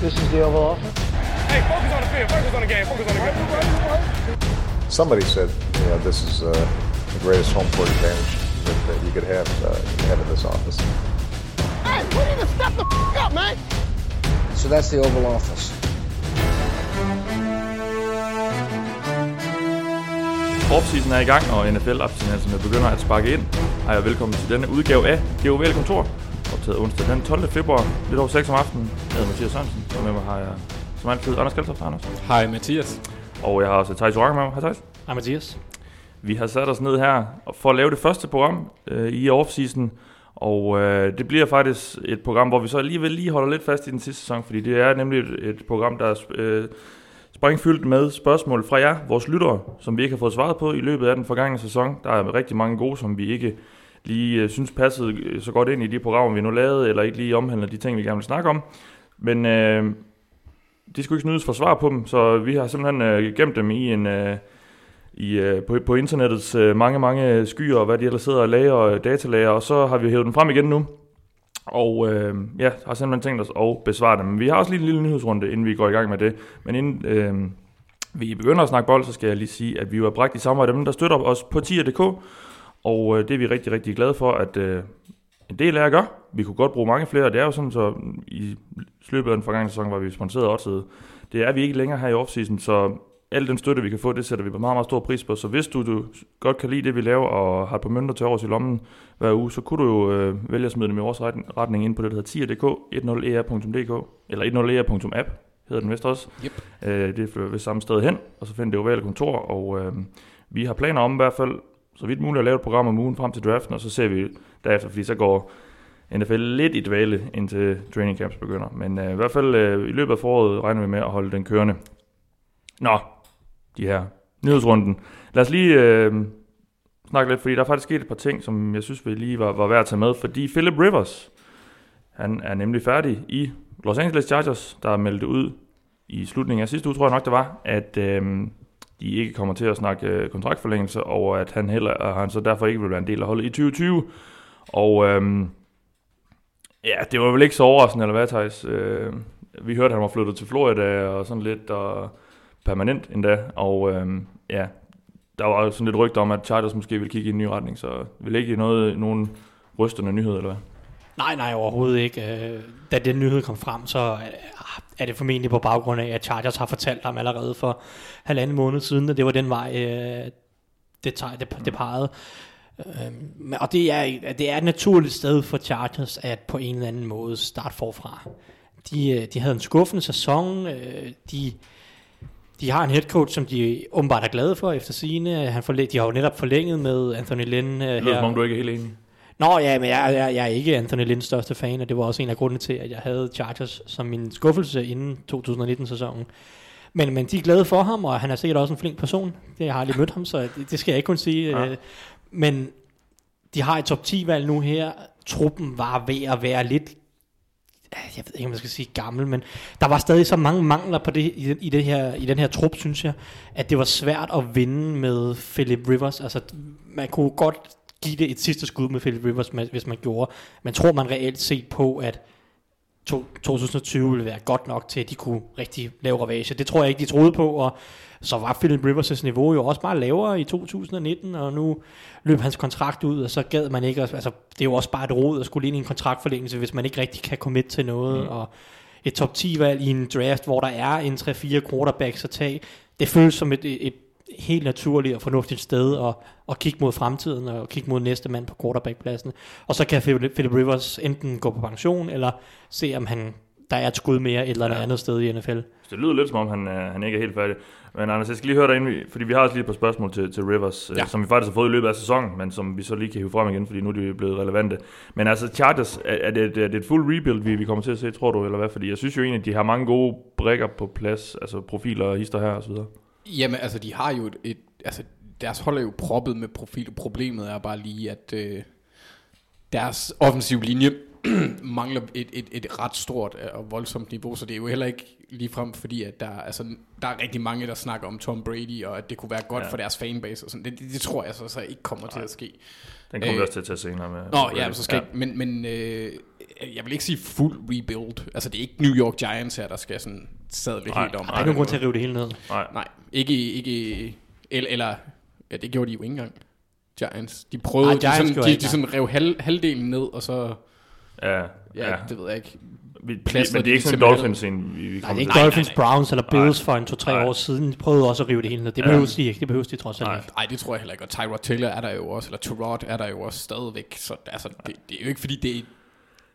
This is the Oval Office. Hey, focus on the field. Focus on the game. Focus on the game. Somebody said, you know, this is uh, the greatest home court advantage that, that you could have, uh, have in this office. Hey, we need to step the f- up, man. So that's the Oval Office. Offseason er i gang, og NFL-abstinenserne begynder at sparke ind. Hej og velkommen til denne udgave af GOVL Kontor, optaget onsdag den 12. februar, lidt over 6 om aftenen. Jeg hedder Mathias Sørensen, og med mig har jeg som altid Anders Kaltoft. Anders. Hej Mathias. Og jeg har også Thijs Oranger med mig. Hej Thijs. Hej Mathias. Vi har sat os ned her for at lave det første program øh, i offseason, og øh, det bliver faktisk et program, hvor vi så alligevel lige holder lidt fast i den sidste sæson, fordi det er nemlig et, et program, der er øh, springfyldt med spørgsmål fra jer, vores lyttere, som vi ikke har fået svaret på i løbet af den forgangne sæson. Der er rigtig mange gode, som vi ikke lige øh, synes passede øh, så godt ind i de programmer, vi nu lavede, eller ikke lige omhandler de ting, vi gerne vil snakke om. Men øh, de skulle ikke snydes for svar på dem, så vi har simpelthen øh, gemt dem i en... Øh, i, øh, på, på internettets øh, mange, mange skyer, og hvad de ellers sidder og lager og datalager, og så har vi hævet dem frem igen nu. Og øh, ja, har simpelthen tænkt os at besvare dem. Men vi har også lige en lille nyhedsrunde, inden vi går i gang med det. Men inden øh, vi begynder at snakke bold, så skal jeg lige sige, at vi var bragt i samarbejde med dem, der støtter os på tier.dk. Og øh, det er vi rigtig, rigtig glade for, at øh, en del af jer gør. Vi kunne godt bruge mange flere, det er jo sådan, så i løbet af den forgangne sæson var vi sponsoreret også. Det er vi ikke længere her i offseason, så al den støtte, vi kan få, det sætter vi på meget, meget stor pris på. Så hvis du, du godt kan lide det, vi laver, og har par mønter til overs i lommen hver uge, så kunne du jo øh, vælge at smide dem i vores retning ind på det, der hedder tier.dk, 10er.dk, eller 10er.app hedder den vist også. Yep. Øh, det er ved samme sted hen, og så finder det ovale kontor, og øh, vi har planer om i hvert fald, så vidt muligt at lave et program om ugen frem til draften, og så ser vi derefter, fordi så går NFL lidt i dvale, indtil training camps begynder. Men øh, i hvert fald øh, i løbet af foråret regner vi med at holde den kørende. Nå, de her nyhedsrunden. Lad os lige øh, snakke lidt, fordi der er faktisk sket et par ting, som jeg synes vi lige var, var værd at tage med, fordi Philip Rivers, han er nemlig færdig i Los Angeles Chargers, der meldte ud i slutningen af sidste uge, tror jeg nok det var, at øh, de ikke kommer til at snakke øh, kontraktforlængelse, og at han heller og han så derfor ikke vil være en del af holdet i 2020. Og øhm, ja, det var vel ikke så overraskende, eller hvad, Thijs? Øh, vi hørte, at han var flyttet til Florida og sådan lidt, og permanent endda, og øhm, ja, der var sådan lidt rygter om, at Chargers måske vil kigge i en ny retning, så vil ikke noget, nogen rystende nyhed, eller hvad? Nej, nej, overhovedet ikke. Øh, da den nyhed kom frem, så er det formentlig på baggrund af, at Chargers har fortalt ham allerede for halvanden måned siden, at det var den vej, øh, det, det, det pegede. Øhm, og det er, det er et naturligt sted for Chargers at på en eller anden måde starte forfra. De, øh, de havde en skuffende sæson. De, de har en head coach, som de åbenbart er glade for efter sine. Han forlæ- de har jo netop forlænget med Anthony Lynn her. Det lyder som om du ikke er helt enig. Nå ja, men jeg, jeg, jeg er ikke Anthony Lynns største fan, og det var også en af grundene til, at jeg havde Chargers som min skuffelse inden 2019-sæsonen. Men, men de er glade for ham, og han er sikkert også en flink person. Det, jeg har aldrig mødt ham, så det, det skal jeg ikke kunne sige. Ja. Men de har et top 10-valg nu her. Truppen var ved at være lidt jeg ved ikke, om man skal sige gammel, men der var stadig så mange mangler på det, i, i, det her, i den her trup, synes jeg, at det var svært at vinde med Philip Rivers. Altså, man kunne godt give det et sidste skud med Philip Rivers, hvis man gjorde. Men tror man reelt set på, at 2020 ville være godt nok til, at de kunne rigtig lave ravage. Det tror jeg ikke, de troede på, og så var Philip Rivers' niveau jo også bare lavere i 2019, og nu løb hans kontrakt ud, og så gad man ikke, altså det er jo også bare et råd at skulle ind i en kontraktforlængelse, hvis man ikke rigtig kan commit til noget, mm. og et top 10 valg i en draft, hvor der er en 3-4 quarterbacks at tage, det føles som et, et helt naturligt og fornuftigt sted at, at kigge mod fremtiden og kigge mod næste mand på quarterbackpladsen. Og så kan Philip Rivers enten gå på pension, eller se om han der er et skud mere et eller andet, ja. andet sted i NFL. Det lyder lidt som om, han, han ikke er helt færdig. Men Anders, jeg skal lige høre dig ind, fordi vi har også lige et par spørgsmål til, til Rivers, ja. øh, som vi faktisk har fået i løbet af sæsonen, men som vi så lige kan hive frem igen, fordi nu er de blevet relevante. Men altså, Chargers, er, er, det, er det et fuld rebuild, vi, vi kommer til at se, tror du, eller hvad? Fordi jeg synes jo egentlig, at de har mange gode brækker på plads, altså profiler og hister her og så videre. Jamen, altså, de har jo et, et altså, deres hold er jo proppet med profil. Problemet er bare lige, at øh, deres offensiv linje mangler et, et, et ret stort og voldsomt niveau, så det er jo heller ikke ligefrem fordi, at der, altså, der er rigtig mange, der snakker om Tom Brady, og at det kunne være godt ja. for deres fanbase og sådan. Det, det, det tror jeg så, så ikke kommer til at ske. Den kommer vi Øh, også til at tage senere med. Nå, ja, så skal ja. men, men øh, jeg vil ikke sige fuld rebuild. Altså, det er ikke New York Giants her, der skal sådan sadle Nej, helt om. Der er ikke nogen grund til at rive det hele ned. Nej, Nej, ikke, ikke eller, eller, ja, det gjorde de jo ikke engang. Giants. De prøvede, Nej, de, Giants sådan, gjorde de, ikke de sådan rev halv, halvdelen ned, og så, ja, ja. ja. det ved jeg ikke. Vi, Plaster men det er ikke til sådan Dolphins, vi, vi Nej, kommer det er ikke. Dolphins, Browns eller Bills for en to-tre år siden. De prøvede også at rive det hele ned. Det behøves de ikke. Det behøves de trods alt Nej. ikke. Nej, det tror jeg heller ikke. Og Tyrod Taylor er der jo også, eller Tyrod er der jo også stadigvæk. Så altså, det, det er jo ikke fordi, det er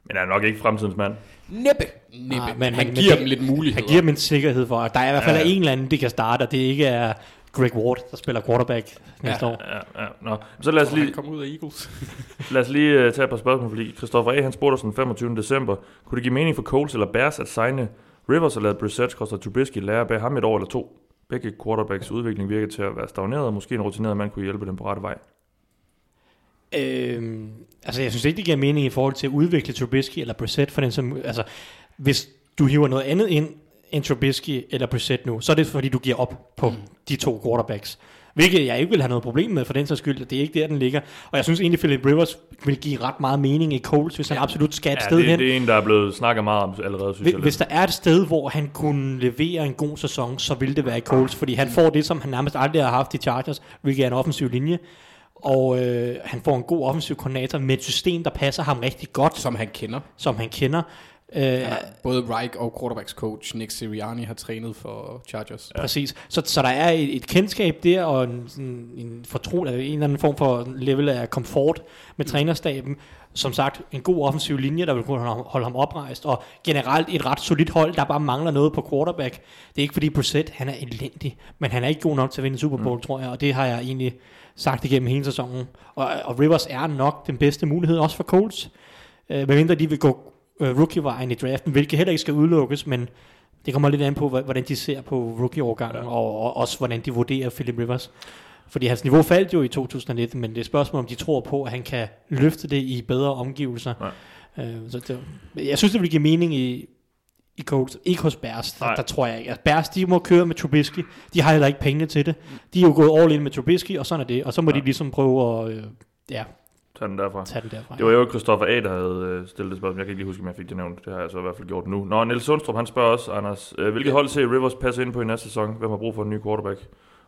Men han er nok ikke fremtidens mand. næppe. næppe. Nej, men, han men- giver men dem lidt muligheder. Han giver dem en sikkerhed for, at der er i hvert fald Ja, ja, en eller anden, de kan starte, og det ikke er Greg Ward, der spiller quarterback næste Ja. år. Ja, ja. Nå. Så lad os lige, kommer ud af Eagles. lad os lige uh, tage et par spørgsmål, fordi Christoffer A. han spurgte os den 25. december. Kunne det give mening for Coles eller Bears at signe Rivers og lade Brissett koster Trubisky lære bag ham et år eller to? Begge quarterbacks udvikling virker til at være stagneret, og måske en rutineret mand kunne hjælpe dem på rette vej. Øhm, altså, jeg synes ikke, det giver mening i forhold til at udvikle Trubisky eller Brissett, for den som, altså, hvis du hiver noget andet ind end Trubisky eller Brissett nu, så er det fordi, du giver op på mm. de to quarterbacks. Hvilket jeg ikke vil have noget problem med for den sags skyld. Det er ikke der, den ligger. Og jeg synes egentlig, Philip Rivers vil give ret meget mening i Coles, hvis han absolut skal et Ja, sted det, hen. det er en, der er blevet snakket meget om allerede, synes Hvis, jeg. hvis der er et sted, hvor han kunne levere en god sæson, så ville det være i Colts, fordi han får det, som han nærmest aldrig har haft i Chargers, hvilket er en offensiv linje. Og øh, han får en god offensiv koordinator med et system, der passer ham rigtig godt, Som han kender. som han kender. Øh, ja. Både Reich og quarterbacks coach Nick Sirianni har trænet for Chargers. Ja. Præcis. Så, så der er et, et kendskab der, og en, sådan, en fortro, eller en eller anden form for level af komfort med trænerstaben. Som sagt, en god offensiv linje, der vil kunne holde ham- holde ham oprejst, og generelt et ret solidt hold, der bare mangler noget på quarterback. Det er ikke fordi Brissett, han er elendig, men han er ikke god nok til at vinde Super Bowl, mm. tror jeg, og det har jeg egentlig sagt igennem hele sæsonen. Og, og Rivers er nok den bedste mulighed, også for Colts. Øh, medmindre de vil gå øh, rookie-vejen i draften, hvilket heller ikke skal udelukkes, men det kommer lidt an på, hvordan de ser på rookie-årgangen, ja. og, og også hvordan de vurderer Philip Rivers. Fordi hans niveau faldt jo i 2019, men det er et spørgsmål, om de tror på, at han kan løfte det i bedre omgivelser. Ja. Øh, så det, jeg synes, det vil give mening i, i Colts. Ikke hos Bears, der, der tror jeg ikke. Altså, Bears, de må køre med Trubisky. De har heller ikke pengene til det. De er jo gået all in med Trubisky, og sådan er det. Og så må ja. de ligesom prøve at øh, ja, Tag den derfra. tage den derfra. Det var jo Christoffer A., der havde øh, stillet det spørgsmål. Jeg kan ikke lige huske, om jeg fik det nævnt. Det har jeg så i hvert fald gjort nu. Nå, Niels Sundstrup, han spørger også, Anders, øh, hvilket hold ser Rivers passe ind på i næste sæson? Hvem har brug for en ny quarterback?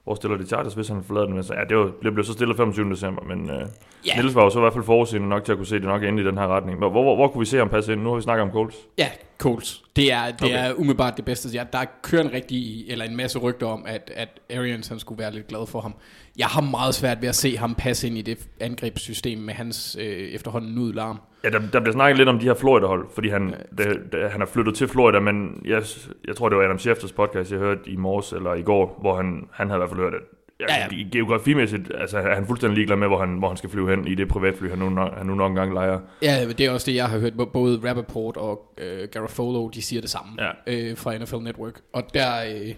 Hvor stiller de Chargers, hvis han forlader den? Men så- Ja, det, var, det blev så stillet 25. december, men øh, Ja. Niels var jo så i hvert fald forudseende nok til at kunne se det nok ende i den her retning. Hvor, hvor, hvor, kunne vi se ham passe ind? Nu har vi snakket om Colts. Ja, Colts. Det er, det okay. er umiddelbart det bedste. Ja, der kører en rigtig, eller en masse rygter om, at, at Arians han skulle være lidt glad for ham. Jeg har meget svært ved at se ham passe ind i det angrebssystem med hans øh, efterhånden nude larm. Ja, der, der bliver snakket lidt om de her Florida-hold, fordi han, det, det, han er flyttet til Florida, men jeg, jeg tror, det var Adam Schefters podcast, jeg hørte i morges eller i går, hvor han, han havde i hvert fald hørt, at ja, Ja, ja. geografimæssigt altså, er han fuldstændig ligeglad med, hvor han, hvor han skal flyve hen i det privatfly, han nu, han nu nok engang leger. Ja, det er også det, jeg har hørt. Både Rappaport og øh, Garofolo, de siger det samme Ja. øh, fra NFL Network. Og der... Øh,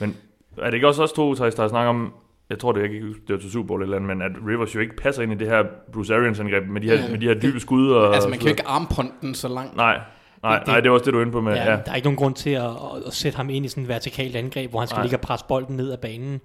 Men er det ikke også os to, Thijs, der har snakket om, jeg tror det er ikke, det var til Super Bowl eller andet, men at Rivers jo ikke passer ind i det her Bruce Arians angreb med de her, Ja, med de her dybe det- skud. Og, altså, man kan jo ikke armponte den så langt. Nej, nej, Det- nej, det er også det, du er inde på med. Ja, Ja, Der er ikke nogen grund til at, at, sætte ham ind i sådan et vertikalt angreb, hvor han skal Nej. ligge og presse bolden ned ad banen.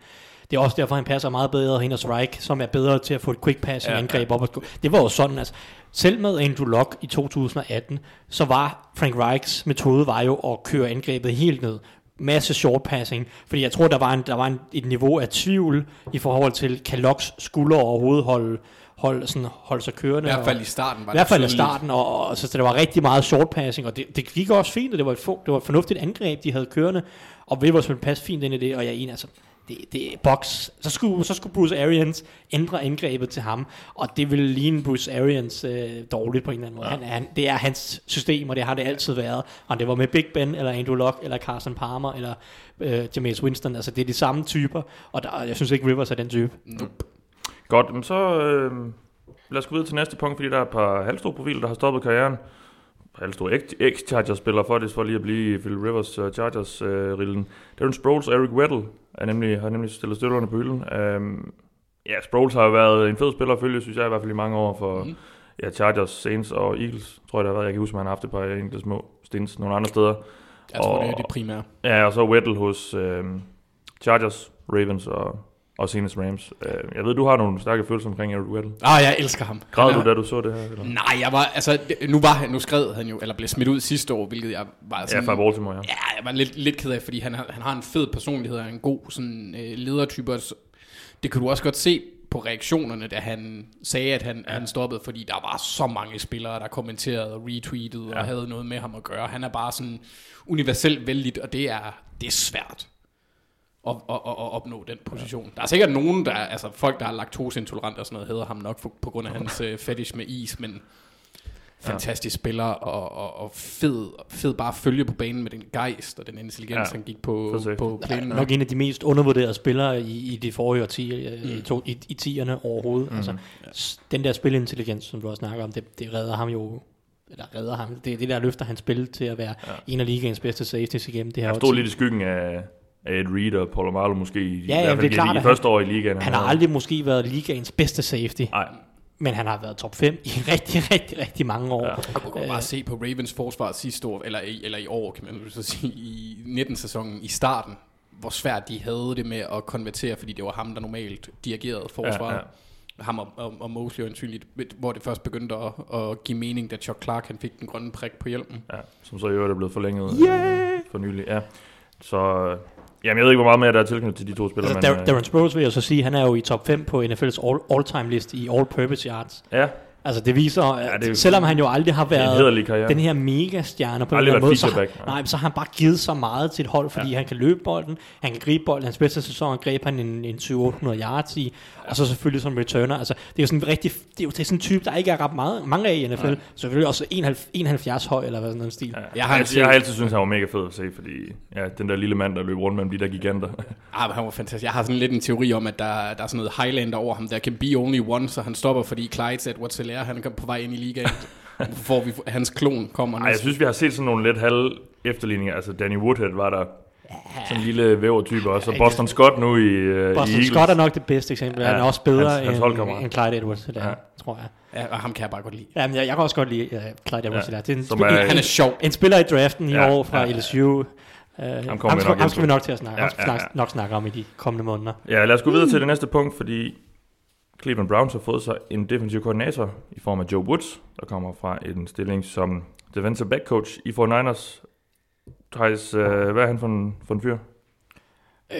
Det er også derfor, han passer meget bedre hen hos Reich, som er bedre til at få et quick passing Ja, angreb op. Og gå. Det var jo sådan, altså, selv med Andrew Luck i 2018, så var Frank Reichs metode var jo at køre angrebet helt ned. Masse short passing, fordi jeg tror, der var, en, der var en, et niveau af tvivl i forhold til, kan Locks skulder overhovedet holde, holde, sådan, holde sig kørende. I hvert fald og- i starten var i hvert fald i det starten, og, og så, så der var rigtig meget short passing, og det, det gik også fint, og det var, et, det var et fornuftigt angreb, de havde kørende, og Rivers ville passe fint ind i det, og jeg er enig, altså, det, det box. Så skulle, så skulle Bruce Arians ændre angrebet til ham, og det ville ligne Bruce Arians øh, dårligt på en eller anden måde. Ja. Han, han, det er hans system, og det har det altid været. Og det var med Big Ben, eller Andrew Luck, eller Carson Palmer, eller øh, Jameis Winston, altså det er de samme typer, og der, jeg synes ikke Rivers er den type. Nope. Godt, men så øh, lad os gå videre til næste punkt, fordi der er et par halvstore profiler, der har stoppet karrieren. Halvstore ex-Chargers-spillere for det, for lige at blive Phil Rivers uh, Chargers-rillen. Darren Sproles og Eric Weddle er nemlig, har nemlig stillet støtterne på hylden. Um, ja, Sproles har jo været en fed spiller at følge, synes jeg i hvert fald i mange år for, mm. ja, Chargers, Saints og Eagles, tror jeg det har været. Jeg kan huske, at han har haft et par enkelte små stints nogle andre steder. Jeg tror, Og- det er det primære. Ja, og så Weddle hos øh, Chargers, Ravens og, og senest Rams. Øh, jeg ved, du har nogle stærke følelser omkring Eric Weddle. Ah, jeg elsker ham. Græd du, da du så det her? Eller? Nej, jeg var, altså, nu var han, nu skred han jo, eller blev smidt ud sidste år, hvilket jeg var Ja, sådan... fra Baltimore, ja. Ja, jeg var lidt, lidt ked af, fordi han han har en fed personlighed, og en god sådan, øh, ledertype. og Det kan du også godt se på reaktionerne, da han sagde, at han, ja. han stoppede, fordi der var så mange spillere, der kommenterede og retweetede ja. og havde noget med ham at gøre. Han er bare sådan universelt vældigt, og det er, det er svært at, at, at, at opnå den position. Der er sikkert nogen, der, altså folk, der er laktoseintolerant og sådan noget, hedder ham nok for, på grund af hans øh, fetish med is, men fantastisk spiller og, og, og fed, fed bare at følge på banen med den gejst og den intelligens, Ja. ja. han gik på, på plænen. Nok en af de mest undervurderede spillere i, i de forrige årtier, mm. i, to, i, i tierne overhovedet. Mm. Altså, s- den der spilintelligens, som du også snakker om, det, det redder ham jo eller redder ham. Det er det, der løfter hans spil til at være ja. en af ligaens bedste safeties igennem det her Han stod årti. lidt i skyggen af Ed Reed og Paul Marlo måske. i Ja, ja, hvert fald det er i klart, de at første år i ligaen. Han har aldrig måske været ligaens bedste safety, Nej, men han har været top 5 i rigtig, rigtig, rigtig mange år. Ja. Og du kan bare se på Ravens forsvar sidste år, eller i, eller i år, kan man så sige, i 19-sæsonen i starten, hvor svært de havde det med at konvertere, fordi det var ham, der normalt dirigerede forsvaret. Ja, Ja. Ham og, og, og Mosley ansynligt, hvor det først begyndte at, at give mening, da Chuck Clark han fik den grønne prik på hjelmen. ja, som så i øvrigt er blevet forlænget yeah! for nylig. Ja. Så øh, jamen, jeg ved ikke, hvor meget mere der er tilknyttet til de to spillere. Altså, men, Dar- øh, Darren Sproles vil jeg så sige, han er jo i top 5 på NFL's all- all-time list i all-purpose yards. ja, Altså det viser, at Ja, det er selvom han jo aldrig har været karriere. den her mega-stjerne på en Aldrig eller anden været måde, så, har, nej. så har han bare givet så meget til et hold, fordi ja. han kan løbe bolden, han kan gribe bolden, hans bedste sæson greb han en, en 700-800 yards i. og så selvfølgelig som returner, altså det er jo sådan en rigtig, det er jo det er sådan en type, der ikke er ret meget, mange af i NFL, selvfølgelig også 71, 71 høj, eller hvad sådan en stil. Ja. Jeg har altid, jeg har altid syntes, han var mega fed at se, fordi ja, den der lille mand, der løb rundt mellem de der giganter. Ah, men han var fantastisk. Jeg har sådan lidt en teori om, at der, der er sådan noget Highlander over ham. Der can be only one, så han stopper, fordi Clyde Edwards Hilaire, han er på vej ind i ligaen. Hvor vi, hans klon kommer Ej, jeg synes, vi har set sådan nogle lidt halv efterligninger. Altså, Danny Woodhead var der sådan en lille vævertype også. Og Boston Scott nu i, uh, i Boston Eagles. Scott er nok det bedste eksempel, ja, han er også bedre hans- hans end, end Clyde Edwards, der, Ja. tror jeg. Ja, og ham kan jeg bare godt lide. Ja, men jeg, jeg kan også godt lide uh, Clyde Edwards, Ja, ja. det er en, som er- en, Han er sjov. en spiller i draften i Ja, år fra ja. LSU. Uh, ham, vi ham, nok skal, ham skal vi nok til at snakke, Ja, ja, skal ja, nok snakke om i de kommende måneder. Ja, lad os gå videre til det næste punkt, fordi Cleveland Browns har fået sig en defensiv koordinator i form af Joe Woods, der kommer fra en stilling som defensive back coach i 49ers. Thijs, øh, hvad er han for en, for en fyr?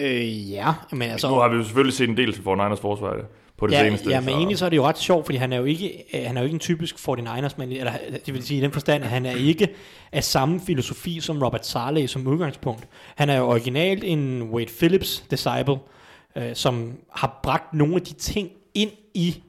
Øh, ja, men altså... Nu har vi jo selvfølgelig set en del til 49ers forsvar på det ja, seneste. ja, men så- egentlig så er det jo ret sjovt, fordi han er jo ikke, øh, han er jo ikke en typisk 49ers mand, eller det vil sige i den forstand, at han er ikke af samme filosofi som Robert Saleh som udgangspunkt. Han er jo originalt en Wade Phillips disciple, øh, som har bragt nogle af de ting ind i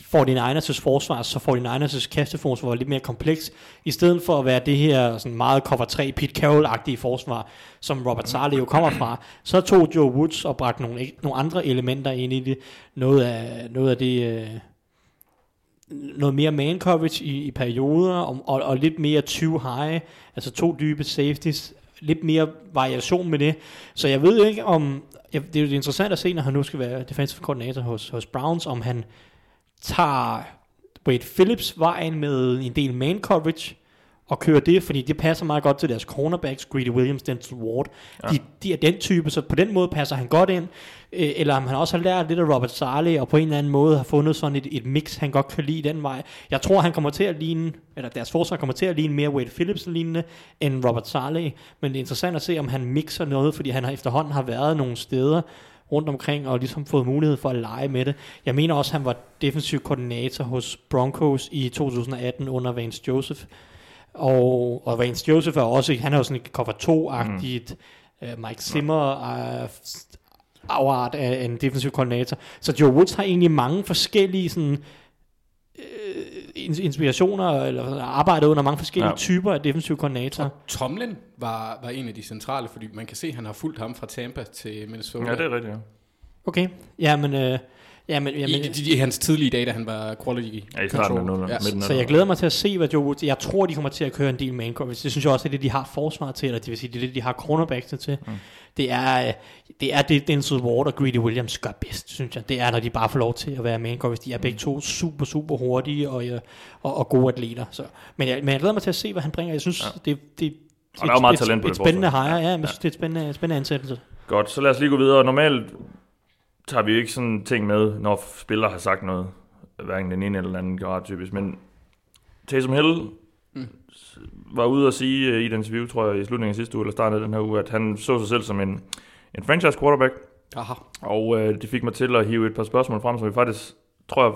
49ers' forsvar, så 49ers' kasteforsvar var lidt mere kompleks, i stedet for at være det her sådan meget cover 3 Pete Carroll-agtige forsvar, som Robert Saleh jo kommer fra, så tog Joe Woods og bragte nogle, nogle andre elementer ind i det, noget af, noget af det, øh, noget mere man coverage i, i perioder, og, og, og lidt mere too high, altså to dybe safeties, lidt mere variation med det. Så jeg ved ikke om, jeg, det er jo interessant at se, når han nu skal være defensive coordinator hos, hos Browns, om han tager Wade Phillips vejen med en del man coverage, og kører det, fordi det passer meget godt til deres cornerbacks, Greedy Williams, Denzel Ward. Ja. De, de er den type, så på den måde passer han godt ind. Øh, Eller om han også har lært lidt af Robert Saleh, og på en eller anden måde har fundet sådan et, et mix, han godt kan lide den vej. Jeg tror, han kommer til at ligne, eller deres forsvar kommer til at ligne mere Wade Phillips lignende, end Robert Saleh. Men det er interessant at se, om han mixer noget, fordi han har efterhånden har været nogle steder, rundt omkring og ligesom fået mulighed for at lege med det. Jeg mener også, at han var defensiv koordinator hos Broncos i 2018 under Vance Joseph. Og, og Vance Joseph er også, han er jo sådan et cover 2-agtigt, mm. uh, Mike Zimmer uh, afart af en defensiv koordinator. Så Joe Woods har egentlig mange forskellige sådan, øh, inspirationer, eller arbejdet under mange forskellige Ja. typer af defensive koordinatorer. Tomlin var, var en af de centrale, fordi man kan se, at han har fulgt ham fra Tampa til Minnesota. Ja, det er rigtigt, ja. Okay, ja, men øh, Ja, men, ja, I, men, i, I hans tidlige dage, da han var quality Ja, i control. Ja. så jeg glæder mig til at se, hvad Joe Woods... Jeg tror, de kommer til at køre en del man coverage. Det synes jeg også er det, de har forsvar til, eller det vil sige, det er det, de har cornerbacks til. Mm. Det er, øh, det er det, Denzel Ward og Greedy Williams gør bedst, synes jeg. Det er, når de bare får lov til at være man coverage. De er begge to super, super hurtige og, øh, og, og gode atleter. Så. Men, jeg, men jeg glæder mig til at se, hvad han bringer. Jeg synes, ja. det, det, Og der er jo meget et, talent på et, det et spændende hire, ja, men jeg synes, det er et spændende, spændende ansættelse. Godt, så lad os lige gå videre. Normalt tager vi ikke sådan ting med, når spillere har sagt noget. Hverken den ene eller den anden grad typisk. Men Taysom Hill. Var ude at sige øh, i et interview, tror jeg, i slutningen af sidste uge, eller starten af den her uge, at han så sig selv som en, en franchise quarterback. Aha. Og øh, det fik mig til at hive et par spørgsmål frem, som vi faktisk, tror jeg,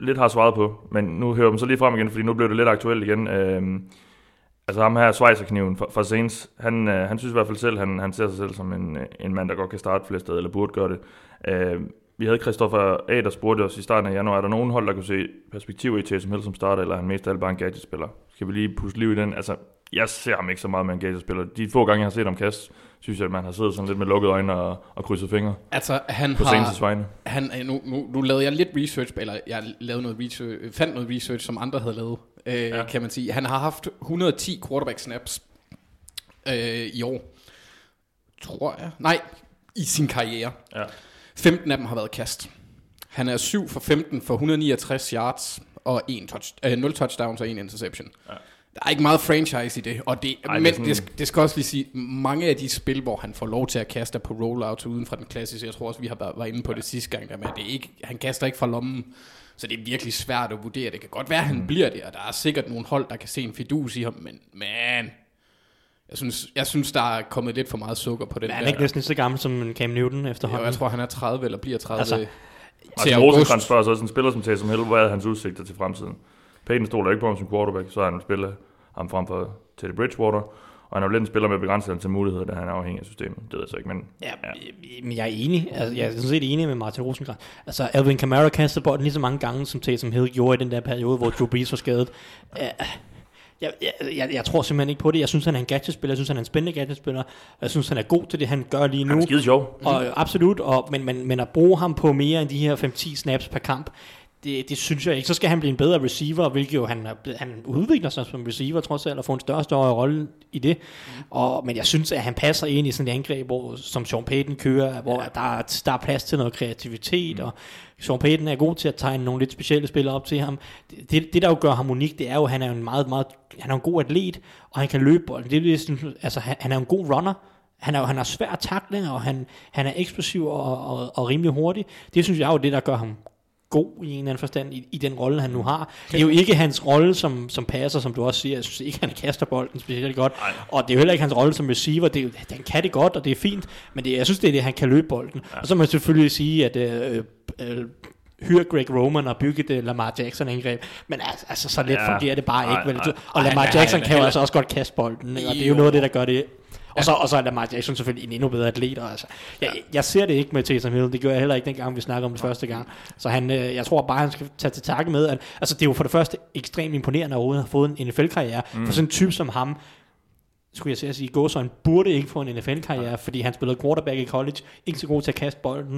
lidt har svaret på. Men nu hører dem så lige frem igen, fordi nu blev det lidt aktuelt igen. Øh, altså ham her, Schweizerkniven fra, fra Saints, han, øh, han synes i hvert fald selv, han, han ser sig selv som en, en mand, der godt kan starte flere steder, eller burde gøre det. Øh, vi havde Christoffer A., der spurgte os i starten af januar, er der nogen hold, der kunne se perspektiver i Taysom Hill som starter, eller er han mest af alt bare en gadgetspiller? Skal vi lige puste liv i den? Altså, jeg ser ham ikke så meget med en gadgetspiller. De få gange, jeg har set ham kaste, synes jeg, at man har siddet sådan lidt med lukkede øjne og, og krydset fingre Altså, han på har... Vegne. Han, øh, nu, nu, nu lavede jeg lidt research, eller jeg lavede noget research, øh, fandt noget research, som andre havde lavet, øh, ja. kan man sige. Han har haft 110 quarterback snaps øh, i år, tror jeg. Nej, i sin karriere. Ja. 15 af dem har været kast. Han er 7 for 15 for 169 yards og 1 touch, øh, 0 touchdowns og 1 interception. Ja. Der er ikke meget franchise i det, og det, Ej, men det, sådan- det, skal, det skal også lige sige, mange af de spil, hvor han får lov til at kaste på rollouts uden fra den klassiske, jeg tror også, vi har været, var inde på det sidste gang, der med, det er ikke, han kaster ikke fra lommen, så det er virkelig svært at vurdere. Det kan godt være, at han bliver det, og der er sikkert nogle hold, der kan se en fidus i ham, men man, jeg synes, jeg synes der er kommet lidt for meget sukker på den Men han er der. ikke næsten lige så gammel som en Cam Newton Jo, efterhånden. jeg tror, han er 30 eller bliver 30 Altså, altså, til Martin. Rosenkrantz spørger så også en spiller som Taysom Hill, hvad er hans udsigter til fremtiden? Peyton stoler ikke på ham som quarterback, så har han spillet ham frem for Teddy Bridgewater, og han er jo lidt en spiller med begrænset antal muligheder, da han er afhængig af systemet. Det ved jeg så ikke, men Ja, ja. men jeg er enig. Altså, jeg er sådan set enig med Martin Rosenkrantz. Altså, Alvin Kamara kastede bolden lige så mange gange, som Taysom Hill gjorde i den der periode, hvor Drew Brees var skadet. Uh, jeg, jeg, jeg, jeg tror simpelthen ikke på det. Jeg synes, han er en gadgetspiller. Jeg synes, han er en spændende gadgetspiller. Jeg synes, han er god til det, han gør lige nu. han er skide sjov. Og, øh, absolut, og, men, men, men at bruge ham på mere end de her 5-10 snaps per kamp, det, det synes jeg ikke. Så skal han blive en bedre receiver, hvilket jo han, han udvikler sig som receiver trods alt, og får en større og større rolle i det. Og, men jeg synes, at han passer ind i sådan et angreb, hvor, som Sean Payton kører, hvor der, er, der er plads til noget kreativitet, og Sean Payton er god til at tegne nogle lidt specielle spillere op til ham. Det, det, det der jo gør ham unik, det er jo, at han er en meget, meget, han er en god atlet, og han kan løbe bolden. Det ligesom, altså, han, han er en god runner, han er, han er svær at takle, og han, han er eksplosiv og, og, og rimelig hurtig. Det synes jeg er jo det, der gør ham god i en eller anden forstand i, i den rolle, han nu har. Det er jo ikke hans rolle som, som passer, som du også siger. Jeg synes ikke, han kaster bolden specielt godt. Ej. Og det er jo heller ikke hans rolle som receiver. Det er, han kan det godt, og det er fint. Men det, jeg synes, det er det, han kan løbe bolden. Ja. Og så må man selvfølgelig sige, at øh, øh, hyre Greg Roman og bygge det Lamar Jackson angreb. Men altså, altså så let Ja. fungerer det bare Nej, ikke. Vel? Og Lamar Jackson kan jo altså også godt kaste bolden. Og det er Jo. noget af det, der gør det. Og så, og så er Lamar Jackson selvfølgelig en endnu bedre atlet. Og altså, jeg, jeg ser det ikke med Taysom Hill. Det gjorde jeg heller ikke dengang, vi snakkede om det første gang. Så han, øh, jeg tror bare, han skal tage til takke med. At, altså, det er jo for det første ekstremt imponerende at overhovedet have fået en NFL-karriere. Mm. For sådan en type som ham, skulle jeg til at sige, gå så han burde ikke få en NFL-karriere, fordi han spillede quarterback i college, ikke så god til at kaste bolden.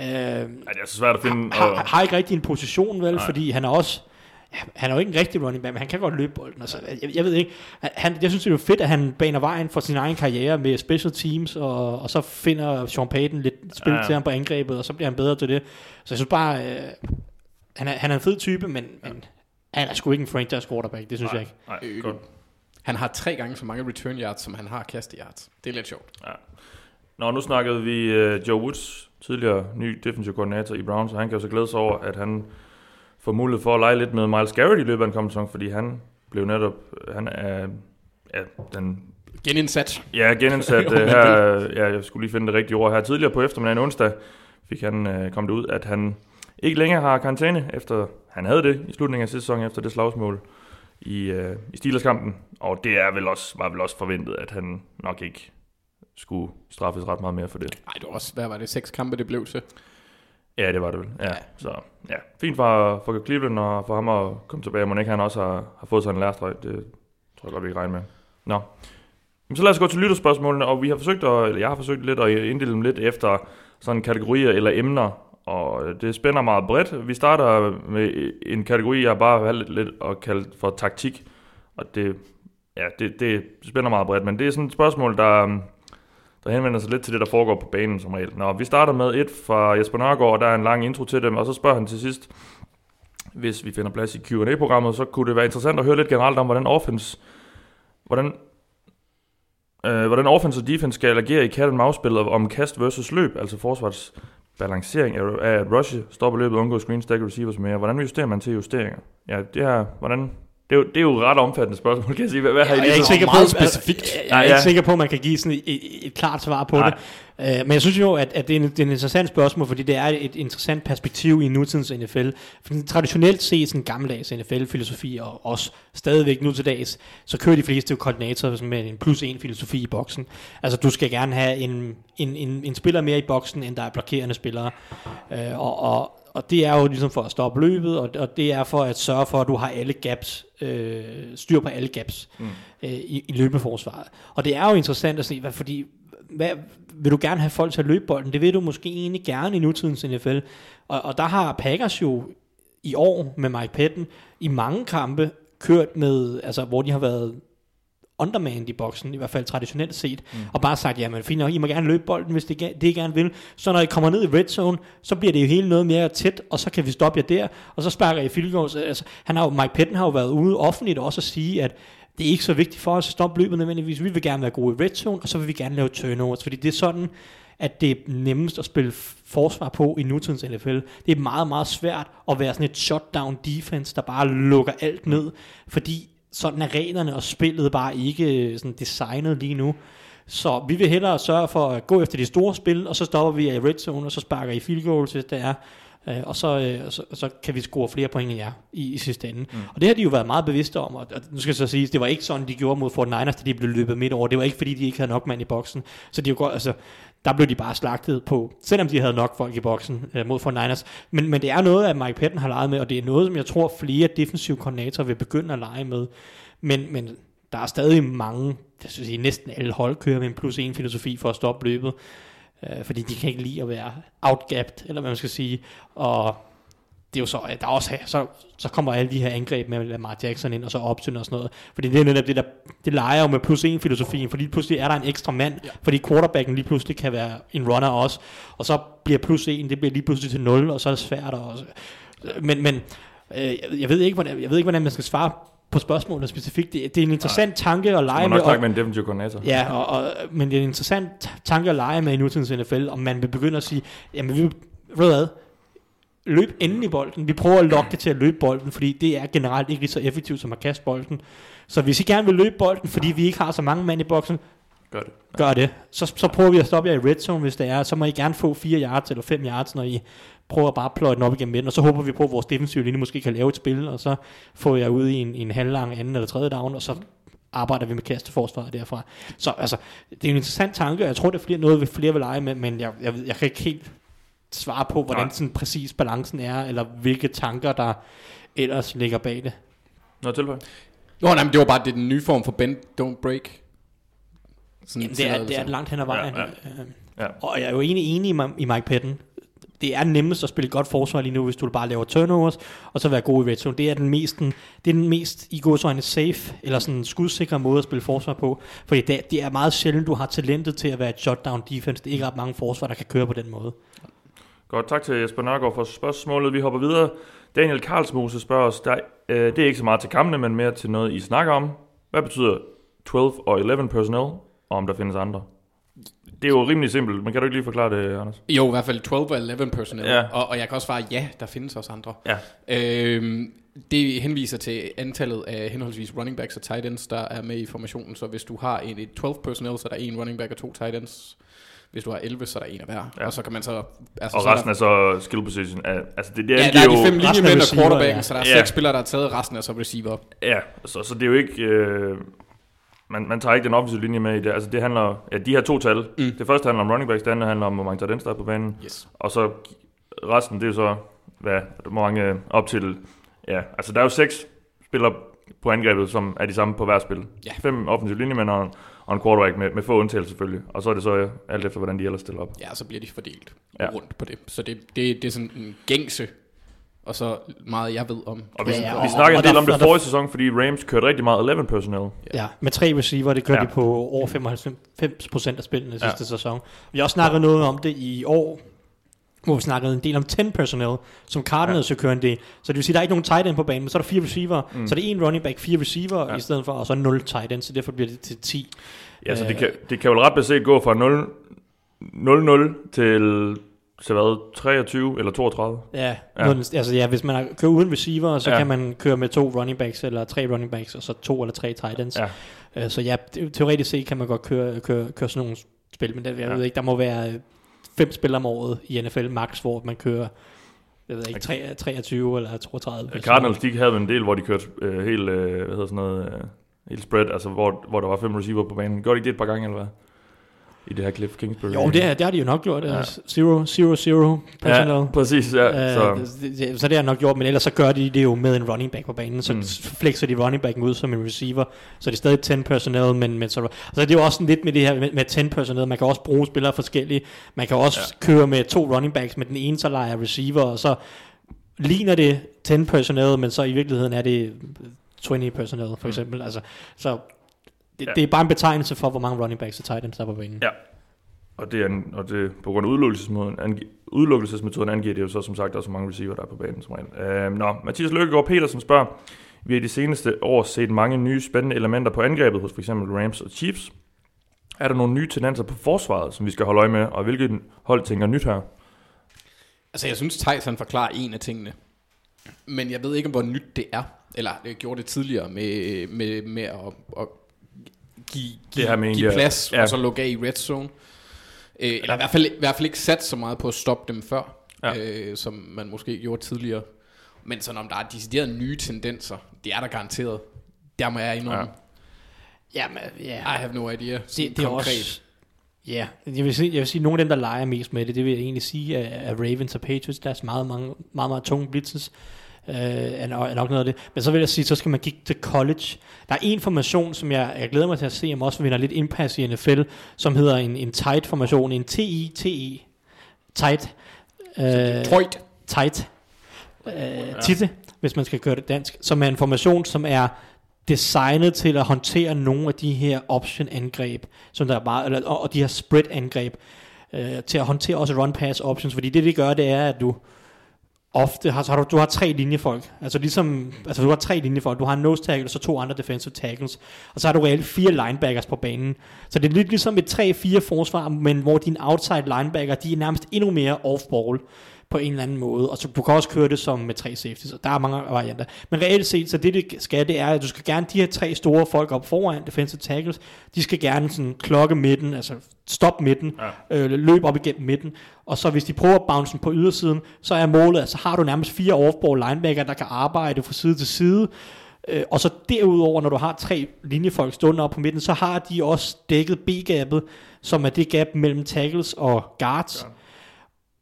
Øh, Ja, det er så svært at finde. har, Og, har ikke rigtig en position, vel, Nej. fordi han er også, ja, han er jo ikke en rigtig running back, men han kan godt løbe bolden. Altså, jeg, jeg ved ikke, han, jeg synes det er jo fedt, at han baner vejen for sin egen karriere med special teams, og, og så finder Sean Payton lidt spil Ja, ja, ja. til ham på angrebet, og så bliver han bedre til det. Så jeg synes bare, øh, han, er, han er en fed type, men, men han er sgu ikke en franchise quarterback, det synes jeg ikke. Nej, godt. Han har tre gange så mange return yards, som han har kast yards. Det er lidt sjovt. Nå, nu snakkede vi uh, Joe Woods, tidligere ny defensive koordinator i Browns, og han kan jo så glæde sig over, at han får mulighed for at lege lidt med Miles Garrett i løbet af en kommende sæson, fordi han blev netop, han er, ja, den Genindsat. Ja, genindsat Jo, men her, ja, jeg skulle lige finde det rigtige ord her. Tidligere på eftermiddagen onsdag fik han uh, kommet ud, at han ikke længere har karantæne, efter han havde det i slutningen af sidste sæson, efter det slagsmål i, uh, i Steelers-kampen. Og det er vel også, var vel også forventet, at han nok ikke skulle straffes ret meget mere for det. Nej, det var også, hvad var det, seks kampe, det blev til? Ja, det var det vel. Ja, så ja, fint for, for Cleveland og for ham at komme tilbage. Må ikke han også har, har fået sig en lærestreg. Det tror jeg godt, vi kan regne med. Nå. Men så lad os gå til lytterspørgsmålene, og vi har forsøgt, at, eller jeg har forsøgt lidt at inddele dem lidt efter sådan kategorier eller emner. og øh, det spænder meget bredt. Vi starter med en kategori, jeg bare har valgt lidt at kalde for taktik, og det, ja, det, det spænder meget bredt, men det er sådan et spørgsmål, der, der henvender sig lidt til det, der foregår på banen som regel. Nå, vi starter med et fra Jesper Nørgaard, og der er en lang intro til dem, og så spørger han til sidst, hvis vi finder plads i Q&A-programmet, så kunne det være interessant at høre lidt generelt om, hvordan offense, hvordan, øh, hvordan offense og defense skal agere i cat and mouse spillet om kast versus løb, altså forsvars balancering af, af at rushe, stoppe løbet, undgå screen, stack receivers mere. Hvordan justerer man til justeringer? Ja, det her, hvordan, det er, jo, det er jo et ret omfattende spørgsmål, kan jeg sige. Hvad, hvad har I jeg er ikke lige sikker på, meget specifikt. Jeg, jeg er ikke ja. sikker på, at man kan give sådan et, et, et klart svar på Nej. det. Uh, men jeg synes jo, at, at det, er en, det er en interessant spørgsmål, fordi det er et interessant perspektiv i nutidens NFL. Fordi traditionelt set sådan gammeldags NFL-filosofi, og også stadigvæk nu til dags, så kører de fleste jo koordinatorer med en plus en filosofi i boksen. Altså du skal gerne have en, en, en, en spiller mere i boksen, end der er blokerende spillere. Uh, og, og, og det er jo ligesom for at stoppe løbet, og, og det er for at sørge for, at du har alle gaps, øh, styr på alle gaps mm. øh, i, i løbeforsvaret. Og det er jo interessant at se, hvad, fordi hvad, vil du gerne have folk til at løbe bolden? Det vil du måske egentlig gerne i nutidens NFL. Og, og der har Packers jo i år med Mike Patton i mange kampe kørt med, altså hvor de har været undermanned i boksen, i hvert fald traditionelt set, mm. og bare sagt, jamen fint nok, I må gerne løbe bolden, hvis det, det I gerne vil. Så når I kommer ned i red zone, så bliver det jo hele noget mere tæt, og så kan vi stoppe jer der, og så sparker I field goals. Altså, han har jo, Mike Patton har jo været ude offentligt også at sige, at det er ikke så vigtigt for os at stoppe løbet nødvendigvis. Vi vil gerne være gode i red zone, og så vil vi gerne lave turnovers, fordi det er sådan, at det er nemmest at spille forsvar på i nutidens NFL. Det er meget, meget svært at være sådan et shutdown defense, der bare lukker alt ned, fordi sådan er reglerne og spillet bare ikke øh, sådan designet lige nu. Så vi vil hellere sørge for at gå efter de store spil, og så stopper vi i red zone, og så sparker I field goals, hvis det er. Øh, og så, øh, så, så kan vi score flere point end jer i, i sidste ende. Mm. Og det har de jo været meget bevidste om, og, og nu skal jeg så sige, det var ikke sådan, de gjorde mod 49ers, da de blev løbet midt over. Det var ikke, fordi de ikke havde nok mand i boksen. Så de jo godt, altså, der blev de bare slagtet på, selvom de havde nok folk i boksen øh, mod 49ers. Men, men det er noget, at Mike Patton har leget med, og det er noget, som jeg tror, flere defensive koordinatorer vil begynde at lege med. Men, men der er stadig mange, jeg synes, næsten alle hold kører med en plus en filosofi for at stoppe løbet. Øh, fordi de kan ikke lide at være outgapped, eller hvad man skal sige. Og det er jo så, at der også så, så kommer alle de her angreb med Lamar Jackson ind, og så opsyn og sådan noget. Fordi det er netop det, der, det leger jo med plus en filosofien, fordi pludselig er der en ekstra mand, ja. fordi quarterbacken lige pludselig kan være en runner også, og så bliver plus en, det bliver lige pludselig til 0, og så er det svært. Og, men, men øh, jeg, ved ikke, hvordan, jeg ved ikke, hvordan man skal svare på spørgsmålet specifikt. Det, det er en interessant Nej. tanke at lege med. nok og- med en defensive koordinator. Ja, og, og, men det er en interessant tanke at lege med i nutidens NFL, om man vil begynde at sige, jamen vi ved hvad, løb endelig bolden. Vi prøver at lokke det til at løbe bolden, fordi det er generelt ikke lige så effektivt som at kaste bolden. Så hvis I gerne vil løbe bolden, fordi vi ikke har så mange mand i boksen, Gør det. gør det. Så, så prøver vi at stoppe jer i red zone, hvis det er. Så må I gerne få 4 yards eller 5 yards, når I prøver bare at pløje den op igennem midten. Og så håber vi på, at vores defensive linje måske kan lave et spil, og så får jeg ud i en, en halvlang anden eller tredje down, og så arbejder vi med kasteforsvaret derfra. Så altså, det er en interessant tanke, og jeg tror, det er flere, noget, vi flere vil lege med, men jeg, jeg, jeg kan ikke helt svare på, hvordan Nej. sådan præcis balancen er, eller hvilke tanker, der ellers ligger bag det. Noget tilføje? Nå, nej, men det var bare det er den nye form for bend, don't break. Sådan Jamen, det, er, det er langt hen ad vejen. Ja, Ja, ja. ja. Og jeg er jo egentlig enig i Mike Patton. Det er nemmest at spille godt forsvar lige nu, hvis du bare laver turnovers, og så være god i red zone. Det er den mest, det er den mest i godsøjne safe, eller sådan skudsikre måde at spille forsvar på. Fordi det, det er meget sjældent, du har talentet til at være et shutdown defense. Det er ikke ret mange forsvar, der kan køre på den måde. Godt, tak til Jesper Nørgaard for spørgsmålet. Vi hopper videre. Daniel Karlsmose spørger os, der, øh, det er ikke så meget til kampene, men mere til noget, I snakker om. Hvad betyder 12 og 11 personnel, og om der findes andre? Det er jo rimelig simpelt, men kan du ikke lige forklare det, Anders? Jo, i hvert fald 12 og 11 personnel. Ja. Og, og jeg kan også svare, ja, der findes også andre. Ja. Øhm, det henviser til antallet af henholdsvis running backs og tight ends, der er med i formationen. Så hvis du har en, et 12 personnel, så er der en running back og to tight ends. Hvis du har 11, så er der en af hver. Ja. Og så kan man så... Altså, Og så er resten der, er så skill position. Altså det, det Ja, der er de jo- fem er linjemænd og quarterbacken, ja. så der er Ja. seks spillere, der er taget, resten er så receiver. Ja, så, så det er jo ikke... Øh, man, man tager ikke den offensive linje med i det. Altså det handler... Ja, de her to tal. Mm. Det første handler om running backs, det andet handler om, hvor mange ends der er på banen. Yes. Og så resten, det er jo så, hvad, hvor mange øh, op til... Ja, altså der er jo seks spillere på angrebet, som er de samme på hver spil. Ja. Fem offensive linjemænd og, og en quarterback med, med få undtagelser selvfølgelig. Og så er det så øh, alt efter, hvordan de ellers stiller op. Ja, så bliver de fordelt Ja. ja. rundt på det. Så det, det, det er sådan en gængse, og så meget jeg ved om. Og vi, Ja, ja, ja, ja, og- vi snakkede og en del om det forrige sæson, fordi Rams kørte rigtig meget 11 personnel. Ja, med tre receiver, det kørte Ja. ja. de på over 95% af spillene Ja. sidste sæson. Vi har også snakket noget om det i år, hvor vi snakkede en del om 10 personnel, som Cardinals ja. kører en del. Så det vil sige, der er ikke nogen tight end på banen, men så er der fire receiver. Mm. Så det er en running back, fire receiver Ja. ja. i stedet for, og så 0 tight end, så derfor bliver det til 10. Ja, så det Øh. kan, det kan jo ret beset gå fra 0 0-0 til, til hvad, 23 eller 32. Ja, Ja. Noget, altså ja, hvis man kører uden receiver, så Ja. kan man køre med to running backs, eller tre running backs, og så to eller tre tight ends. Ja. Øh, Så ja, te- teoretisk set kan man godt køre, køre, køre sådan nogle spil, men det, jeg Ja. ved ikke, der må være øh, fem spil om året i NFL max, hvor man kører jeg ved ikke, tre- 23 eller 32. Ja, Cardinals, de havde en del, hvor de kørte øh, helt, øh, hvad hedder sådan noget, øh, helt spread, altså hvor, hvor der var fem receiver på banen. Gjorde de ikke det et par gange, eller hvad? I det her Cliff Kingsbury. Jo, det, er- det har de jo nok gjort. Ja. Ja. Zero, zero, zero personnel. Ja, præcis, ja. Øh, så, det, det, så det har nok gjort, men ellers så gør de det jo med en running back på banen, så Mm. mm. flexer de running backen ud som en receiver, så det er stadig 10 personnel, men, men så, så det er jo også lidt med det her med, med 10 personnel, man kan også bruge spillere forskellige, man kan også ja. køre med to running backs, med den ene så leger receiver, og så ligner det 10 personnel, men så i virkeligheden er det 20 personnel for eksempel, altså, så det, Ja. det er bare en betegnelse for, hvor mange running backs og tight ends der er på banen. Ja. Og det, er en, og det på grund af udelukkelsesmetoden, angi, udelukkelsesmetoden angiver det jo så som sagt også, mange receiver der er på banen som regel. Øh, nå, Mathias Løkkegaard Petersen spørger, vi har de seneste år set mange nye spændende elementer på angrebet hos f.eks. Rams og Chiefs. Er der nogle nye tendenser på forsvaret, som vi skal holde øje med, og hvilket hold tænker nyt her? Altså, jeg synes, Thijs han forklarer en af tingene. Men jeg ved ikke, hvor nyt det er. Eller jeg gjorde det tidligere med, med, med at, at give, give, her med give at- plads, ja. og så lukke af i red zone. Øh, eller i hvert, fald, i hvert fald ikke sat så meget på at stoppe dem før, Ja. øh, som man måske gjorde tidligere. Men sådan om der er deciderede nye tendenser, det er der garanteret. Der må jeg indrømme. Ja, men, ja. I have no idea. det, det er konkret. også... Ja, jeg vil, sige, jeg vil sige, at nogle af dem, der leger mest med det, det vil jeg egentlig sige, er, er Ravens og Patriots. Der er meget, mange, meget, meget tunge blitzes. Øh, er, er nok noget af det. Men så vil jeg sige, så skal man kigge til college. Der er en formation, som jeg, jeg glæder mig til at se, om også vinder lidt indpas i NFL, som hedder en, en tight formation, en T-I-T-E. Tight. Øh, Detroit. tight. Øh, titte, hvis man skal gøre det dansk. Som er en formation, som er designet til at håndtere nogle af de her option-angreb, som der er bare, eller, og, de her spread-angreb, øh, til at håndtere også run-pass options, fordi det, det gør, det er, at du ofte har, så har du, du har tre linjefolk, altså ligesom, altså du har tre linjefolk, du har en nose tackle, og så to andre defensive tackles, og så har du reelt fire linebackers på banen, så det er lidt ligesom et 3-4 forsvar, men hvor dine outside linebacker, de er nærmest endnu mere off-ball, på en eller anden måde. Og så du kan også køre det som med tre safeties, og der er mange varianter. Men reelt set, så det det skal, det er, at du skal gerne de her tre store folk op foran, defensive tackles, de skal gerne sådan klokke midten, altså stoppe midten, ja. øh, løbe op igennem midten, og så hvis de prøver at bounce på ydersiden, så er målet, at så har du nærmest fire off-ball linebacker, der kan arbejde fra side til side, Øh, og så derudover, når du har tre linjefolk stående op på midten, så har de også dækket B-gabet, som er det gap mellem tackles og guards, ja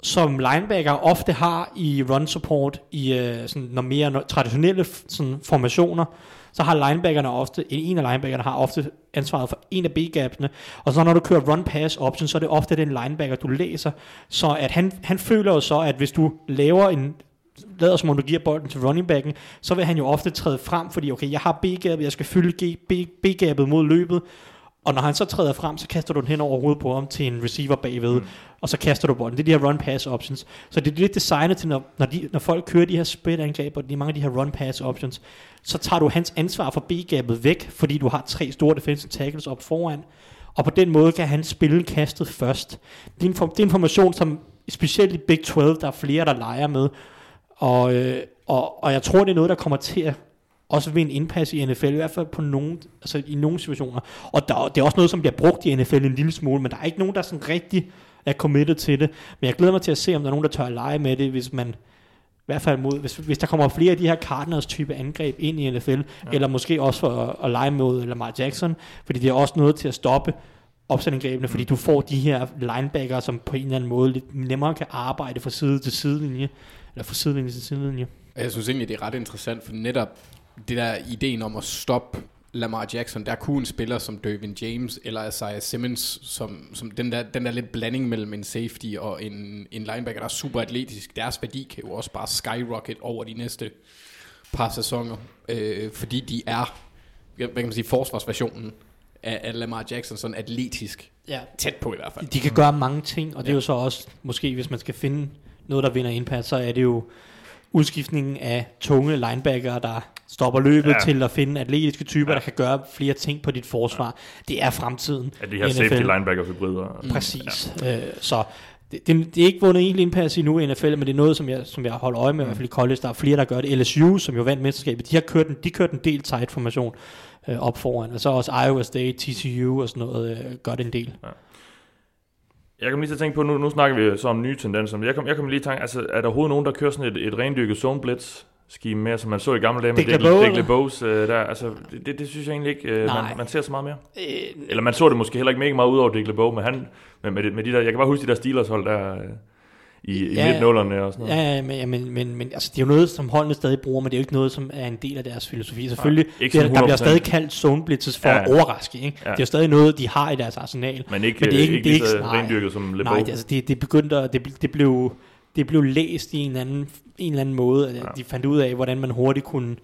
som linebacker ofte har i run support, i øh, sådan, når mere når, traditionelle sådan, formationer, så har linebackerne ofte, en, en af linebackerne har ofte ansvaret for en af B-gapsene, og så når du kører run-pass option, så er det ofte den linebacker, du læser, så at han, han føler jo så, at hvis du laver en lader som om du giver bolden til running backen, så vil han jo ofte træde frem, fordi okay, jeg har B-gabet, jeg skal fylde B- B-gabet mod løbet, og når han så træder frem, så kaster du den hen over hovedet på ham til en receiver bagved, mm. og så kaster du bolden. Det er de her run-pass options. Så det er lidt designet til, når, når, de, når folk kører de her split-angreb, og de mange af de her run-pass options, så tager du hans ansvar for B-gabet væk, fordi du har tre store defensive tackles op foran, og på den måde kan han spille kastet først. Det er en, form, det er en formation, som specielt i Big 12, der er flere, der leger med, og, øh, og, og jeg tror, det er noget, der kommer til at også ved en indpas i NFL, i hvert fald på nogle, altså i nogle situationer. Og der, det er også noget, som bliver brugt i NFL en lille smule, men der er ikke nogen, der sådan rigtig er committed til det. Men jeg glæder mig til at se, om der er nogen, der tør at lege med det, hvis man i hvert fald mod, hvis, hvis der kommer flere af de her Cardinals type angreb ind i NFL, ja. eller måske også for at, at lege mod Lamar Jackson, fordi det er også noget til at stoppe opsendingrebene, fordi du får de her linebacker, som på en eller anden måde lidt nemmere kan arbejde fra side til sidelinje, eller fra sidelinje til sidelinje. Jeg synes egentlig, det er ret interessant, for netop det der ideen om at stoppe Lamar Jackson, der kunne en spiller som Dervin James eller Isaiah Simmons, som, som den, der, den der lidt blanding mellem en safety og en, en linebacker, der er super atletisk. Deres værdi kan jo også bare skyrocket over de næste par sæsoner, øh, fordi de er, hvad kan man sige, forsvarsversionen af, af Lamar Jackson, sådan atletisk. Ja. Tæt på i hvert fald. De kan gøre mange ting, og det er jo så også, måske hvis man skal finde noget, der vinder indpas, så er det jo udskiftningen af tunge linebacker, der stopper løbet Ja. ja. til at finde atletiske typer, ja. der kan gøre flere ting på dit forsvar. Ja. Det er fremtiden. At de her i safety NFL. linebacker hybrider. Præcis. Ja. Øh, så det, det, det er ikke vundet egentlig indpas endnu i NFL, men det er noget, som jeg, som jeg holder øje med, i hvert fald i college. Der er flere, der gør det. LSU, som jo vandt mesterskabet, de har kørt en, de kørt en del tight formation øh, op foran. Og så også Iowa State, TCU og sådan noget øh, gør det en del. Jeg kan lige til at tænke på, nu, nu snakker vi så om nye tendenser, men jeg kom, jeg kom lige i tanke, altså er der overhovedet nogen, der kører sådan et, et rendyrket zone blitz scheme mere, som man så i gamle dage med Dick? LeBeaus øh, der, altså det, det, det, synes jeg egentlig ikke, øh, Nej. man, man, ser så meget mere. Øh, Eller man så det måske heller ikke mega meget ud over Dick LeBeau, men han, med, med de der, jeg kan bare huske de der Steelers hold der øh, i, i Ja. midt-nullerne og sådan noget. Ja, ja, men, ja, men, men, men altså, det er jo noget, som holdene stadig bruger, men det er jo ikke noget, som er en del af deres filosofi. Selvfølgelig, ikke det, der bliver 100%. stadig kaldt zone blitzes for Ja. ja. overraske. Ikke? Ja. Det er jo stadig noget, de har i deres arsenal. Men ikke, Men det er ikke- ikke, det er ikke- så nej. rendyrket som LeBeau. Nej, det, altså, det, det begyndte at, det, det, blev, det blev læst i en eller anden, en eller anden måde. Ja. De fandt ud af, hvordan man hurtigt kunne,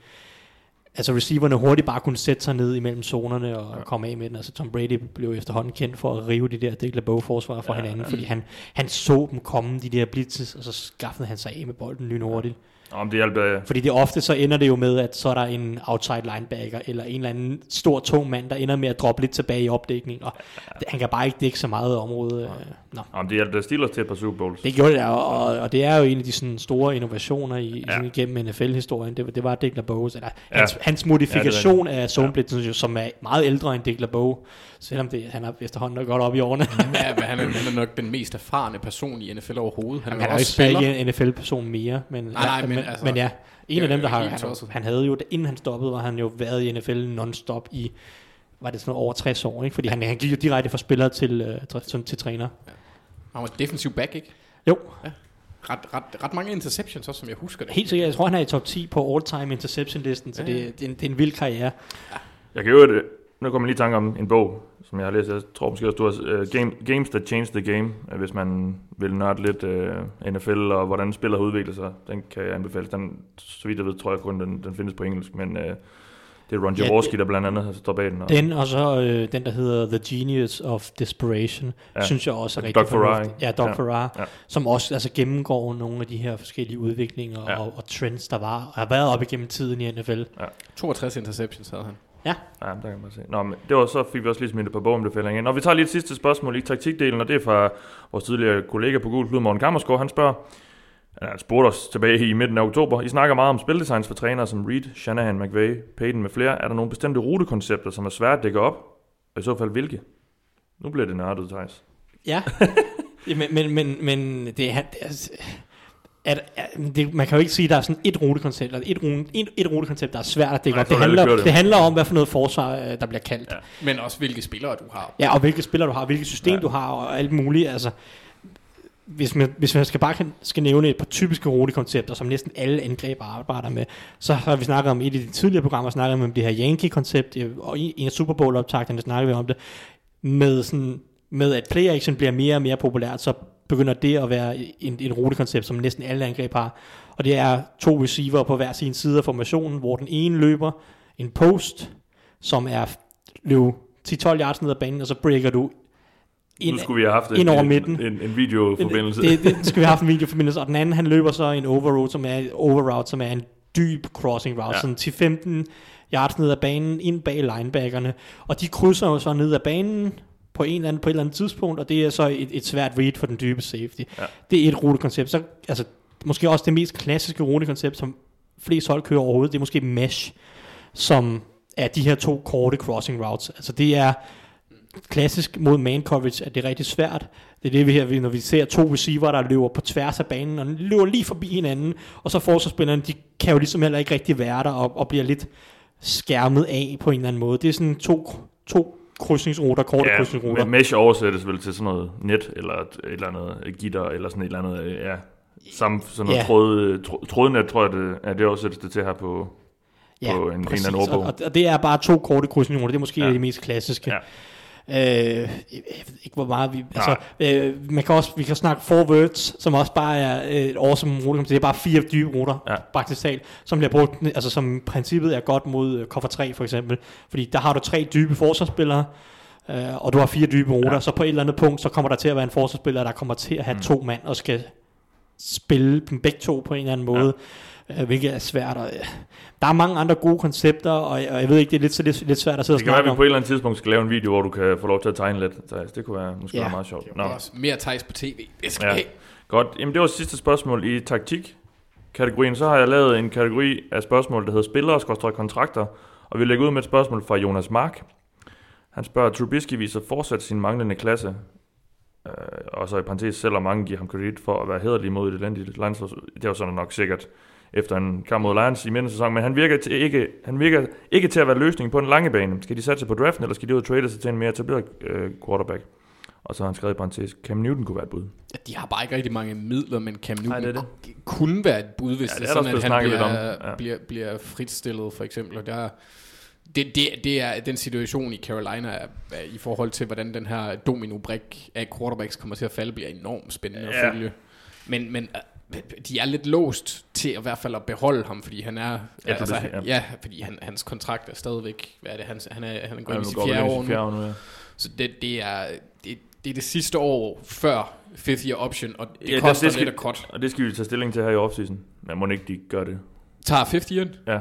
altså receiverne hurtigt bare kunne sætte sig ned imellem zonerne og ja. komme af med den. Altså Tom Brady blev efterhånden kendt for at rive de der Dick LeBeau-forsvar fra Ja, ja, hinanden, ja. ja. fordi han, han så dem komme, de der blitzes, og så skaffede han sig af med bolden lynhurtigt. Om det hjalp, øh, Fordi det ofte så ender det jo med, at så er der en outside linebacker, eller en eller anden stor, tung mand, der ender med at droppe lidt tilbage i opdækning, og det, han kan bare ikke dække så meget område. øh, Nå. om det hjalp Steelers til et par Super Bowls. Det gjorde det, og, og, og det er jo en af de sådan, store innovationer i, Ja. ja. igennem NFL-historien. Det, var- det var Dick LeBeau. Eller Ja. hans, hans modifikation Ja, af zone blitzen, jo, som er meget ældre end Dick LeBeau, selvom det, han er efterhånden er godt op i årene. Ja, men han, er, han er nok den mest erfarne person i NFL overhovedet. Han, Han er jo jo ikke også spiller. stadig en NFL-person mere, men, Nej, nej, ja, men men, altså- men ja, en Ja, af dem, der har, han, han havde jo, inden han stoppede, var han jo været i NFL non-stop i, var det sådan over 60 år, ikke? fordi han, han gik jo direkte fra spiller til, uh, til, til træner. Han var defensiv back, ikke? Jo, Ret, ret, ret mange interceptions også, som jeg husker det. helt sikkert. Jeg tror, han er i top 10 på all-time interception-listen, så Ja, ja. det, det, er en, det er en vild karriere. Jeg kan jo, øh, nu kommer jeg lige i tanke om en bog, som jeg har læst. Jeg tror måske også, du har uh, game, Games That Changed the Game, øh, hvis man vil nørde lidt uh, NFL og hvordan spillet har udviklet sig. Den kan jeg anbefale. Den, så vidt jeg ved, tror jeg kun, den, den findes på engelsk, men uh, det er Ron Ja, Jaworski, det- der blandt andet står bag den. Og, Den og så øh, den, der hedder The Genius of Desperation, Ja. ja. synes jeg også er rigtig ikke? Ja, Doug Ja. ja. Farrar, Ja. ja. som også altså, gennemgår nogle af de her forskellige udviklinger Ja. ja. og, og trends, der var og har været op igennem tiden i NFL. 62 interceptions havde han. Ja, Ja, der kan man se. Nå, men det var så fik vi også lige smidt et par boganbefalinger ind. Og vi tager lige et sidste spørgsmål i taktikdelen, og det er fra vores tidligere kollega på Gul Klud, Morten Kammersgaard. Han spørger, han spurgte os tilbage i midten af oktober. I snakker meget om spildesigns for trænere som Reed, Shanahan, McVay, Payton med flere. Er der nogle bestemte rutekoncepter, som er svære at dække op? Og i så fald hvilke? Nu bliver det nørdet, Thijs. ja. men, men, men, men det er... Det er at, at, det, man kan jo ikke sige, at der er sådan et rutekoncept, eller et, rute, et, et rutekoncept, der er svært at dække op. Det er det handler, det jo. handler om, hvad for noget forsvar, øh, der bliver kaldt. Ja. Men også hvilke spillere du har. Ja, og hvilke spillere du har, hvilket system Ja. ja. du har, og alt muligt. Altså, hvis man, hvis man skal bare skal nævne et par typiske rutekoncepter, som næsten alle angreb arbejder med, så har vi snakket om et af de tidligere programmer, snakket om det her Yankee-koncept, øh, og i en af Super Bowl-optagterne snakker vi om det, med, sådan, med at play action bliver mere og mere populært, så begynder det at være en, en rutekoncept, som næsten alle angreb har. Og det er to receiver på hver sin side af formationen, hvor den ene løber en post, som er løb 10-12 yards ned ad banen, og så breaker du nu skulle vi have haft ind over en, midten. en, en videoforbindelse. Det, det, skal vi have haft en videoforbindelse. Og den anden, han løber så en overroute, som er, overroute, som er en dyb crossing route. Ja. Sådan 10-15 yards ned ad banen, ind bag linebackerne. Og de krydser jo så ned ad banen på, en eller anden, på et eller andet tidspunkt, og det er så et, et svært read for den dybe safety. Ja. Det er et rutekoncept. Så, altså, måske også det mest klassiske rutekoncept, som flest hold kører overhovedet, det er måske mesh, som er de her to korte crossing routes. Altså det er klassisk mod man coverage, at det er rigtig svært. Det er det, vi her, når vi ser to receiver, der løber på tværs af banen, og løber lige forbi hinanden, og så forsvarsspillerne, de kan jo ligesom heller ikke rigtig være der, og, og bliver lidt skærmet af på en eller anden måde. Det er sådan to, to krydsningsruter, korte ja, krydsningsruter. mesh oversættes vel til sådan noget net, eller et, et eller andet gitter, eller sådan et eller andet, øh, ja, samme, sådan noget Ja. tråd, tråd, trådnet, tror jeg, det, ja, det oversættes det til her på, Ja, på en, en eller anden ordbog. Og, og det er bare to korte krydsningsord. Det er måske ja. det mest klassiske. Ja. Øh, ikke, hvor meget vi... Altså, øh, man kan også, vi kan snakke four words, som også bare er øh, et awesome rute. Det er bare fire dybe ruter, Ja. praktisk talt, som bliver brugt, altså som princippet er godt mod øh, cover 3 for eksempel. Fordi der har du tre dybe forsvarsspillere, øh, og du har fire dybe ruter, ja. så på et eller andet punkt, så kommer der til at være en forsvarsspiller, der kommer til at have mm. to mand, og skal spille dem begge to på en eller anden måde, ja. Øh, hvilket er svært. Og, øh, der er mange andre gode koncepter, og, og jeg ved ikke, det er lidt, så lidt, lidt svært at sidde og Det kan være, at snakke vi på et eller andet tidspunkt skal lave en video, hvor du kan få lov til at tegne lidt. Thijs. Det kunne være måske Ja. være meget sjovt. Nå. Mere Thijs på tv. Det skal Ja. have. Godt. Jamen, det var sidste spørgsmål i taktik-kategorien. Så har jeg lavet en kategori af spørgsmål, der hedder spillere og kontrakter. Og vi lægger ud med et spørgsmål fra Jonas Mark. Han spørger, Trubisky viser fortsat sin manglende klasse. Øh, og så i parentes, selvom mange giver ham kredit for at være hederlig mod et elendigt landshold. Det er jo sådan nok sikkert efter en kamp mod Lions i midten af sæsonen. Men han virker, til ikke, han virker ikke til at være løsningen på den lange bane. Skal de satse på draften, eller skal de ud og trade sig til en mere etableret øh, quarterback? Og så har han skrevet i parentes, Cam Newton kunne være et bud. Ja, de har bare ikke rigtig mange midler, men Cam Newton Nej, det det. ku- kunne være et bud, hvis Ja, det er sådan, at han bliver, lidt om. Ja. bliver, bliver fritstillet, for eksempel. Og der, det, det, det er den situation i Carolina er, er, i forhold til, hvordan den her domino-brik af quarterbacks kommer til at falde, bliver enormt spændende Ja. at følge. Men, men øh, de er lidt låst til at, i hvert fald at beholde ham, fordi han er... Ja, altså, det ja. ja, fordi han, hans kontrakt er stadigvæk... Hvad er det? Han, han er, han gået Ja, ind i sit går fjerde år nu. fjerde nu, ja. Så det, det, er, det, det er det sidste år før fifth year option, og det Ja, ja, det- koster det skal- lidt at cut. Og det skal vi tage stilling til her i offseason. Men må ikke de gør det? Tager fifth year? Ja.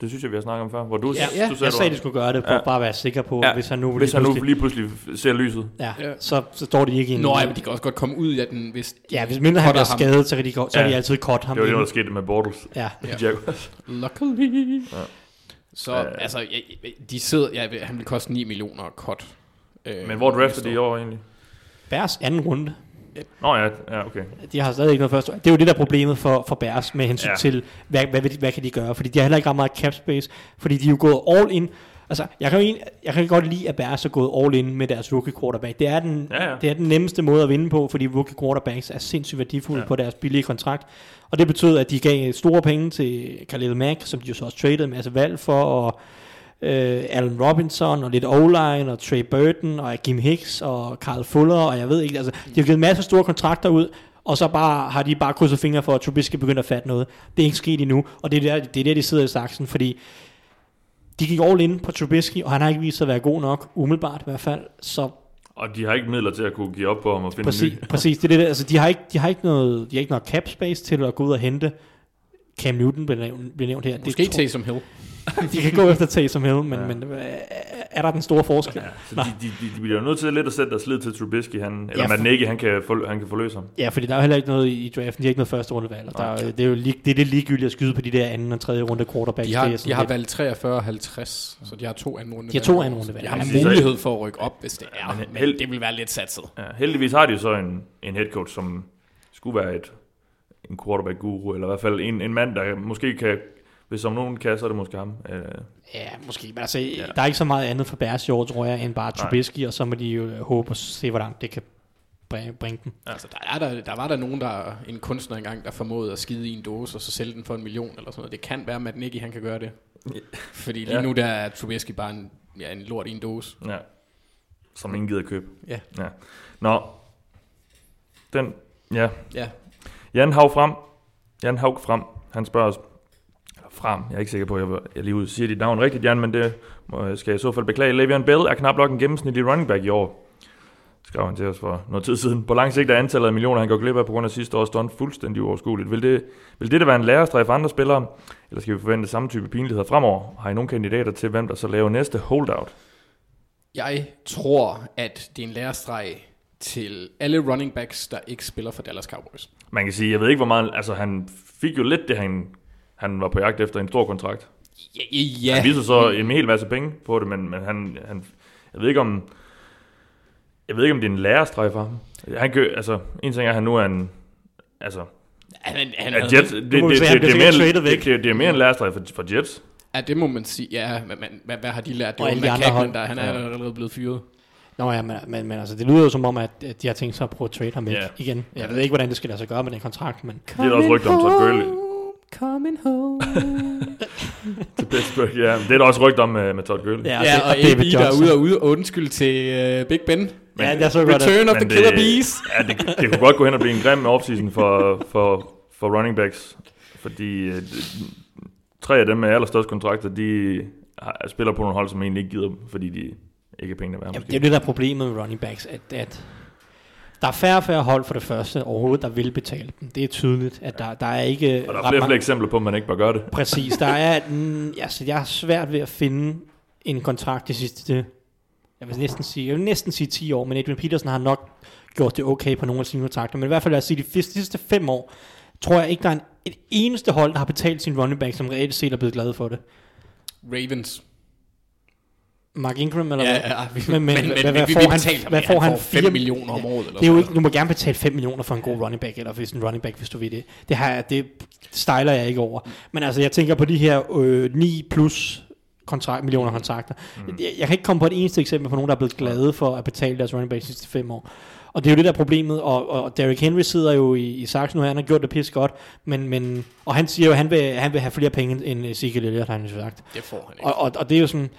Det synes jeg, vi har snakket om før. Hvor du, Ja, ja. du jeg sagde, du- de skulle gøre det, for Ja. bare at være sikker på, Ja. hvis han nu Hvis lige han nu pludselig- lige pludselig ser lyset. Ja, Ja. så, så står de ikke i en... Nå, ja, men de kan også godt komme ud af den, hvis Ja, hvis mindre han bliver skadet, så, kan de, så Ja. de altid cut ham. Det var det, der skete med Bortles. Ja, Ja. Luckily. Ja. Så Ja. altså, ja, de sidder, ja, han vil koste 9 millioner at cut. Øh, Men hvor drafter næste de i år egentlig? Bears anden runde. Nå ja, ja okay. De har stadig ikke noget første. Det er jo det der er problemet for, for Bears med hensyn Ja. til, hvad, hvad, hvad, hvad, kan de gøre? Fordi de har heller ikke ret meget cap space, fordi de er jo gået all in. Altså, jeg kan, jo jeg kan godt lide, at Bears er gået all in med deres rookie quarterback. Det er den, Ja, ja. det er den nemmeste måde at vinde på, fordi rookie quarterbacks er sindssygt værdifulde ja. på deres billige kontrakt. Og det betød, at de gav store penge til Khalil Mack, som de jo så også traded en masse valg for, og øh, Allen Robinson, og lidt O-line, og Trey Burton, og Jim Hicks, og Carl Fuller, og jeg ved ikke, altså, de har givet en masse store kontrakter ud, og så bare, har de bare krydset fingre for, at Trubisky begynder at fatte noget. Det er ikke sket endnu, og det er der, det er der de sidder i saksen, fordi de gik all in på Trubisky, og han har ikke vist sig at være god nok, umiddelbart i hvert fald, så Og de har ikke midler til at kunne give op på ham og finde præcis, en ny. præcis det er det, der. altså de har, ikke, de, har ikke noget, de har ikke noget cap space til at gå ud og hente Cam Newton bliver nævnt, bliver nævnt her. Måske det, tror- Taysom Hill. de kan gå efter Taysom Hill, men, Ja. men øh, er der den store forskel? Ja, så de, de, de, de bliver jo nødt til lidt at sætte deres lid til Trubisky, han, eller Ja, for- Matt han kan, få, han kan forløse ham. Ja, fordi der er jo heller ikke noget i draften. De har ikke noget første rundevalg. og Der er, det er jo lige, det er det ligegyldigt at skyde på de der anden og tredje runde quarterbacks. De har, de har valgt 43 og 50, så de har to anden runde. De har to anden runde De har valg. en mulighed for at rykke op, hvis det er. Men Men, held- det vil være lidt satset. Ja, heldigvis har de jo så en, en head coach, som skulle være et, en quarterback guru, eller i hvert fald en, en mand, der måske kan, hvis som nogen kan, så er det måske ham. Øh, Ja, måske. Men altså, ja. der er ikke så meget andet for Bears i år, tror jeg, end bare Trubisky, og så må de jo øh, håbe og se, hvordan det kan bringe, bringe dem. Altså, der, er der, der var der nogen, der en kunstner engang, der formåede at skide i en dåse, og så sælge den for en million, eller sådan noget. Det kan være, at Nicky han kan gøre det. Fordi lige Ja. nu, der er Trubisky bare en, ja, en lort i en dåse. ja, som ingen gider købe. Ja. ja. Nå, den, ja, Ja, Jan Haug frem. Jan Haug frem. Han spørger os, frem, jeg er ikke sikker på, at jeg, lige siger dit navn rigtigt, Jan, men det skal jeg i så fald beklage. Le'Veon Bell er knap nok en gennemsnitlig running back i år. Skrev han til os for noget tid siden. På lang sigt er antallet af millioner, han går glip af på grund af sidste års stunt, fuldstændig uoverskueligt. Vil det, vil det være en lærestreg for andre spillere, eller skal vi forvente samme type pinligheder fremover? Har I nogle kandidater til, hvem der så laver næste holdout? jeg tror, at det er en lærestreg til alle running backs, der ikke spiller for Dallas Cowboys. Man kan sige, jeg ved ikke hvor meget, altså han fik jo lidt det, han, han var på jagt efter en stor kontrakt. Ja, ja. Han viser så en hel masse penge på det, men, men han, han, jeg ved ikke om, jeg ved ikke om det er en lærestreg for ham. Han kan, altså, en ting er, at han nu er en, altså, han, han, Jets, det, det, det, det, det, er mere, væk. det, det, det er mere en lærestreg for, for Jets. Ja, det må man sige. Ja, men, men hvad, hvad har de lært? Det var de andre hold. Der han er Ja. allerede blevet fyret. Nå ja, men, men, men altså, det lyder jo som om, at de har tænkt sig at prøve at trade ham væk Ja. igen. Jeg ved ikke, hvordan det skal lade sig gøre med den kontrakt, men Det er også rygter om Todd Gurley. Coming home. til Pittsburgh. Ja, det er der også rygt om med, med Todd Gurley. Ja, ja, og, og AB, der er ude og ude undskylde til uh, Big Ben. Ja, jeg så godt, Return of the Men Killer det- Bees. Ja, det, det kunne godt gå hen og blive en grim offseason for, for, for running backs. Fordi øh, tre af dem med allerstørste kontrakter, de har, spiller på nogle hold, som egentlig ikke gider dem, fordi de ikke er pengene værd. Jamen, måske. det er jo det, der er problemet med running backs, at, at der er færre og færre hold for det første overhovedet, der vil betale dem. Det er tydeligt, at der, der er ikke... og der er flere flere eksempler på, at man ikke bør gøre det. Præcis, der er, mm, altså, jeg har svært ved at finde en kontrakt de sidste, jeg vil næsten sige, jeg vil næsten sige 10 år, men Adrian Peterson har nok gjort det okay på nogle af sine kontrakter, men i hvert fald lad os sige, de sidste fem år, tror jeg ikke, der er en, et eneste hold, der har betalt sin running back, som reelt set er blevet glad for det. Ravens. Mark Ingram, eller Ja, hvad? ja, vi, Men- men men, men, hvad- hvad vi, får vi han- betaler, hvad hvad får han? han? 5 Fire- millioner om året, eller Det er jo ikke, du må gerne betale 5 millioner for en god running back, eller hvis en running back, hvis du vil det. Det, har, jeg- det styler jeg ikke over. Men altså, jeg tænker på de her øh, 9 plus kontrakt, millioner kontrakter. Mm. Jeg, jeg kan ikke komme på et eneste eksempel på nogen, der er blevet glade for at betale deres running back de sidste 5 år. Og det er jo det der er problemet, og, og Derrick Henry sidder jo i, i Sachs nu, han har gjort det pisse godt, men, men, og han siger jo, at han vil, han vil have flere penge end Ezekiel Elliott, har han jo sagt. Det får han ikke. Og, og, og det er jo sådan,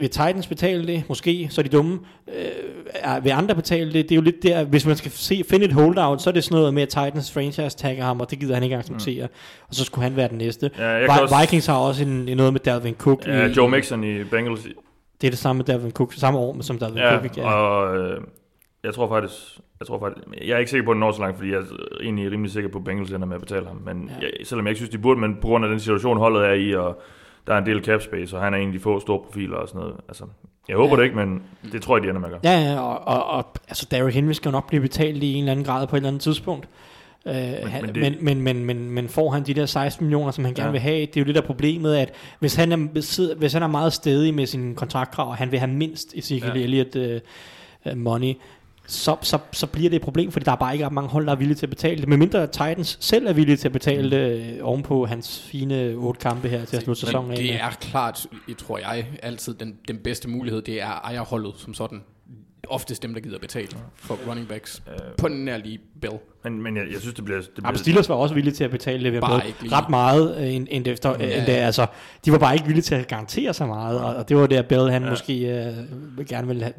vil Titans betale det? Måske, så er de dumme. Øh, vil andre betale det? Det er jo lidt der, hvis man skal se, finde et holdout, så er det sådan noget med, at Titans franchise tagger ham, og det gider han ikke acceptere. Mm. Og så skulle han være den næste. Ja, Vi- også- Vikings har også en, en noget med Dalvin Cook. Ja, i, Joe Mixon i Bengals. Det er det samme med Dalvin Cook, samme år som Dalvin Ja, Cook. Ja. og øh, jeg tror faktisk, jeg tror faktisk, jeg er ikke sikker på, at den når så langt, fordi jeg er egentlig rimelig sikker på, at Bengals ender med at betale ham. Men ja. jeg, selvom jeg ikke synes, de burde, men på grund af den situation, holdet er i, og der er en del cap space, og han er en af de få store profiler og sådan noget. Altså, jeg håber Ja. det ikke, men det tror jeg, de ender med at gøre. Ja, ja, og, og, og altså Derrick Henry skal jo nok blive betalt i en eller anden grad på et eller andet tidspunkt. Øh, men, men men, det- men, men, men, men, men får han de der 16 millioner, som han gerne Ja. vil have, det er jo det der problemet, at hvis han er, hvis han er meget stedig med sin kontraktkrav, og han vil have mindst Ezekiel ja. Elliott uh, uh, money, så, så, så bliver det et problem, fordi der er bare ikke ret mange hold, der er villige til at betale det. Medmindre Titans selv er villige til at betale det øh, ovenpå hans fine otte kampe her til at slutte sæsonen af. Det er klart, tror jeg, altid den, den bedste mulighed, det er ejerholdet som sådan. Oftest dem, der gider betale for running backs. På den nærlige Bell. Men, men jeg, jeg synes, det bliver... Det bliver Steelers var også villige til at betale Le'Veon Bare ikke lige. ret meget, øh, end, end, efter, Ja. end det, altså, de var bare ikke villige til at garantere så meget, og, og det var der Bell, han ja. Ja. måske øh, gerne ville have,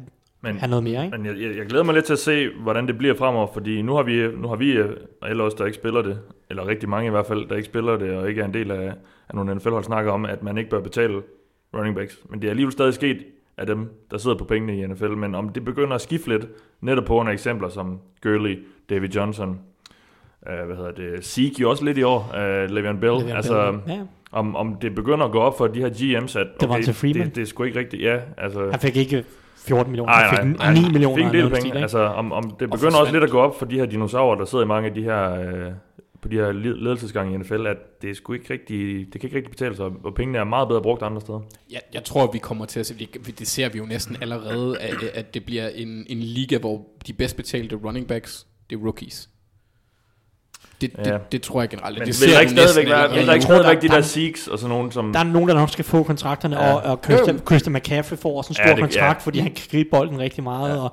men, have noget mere, ikke? Men jeg, jeg, jeg glæder mig lidt til at se, hvordan det bliver fremover, fordi nu har vi, nu har vi øh, alle os, der ikke spiller det, eller rigtig mange i hvert fald, der ikke spiller det, og ikke er en del af, af nogle NFL-hold, snakker om, at man ikke bør betale running backs. Men det er alligevel stadig sket af dem, der sidder på pengene i NFL, men om det begynder at skifte lidt, netop på af eksempler som Gurley, David Johnson, uh, hvad hedder det, Zeke jo også lidt i år, uh, Le'Veon Bell, Le'Veon altså Bell, ja. om, om det begynder at gå op for de her GM's, at Devonta Freeman. det, det er sgu ikke rigtigt, ja, altså... Han fik ikke 14 millioner, Nej, han fik nej, 9 nej, millioner. Fik en del penge. Altså, om, om det Og begynder også lidt at gå op for de her dinosaurer, der sidder i mange af de her, øh, på de her led- ledelsesgange i NFL, at det er sgu ikke rigtig, det kan ikke rigtig betale sig, og pengene er meget bedre brugt andre steder. Jeg, jeg tror, vi kommer til at se, det, det ser vi jo næsten allerede, at, at det bliver en, en liga, hvor de bedst betalte running backs, det er rookies. Det, Ja. det, det tror jeg generelt. Men det vil der ikke stadigvæk være, vil der ikke stadigvæk de der- der Seeks og sådan nogen, som... Der er nogen, der nok skal få kontrakterne, Ja. ja. og, og Christian. Christian McCaffrey får også en stor Ja, ja, det- kontrakt, ja. fordi han kan gribe bolden rigtig meget, ja. og,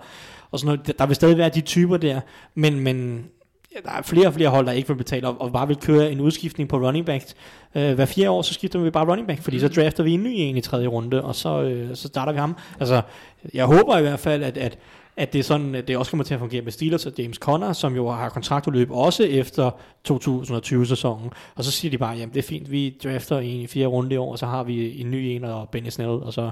og sådan noget. Der- vil stadig være de typer der, men, men ja, der er flere og flere hold, der ikke vil betale, og, og bare vil køre en udskiftning på running back. Øh, hver fjerde år, så skifter vi bare running back, fordi så drafter vi en ny en i tredje runde, og så, øh, så starter vi ham. Altså, jeg håber i hvert fald, at, at at det er sådan, at det også kommer til at fungere med Steelers og James Conner, som jo har kontraktudløb også efter 2020-sæsonen. Og så siger de bare, jamen det er fint, vi drafter en i fire runde i år, og så har vi en ny en og Benny Snell, og så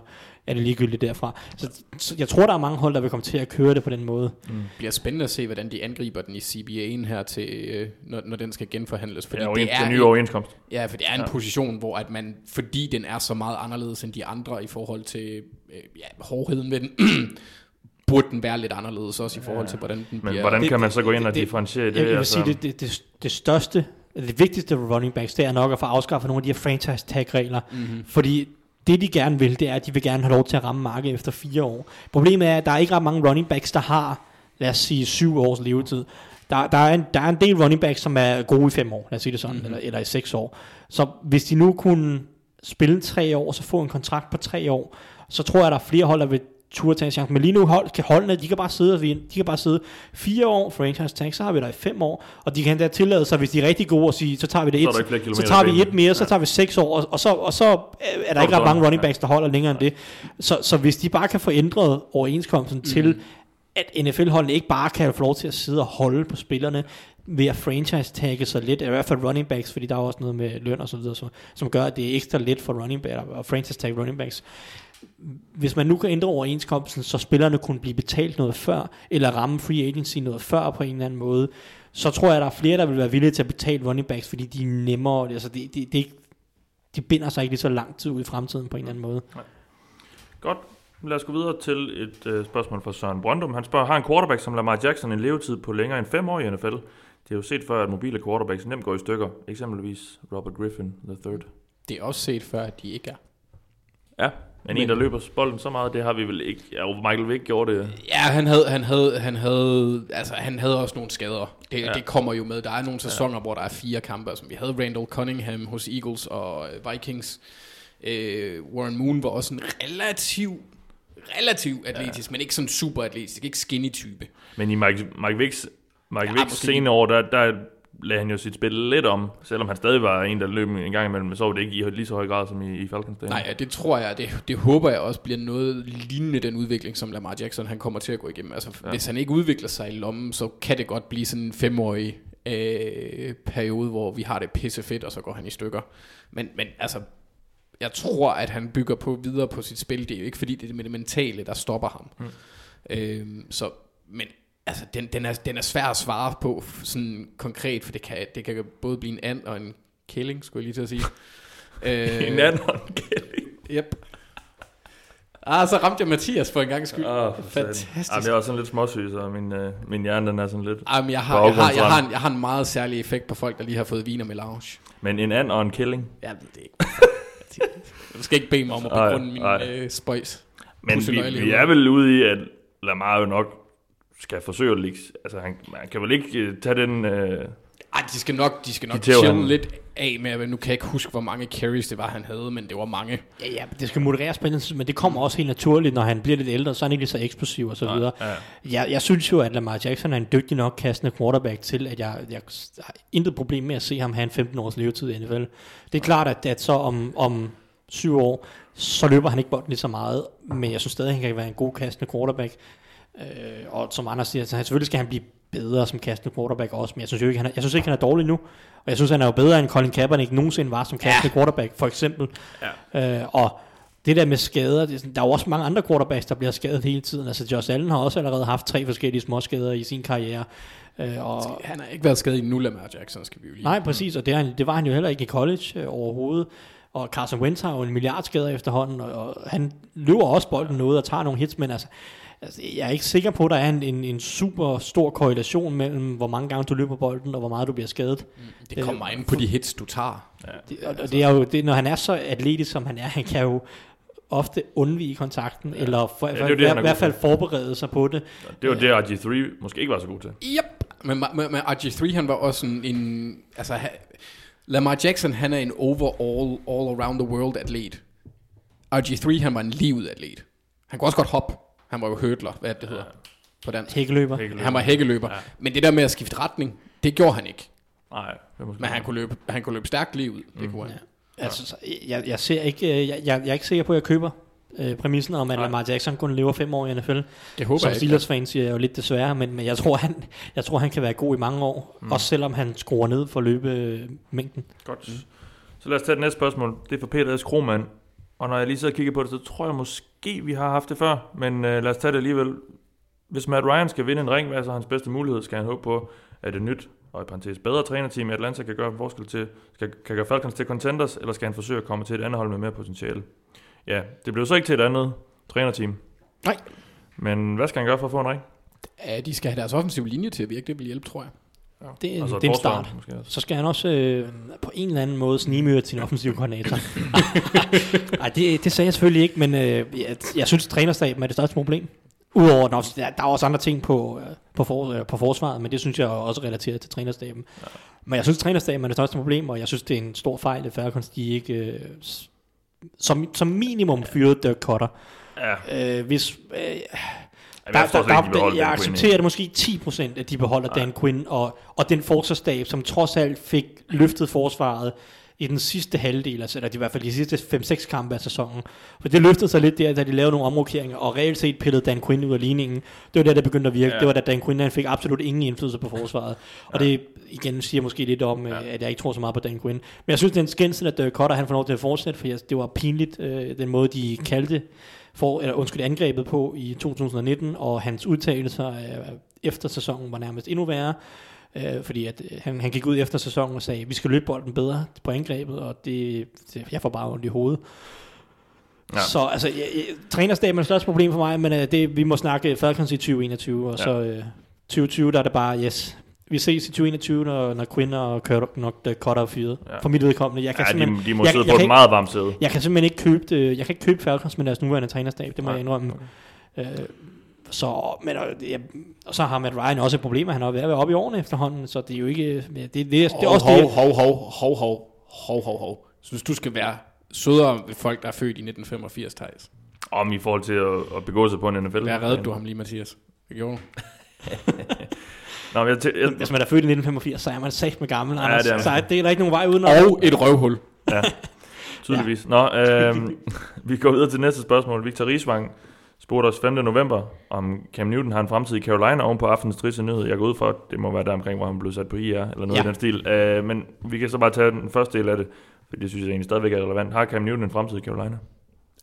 er det ligegyldigt derfra. Så, så jeg tror, der er mange hold, der vil komme til at køre det på den måde. Det bliver spændende at se, hvordan de angriber den i CBA'en her, til, øh, når, når den skal genforhandles. Fordi Ja, det er den nye en- overenskomst. Ja, for det er en Ja. ja. position, hvor at man, fordi den er så meget anderledes end de andre i forhold til øh, ja, hårdheden ved den, burde den være lidt anderledes også i forhold til, hvordan den Men bliver... hvordan kan man så gå ind og det- differentiere det? Jeg, jeg vil altså? sige, det, det, det, det største, det vigtigste for running backs, det er nok at få afskaffet nogle af de her franchise tag regler, mm-hmm. fordi det de gerne vil, det er, at de vil gerne have lov til at ramme markedet efter fire år. Problemet er, at der er ikke ret mange running backs, der har, lad os sige, syv års levetid. Der, der, er en, der er en del running backs, som er gode i fem år, lad os sige det sådan, mm-hmm. eller, eller i seks år. Så hvis de nu kunne spille tre år, så få en kontrakt på tre år, så tror jeg, at der er flere hold, der vil turde tage en chance. Men lige nu hold, kan holdene, de kan bare sidde, og vinde. de kan bare sidde fire år franchise tag, så har vi der i fem år, og de kan da tillade sig, hvis de er rigtig gode, at sige, så tager vi det Så et, så kilometer tager vi et mere, så tager vi seks år, og, og så, og så er der ikke ret mange running backs, der holder længere end det. Så, så hvis de bare kan få ændret overenskomsten mm. til, at NFL-holdene ikke bare kan få lov til at sidde og holde på spillerne, ved at franchise-tagge så lidt, i hvert fald running backs, fordi der er også noget med løn og så videre, som, som gør, at det er ekstra let for running backs og franchise-tag running backs. Hvis man nu kan ændre overenskomsten, så spillerne kunne blive betalt noget før, eller ramme free agency noget før på en eller anden måde, så tror jeg, at der er flere, der vil være villige til at betale running backs, fordi de er nemmere, altså det, det, det er ikke, de binder sig ikke lige så lang tid ud i fremtiden på en eller anden måde. Godt. Lad os gå videre til et øh, spørgsmål fra Søren Brøndum. Han spørger, har en quarterback som Lamar Jackson en levetid på længere end fem år i NFL? Det er jo set før, at mobile quarterbacks nemt går i stykker. Eksempelvis Robert Griffin the third. Det er også set før, at de ikke er. Ja, men, Men- en, der løber bolden så meget, det har vi vel ikke. Ja, Michael Vick gjorde det. Ja, han havde, han havde, han havde, altså, han havde også nogle skader. Det, Ja. det kommer jo med. Der er nogle sæsoner, ja. hvor der er fire kampe. Som vi havde Randall Cunningham hos Eagles og øh, Vikings. Øh, Warren Moon var også en relativ, relativ atletisk, ja. men ikke sådan super atletisk. Ikke skinny type. Men i Mike, Mike Vicks, Mike Ja, Vicks måske sene år, der, der lagde han jo sit spil lidt om. Selvom han stadig var en, der løb en gang imellem, så var det ikke i lige så høj grad som i, i Falcons dage. Nej, ja, det tror jeg, det, det håber jeg også bliver noget lignende den udvikling, som Lamar Jackson han kommer til at gå igennem. Altså, ja. hvis han ikke udvikler sig i lommen, så kan det godt blive sådan en femårig øh, periode, hvor vi har det pisse fedt, og så går han i stykker. Men, men altså, jeg tror, at han bygger på videre på sit spil. Det er jo ikke fordi, det er det mentale, der stopper ham. Mm. Øh, så, men altså, den, den, er, den er svær at svare på sådan konkret, for det kan, det kan både blive en and og en killing, skulle jeg lige til at sige. øh, En anden Kelly. Yep. Ah, så ramte jeg Mathias for en gang skyld. For Fantastisk. Jamen, jeg er også sådan lidt småsyg, så min, øh, min hjerne den er sådan lidt... Ah, men jeg, har, jeg, har, jeg, har en, jeg har en meget særlig effekt på folk, der lige har fået viner med lounge. Men en and og en killing. Jeg ved det ikke. du skal ikke bede mig om at begrunde min øh, spøjs. Men vi, vi er vel ude i, at Lamar jo nok skal forsøge at ligge... Altså, han, han kan vel ikke øh, tage den... Øh, Ej, de skal nok, de skal nok De chille han. lidt af med, at nu kan jeg ikke huske, hvor mange carries det var, han havde, men det var mange. Ja, ja, det skal modereres på en eller anden tid, men det kommer også helt naturligt, når han bliver lidt ældre, så er han ikke lige så eksplosiv og så videre. ja. Jeg, jeg synes jo, at Lamar Jackson er en dygtig nok kastende quarterback til, at jeg, jeg har intet problem med at se ham have en 15 års levetid i NFL. Det er klart, at, at så om, om syv år, så løber han ikke bolden lige så meget, men jeg synes stadig, at han kan være en god kastende quarterback. Øh, og som andre siger, så han, selvfølgelig skal han blive bedre som kastende quarterback også, men jeg synes jo ikke, han er, jeg synes ikke, han er dårlig nu. Og jeg synes, han er jo bedre end Colin Kaepernick nogensinde var som kastende ja. quarterback, for eksempel. Ja. Øh, og det der med skader, det er sådan, der er jo også mange andre quarterbacks, der bliver skadet hele tiden. Altså Josh Allen har også allerede haft tre forskellige småskader i sin karriere. Øh, og, Han har ikke været skadet i nu, Lamar Jackson, skal vi jo lige. nej, præcis, og det, er, han- det var han jo heller ikke i college øh, overhovedet. Og Carson Wentz har jo en milliard skader efterhånden, og, og han løber også bolden noget og tager nogle hits, men altså, altså jeg er ikke sikker på, at der er en, en, en super stor korrelation mellem, hvor mange gange du løber bolden, og hvor meget du bliver skadet. Det kommer ind på de hits, du tager. Det, og, og det er jo, det, når han er så atletisk, som han er, han kan jo ofte undvige kontakten, ja. eller for, Ja, ja, det det, i er hvert fald forberede sig på det. Det var det, RG3 måske ikke var så god til. Yep. Men, men, men RG3, han var også en, en altså, ha, Lamar Jackson, han er en overall, all around the world atlet. RG3, han var en livet atlet. Han kunne også godt hoppe. Han var jo hurdler, hvad det, hedder på dansk. Hækkeløber. Hækkeløber. Han var hækkeløber. Ja. Ja. Men det der med at skifte retning, det gjorde han ikke. Nej, det måske Men han kunne løbe, han kunne løbe stærkt lige ud. Det kunne han. Altså, så jeg, jeg, ser ikke, øh, jeg, jeg, jeg er ikke sikker på, at jeg køber øh, præmissen om, at Nej. Lamar Jackson kun lever fem år i NFL. Det håber Som jeg ikke. Steelers-fan siger jeg jo lidt desværre, men, men jeg, tror, han, jeg tror, han kan være god i mange år, mm. også selvom han skruer ned for løbemængden. Godt. Så lad os tage det næste spørgsmål. Det er fra Peter S. Krohmann. Og når jeg lige sidder og kigger på det, så tror jeg måske, vi har haft det før. Men øh, lad os tage det alligevel. Hvis Matt Ryan skal vinde en ring, hvad er så hans bedste mulighed? Skal han håbe på, at et nyt og i parentes bedre trænerteam i Atlanta kan gøre en forskel til, skal, kan gøre Falcons til contenders, eller skal han forsøge at komme til et andet hold med mere potentiale? Ja, det blev så ikke til et andet trænerteam. Nej. Men hvad skal han gøre for at få en ring? Ja, de skal have deres offensive linje til at virke. Det vil hjælpe, tror jeg. Det, er- Altså et det er en start. Måske også. Så skal han også øh, på en eller anden måde snimøre sin offensive koordinator. Nej, det, det sagde jeg selvfølgelig ikke, men øh, jeg, jeg synes, at trænerstaben er det største problem. Udover, der, er- der er også andre ting på, øh, på, for, øh, på forsvaret, men det synes jeg også er relateret til trænerstaben. Ja. Men jeg synes, at trænerstaben er det største problem, og jeg synes, det er en stor fejl, at Falcons de ikke øh, som, som minimum fyrede Dirk Cutter. Ja. Øh, hvis, øh, der, jeg, der, der, beholder jeg accepterer det måske 10%, at de beholder Dan Quinn og, og den forsvarsstab, som trods alt fik løftet forsvaret i den sidste halvdel, altså, eller i hvert fald de sidste 5-6 kampe af sæsonen. For det løftede sig lidt der, da de lavede nogle omrokeringer, og reelt set pillede Dan Quinn ud af ligningen. Det var der, det begyndte at virke. Ja. Ja. Det var da Dan Quinn, han fik absolut ingen indflydelse på forsvaret. Og det igen siger måske lidt om, ja. at jeg ikke tror så meget på Dan Quinn. Men jeg synes, det er en skændsel, at Dirk Cutter han får lov til at fortsætte, for jeg, det var pinligt, øh, den måde, de kaldte for, eller undskyld, angrebet på i 2019, og hans udtalelser øh, efter sæsonen var nærmest endnu værre. Øh, fordi at øh, han, han gik ud efter sæsonen og sagde, vi skal løbe bolden bedre på angrebet, og det, det jeg får bare ondt i hovedet. Ja. Så altså, jeg, jeg, trænerstaben er det største problem for mig, men øh, det, vi må snakke Falcons i 2021, og ja. så øh, 2020, der er det bare, yes, vi ses i 2021, når, når Quinn og nok der Cutter er fyret. Ja. For mit vedkommende. Jeg kan Ja, de, de må jeg, sidde jeg, på kan et meget varmt sæde. jeg kan simpelthen ikke købe det, jeg kan ikke købe Falcons med deres nuværende trænerstab, det må Nej. jeg indrømme. Øh, så, men, øh, ja, og så har Matt Ryan også et problem, at han er ved at være oppe i årene efterhånden, så det er jo ikke, ja, det, det, det, det er også hov, det, hov, hov, hov, hov, hov, hov, hov. Synes du skal være sødere ved folk, der er født i 1985, Thijs? Om i forhold til at, at begå sig på en NFL. Hvad reddede du ham lige, Mathias? Det gjorde du. Nå, jeg, jeg, Hvis man er født i 1985, så er man sagt med gammel, Ja, Anders. det er man. så det er der ikke nogen vej uden Og et røvhul. Ja, tydeligvis. Nå, øhm, vi går videre til næste spørgsmål. Victor Riesvang spurgte os 5. november, om Cam Newton har en fremtid i Carolina oven på aftenens triste nyhed. Jeg går ud for, at det må være der omkring, hvor han blev sat på IR, eller noget. Ja. i den stil. Øh, men vi kan så bare tage den første del af det, for det synes jeg egentlig stadigvæk er relevant. Har Cam Newton en fremtid i Carolina?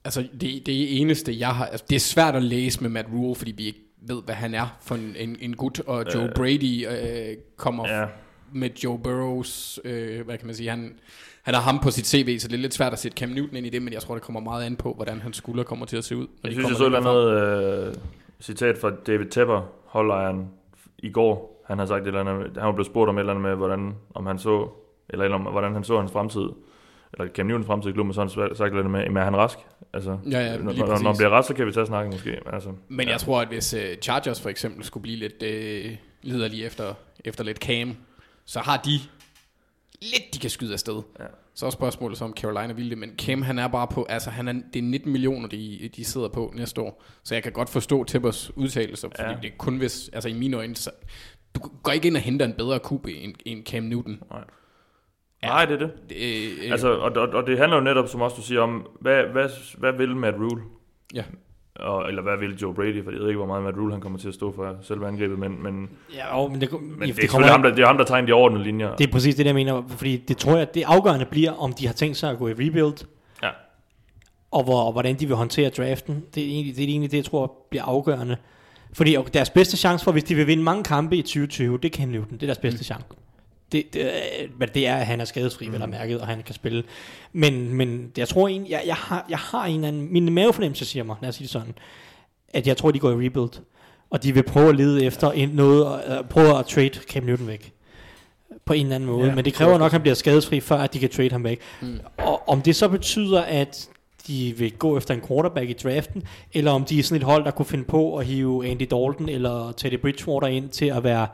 Altså, det, det eneste, jeg har... Altså, det er svært at læse med Matt Rule, fordi vi ikke ved, hvad han er for en, en, en gut. Og Joe Øh, Brady øh, kommer Ja, med Joe Burrows... Øh, hvad kan man sige? Han, han har ham på sit CV, så det er lidt svært at sætte Cam Newton ind i det, men jeg tror, det kommer meget an på, hvordan hans skulder kommer til at se ud. når jeg de synes, jeg så et eller andet øh, citat fra David Tepper, holdejeren, i går. Han har sagt et eller andet, han var blevet spurgt om et eller andet med, hvordan, om han så, eller, eller om, hvordan han så hans fremtid, eller Cam Newtons fremtid i klubben, så han sagt lidt med, er han rask? Altså, Ja, ja, når, lige når, præcis. bliver rask, så kan vi tage snakken måske. Altså, Men ja. jeg tror, at hvis uh, Chargers for eksempel skulle blive lidt uh, liderlige efter, efter lidt Cam, så har de lidt, de kan skyde afsted. Ja. Så er spørgsmålet så, om Carolina vil det, men Cam han er bare på, altså han er, det er 19 millioner, de, de sidder på næste år. Så jeg kan godt forstå Tippers udtalelser, fordi Ja. ja. det er kun hvis, altså i mine øjne, så, du går ikke ind og henter en bedre QB end, end Cam Newton. Nej, det er det. Det, øh, Altså, og, og, og det handler jo netop, som også du siger, om, hvad, hvad, hvad vil Matt Rule? Ja. Og, eller hvad vil Joe Brady? For jeg ved ikke, hvor meget Matt Rule han kommer til at stå for selve angrebet, men, men, Ja, jo, men det, men det, det, er kommer ham, der, det er ham, der tegner de overordnede linjer. Det er præcis det, jeg mener, fordi det tror jeg, det afgørende bliver, om de har tænkt sig at gå i rebuild, Ja. og, hvor, og hvordan de vil håndtere draften. Det er egentlig det, er egentlig det jeg tror bliver afgørende. Fordi og deres bedste chance for, hvis de vil vinde mange kampe i 2020, det kan Newton. Det er deres bedste mm. chance. Det, det, er- men det er, at han er skadesfri, mm. vel og mærket, og han kan spille. Men, men jeg tror egentlig, jeg, jeg, har, jeg har en eller anden, min mavefornemmelse siger mig, lad os sige det sådan, at jeg tror, de går i rebuild. Og de vil prøve at lede efter en, noget, og uh, prøve at trade Cam Newton væk. På en eller anden måde. Ja, Ja, men det kræver er nok, at han bliver skadesfri, før at de kan trade ham væk. Mm. Og om det så betyder, at de vil gå efter en quarterback i draften, eller om de er sådan et hold, der kunne finde på at hive Andy Dalton eller Teddy Bridgewater ind til at være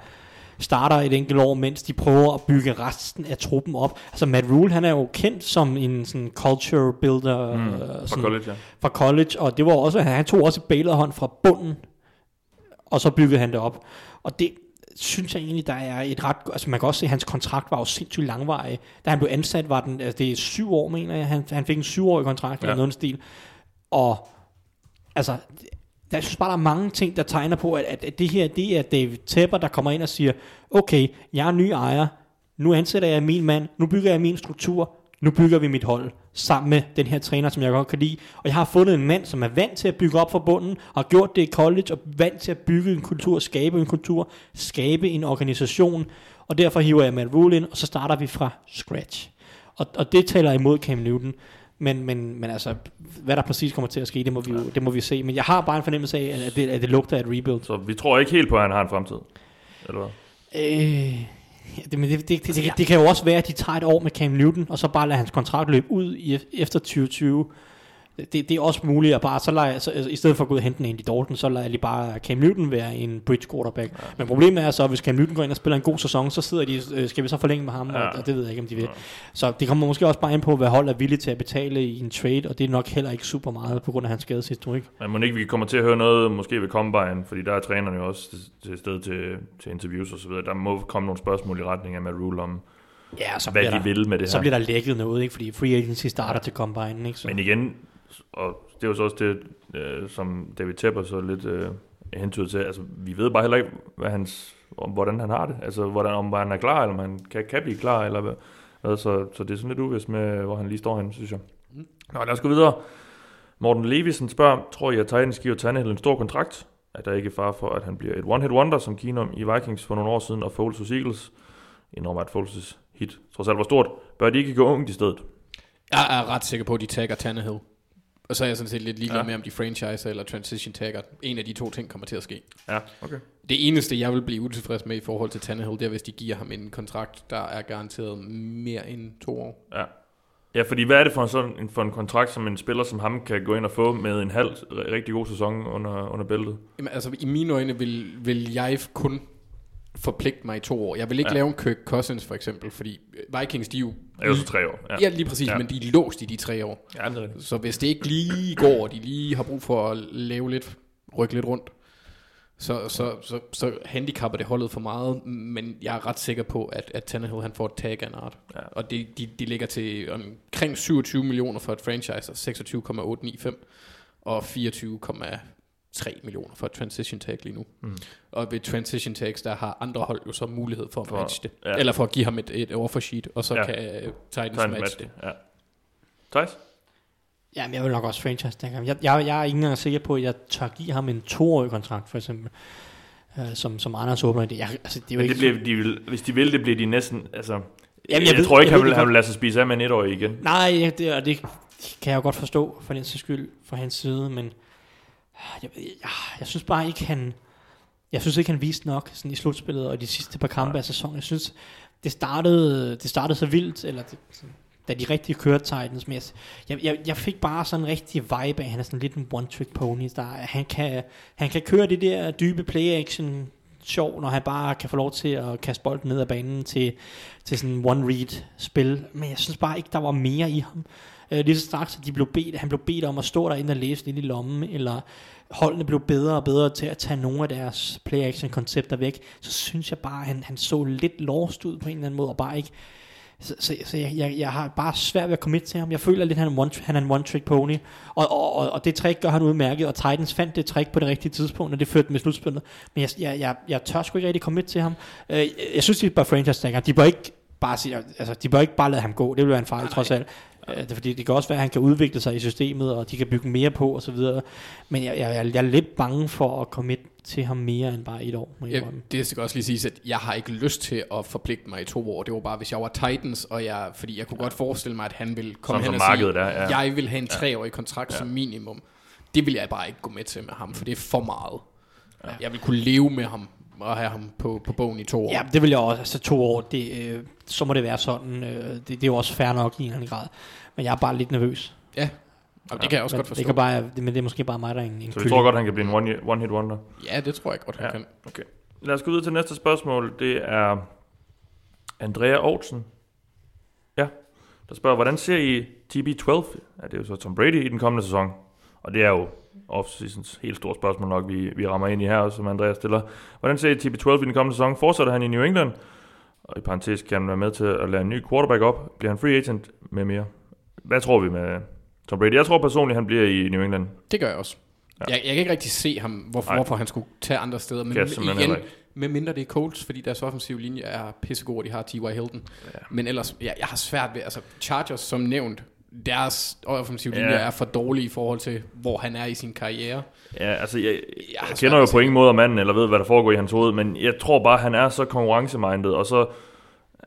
starter et enkelt år, mens de prøver at bygge resten af truppen op. Altså Matt Rule, han er jo kendt som en sådan culture builder Mm, øh, fra sådan, college, ja. fra college, og det var også, han tog også et hånd fra bunden, og så byggede han det op. Og det synes jeg egentlig, der er et ret... Altså man kan også se, at hans kontrakt var jo sindssygt langvarig. Da han blev ansat, var den... Altså det er syv år, mener jeg. Han, han fik en syvårig kontrakt ja. Eller noget stil. Og altså, jeg synes bare, der er mange ting, der tegner på, at, at, at det her, det er David Tepper, der kommer ind og siger, okay, jeg er ny ejer, nu ansætter jeg min mand, nu bygger jeg min struktur, nu bygger vi mit hold sammen med den her træner, som jeg godt kan lide. Og jeg har fundet en mand, som er vant til at bygge op fra bunden, og har gjort det i college, og vant til at bygge en kultur, skabe en kultur, skabe en organisation. Og derfor hiver jeg Matt Rule ind, og så starter vi fra scratch. Og, og det taler imod Cam Newton. Men, men, men altså, hvad der præcis kommer til at ske, det må vi, jo, det må vi se. Men jeg har bare en fornemmelse af, at det, at det lugter af et rebuild. Så vi tror ikke helt på, at han har en fremtid. Eller hvad? Øh, ja, det, men det, det, det, det, det kan jo også være, at de tager et år med Cam Newton, og så bare lader hans kontrakt løbe ud i, efter 2020. det, det er også muligt at bare, så jeg- så, altså, i stedet for at gå ud og hente en Andy Dalton, så lader lige bare Cam Newton være en bridge quarterback. Ja. Men problemet er så, at hvis Cam Newton går ind og spiller en god sæson, så sidder de, øh, skal vi så forlænge med ham, ja. Ja. og, og, det ved jeg ikke, om de vil. Så det kommer måske også bare ind på, hvad hold er villig til at betale i en trade, og det er nok heller ikke super meget på grund af hans skadeshistorik. Men må ikke vi kommer til at høre noget, måske ved Combine, fordi der er trænerne jo også til, til sted til, til interviews og så videre. Der må komme nogle spørgsmål i retning af Matt Rule om, Ja, så hvad de der, vil med det så her. bliver der lækket noget, ikke? fordi free agency starter til combine. Ikke? Så. Men igen, og det er jo så også det, øh, som David Tepper så lidt øh, hentyder til, altså vi ved bare heller ikke, hvad hans, om, hvordan han har det, altså hvordan, om han er klar, eller om han kan, kan blive klar, eller hvad, hvad så, så det er sådan lidt uvist med, hvor han lige står henne, synes jeg. Nå, lad os gå videre. Morten Levisen spørger, tror I, at Titans giver Tannehill en stor kontrakt? Er der ikke far for, at han bliver et one-hit wonder, som Keenum i Vikings for nogle år siden, og Foles hos Eagles? Indrømmer, at Foles' hit trods alt var stort. Bør de ikke gå ungt i stedet? Jeg er ret sikker på, at de tagger Tannehill. Og så er jeg sådan set lidt ligeglad Ja. med, om de franchiser eller transition tagger. En af de to ting kommer til at ske. Ja, okay. Det eneste, jeg vil blive utilfreds med i forhold til Tannehill, det er, hvis de giver ham en kontrakt, der er garanteret mere end to år. Ja. Ja, fordi hvad er det for en, sådan, en- for en kontrakt, som en spiller som ham kan gå ind og få med en halv rigtig god sæson under, under bæltet? Jamen, altså, i mine øjne vil, vil jeg kun forpligte mig i to år. Jeg vil ikke Ja. lave en Kirk Cousins, for eksempel, fordi Vikings, de er jo... Det er jo så tre år. Ja, ja lige præcis, Ja. men de er låst i de tre år. ja det er rigtigt. Så hvis det ikke lige går, og de lige har brug for at lave lidt, rykke lidt rundt, så, så, så, så handicapper det holdet for meget, men jeg er ret sikker på, at, at Tannehill han får et tag af en art. Ja. Og det, de, de ligger til omkring 27 millioner for et franchise, og 26,895, og 24,3 millioner for et transition tag lige nu. Mm. Og ved transition tags, der har andre hold jo så mulighed for at For- matche det. ja. Eller for at give ham et, et offer sheet, og så Ja. kan uh, Titans en matche match det. det. Ja. Thijs? Jamen, jeg vil nok også franchise ham. Jeg, jeg, jeg er ikke engang sikker på, at jeg tør give ham en toårig kontrakt, for eksempel. Øh, som, som Anders åbner det. Jeg, altså, det er jo Men ikke det bliver, de vil, hvis de vil, det bliver de næsten... Altså, Jamen, jeg, jeg ved- tror ikke, jeg han ved vil, han vil lade sig spise af med en etårig igen. Nej, det, og det kan jeg jo godt forstå for den sags skyld fra hans side, men jeg, jeg, jeg synes bare ikke, han... Jeg synes ikke, han viste nok sådan i slutspillet og de sidste par kampe af sæsonen. Jeg synes, det startede, det startede så vildt, eller det, sådan, da de rigtig kørte Titans, men jeg, jeg, jeg, fik bare sådan en rigtig vibe af, han er sådan lidt en one-trick pony. Der, han, kan, han kan køre det der dybe play-action sjov, når han bare kan få lov til at kaste bolden ned ad banen til, til sådan en one-read-spil. Men jeg synes bare ikke, der var mere i ham. Øh, lige så straks, at de blev bedt, han blev bedt om at stå derinde og læse lidt i lommen, eller holdene blev bedre og bedre til at tage nogle af deres play-action-koncepter væk, så synes jeg bare, at han, han så lidt lost ud på en eller anden måde, og bare ikke så, så, så jeg, jeg, jeg har bare svært ved at komme til ham. Jeg føler lidt, at han er en one, han er en one-trick pony. Og, og, og, og det trick gør han udmærket, og Titans fandt det trick på det rigtige tidspunkt, og det førte med slutspillet. Men jeg, jeg, jeg, jeg tør sgu ikke rigtig komme til ham. Øh, jeg, jeg synes, de bør franchise tagge ham. De bør ikke bare sige, altså, de bør ikke bare lade ham gå. Det vil være en fejl, trods alt. Øh, det, fordi det kan også være, at han kan udvikle sig i systemet, og de kan bygge mere på, og så videre. Men jeg, jeg, jeg er lidt bange for at komme til ham mere end bare et år. Må jeg Ja, det skal også lige siges, at jeg har ikke lyst til at forpligte mig i to år. Det var bare, hvis jeg var Titans, og jeg, fordi jeg kunne godt forestille mig, at han ville komme Sådan hen som og sige, markedet er, ja. jeg vil have en treårig kontrakt ja. som minimum. Det vil jeg bare ikke gå med til med ham, for det er for meget. Ja. Jeg vil kunne leve med ham og have ham på, på bogen i to år. Ja, det vil jeg også. Altså to år, det, øh, så må det være sådan. Øh, det, det er jo også fair nok i en eller anden grad. Men jeg er bare lidt nervøs. ja. Og det kan jeg også men, godt forstå. Det kan bare, det, men det er måske bare mig, der er en, en Så vi kylling. tror godt, han kan blive en one- one-hit wonder. Ja, det tror jeg godt, han Ja. kan. Okay. Lad os gå videre til næste spørgsmål. Det er Andrea Aarhusen. Ja, der spørger, hvordan ser I TB12? Ja, det er jo så Tom Brady i den kommende sæson. Og det er jo off-seasons helt stort spørgsmål nok, vi, vi rammer ind i her, som Andreas stiller. Hvordan ser I TB12 i den kommende sæson? Fortsætter han i New England? Og i parentes kan han være med til at lade en ny quarterback op. Bliver han free agent med mere? Hvad tror vi med Tom Brady? Jeg tror personligt, han bliver i New England. Det gør jeg også. Ja. Jeg, jeg kan ikke rigtig se ham, hvorfor, Nej. hvorfor han skulle tage andre steder. Men igen, med mindre det er Colts, fordi deres offensive linje er pissegod, og de har T.Y. Hilton. Ja. Men ellers, ja, jeg har svært ved, altså Chargers som nævnt, deres offensive linje Ja. er for dårlig i forhold til, hvor han er i sin karriere. Ja, altså, jeg, Jeg jeg, kender jo på ingen måde manden, eller ved, hvad der foregår i hans hoved, men jeg tror bare, han er så konkurrencemindet, og så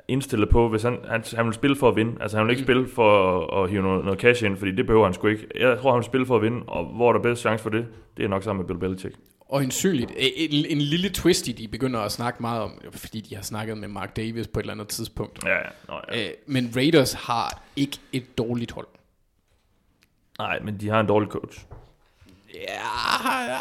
indstillet på, hvis han, han, han vil spille for at vinde. Altså, han vil ikke Mm. spille for at, at hive noget, noget cash ind, fordi det behøver han sgu ikke. Jeg tror, han vil spille for at vinde, og hvor er der bedst chance for det, det er nok sammen med Bill Belichick. Og en synligt, en, en lille twist i, de begynder at snakke meget om, fordi de har snakket med Mark Davis på et eller andet tidspunkt. Ja, ja. Nå, ja. Øh, men Raiders har ikke et dårligt hold. Nej, men de har en dårlig coach. Ja, jeg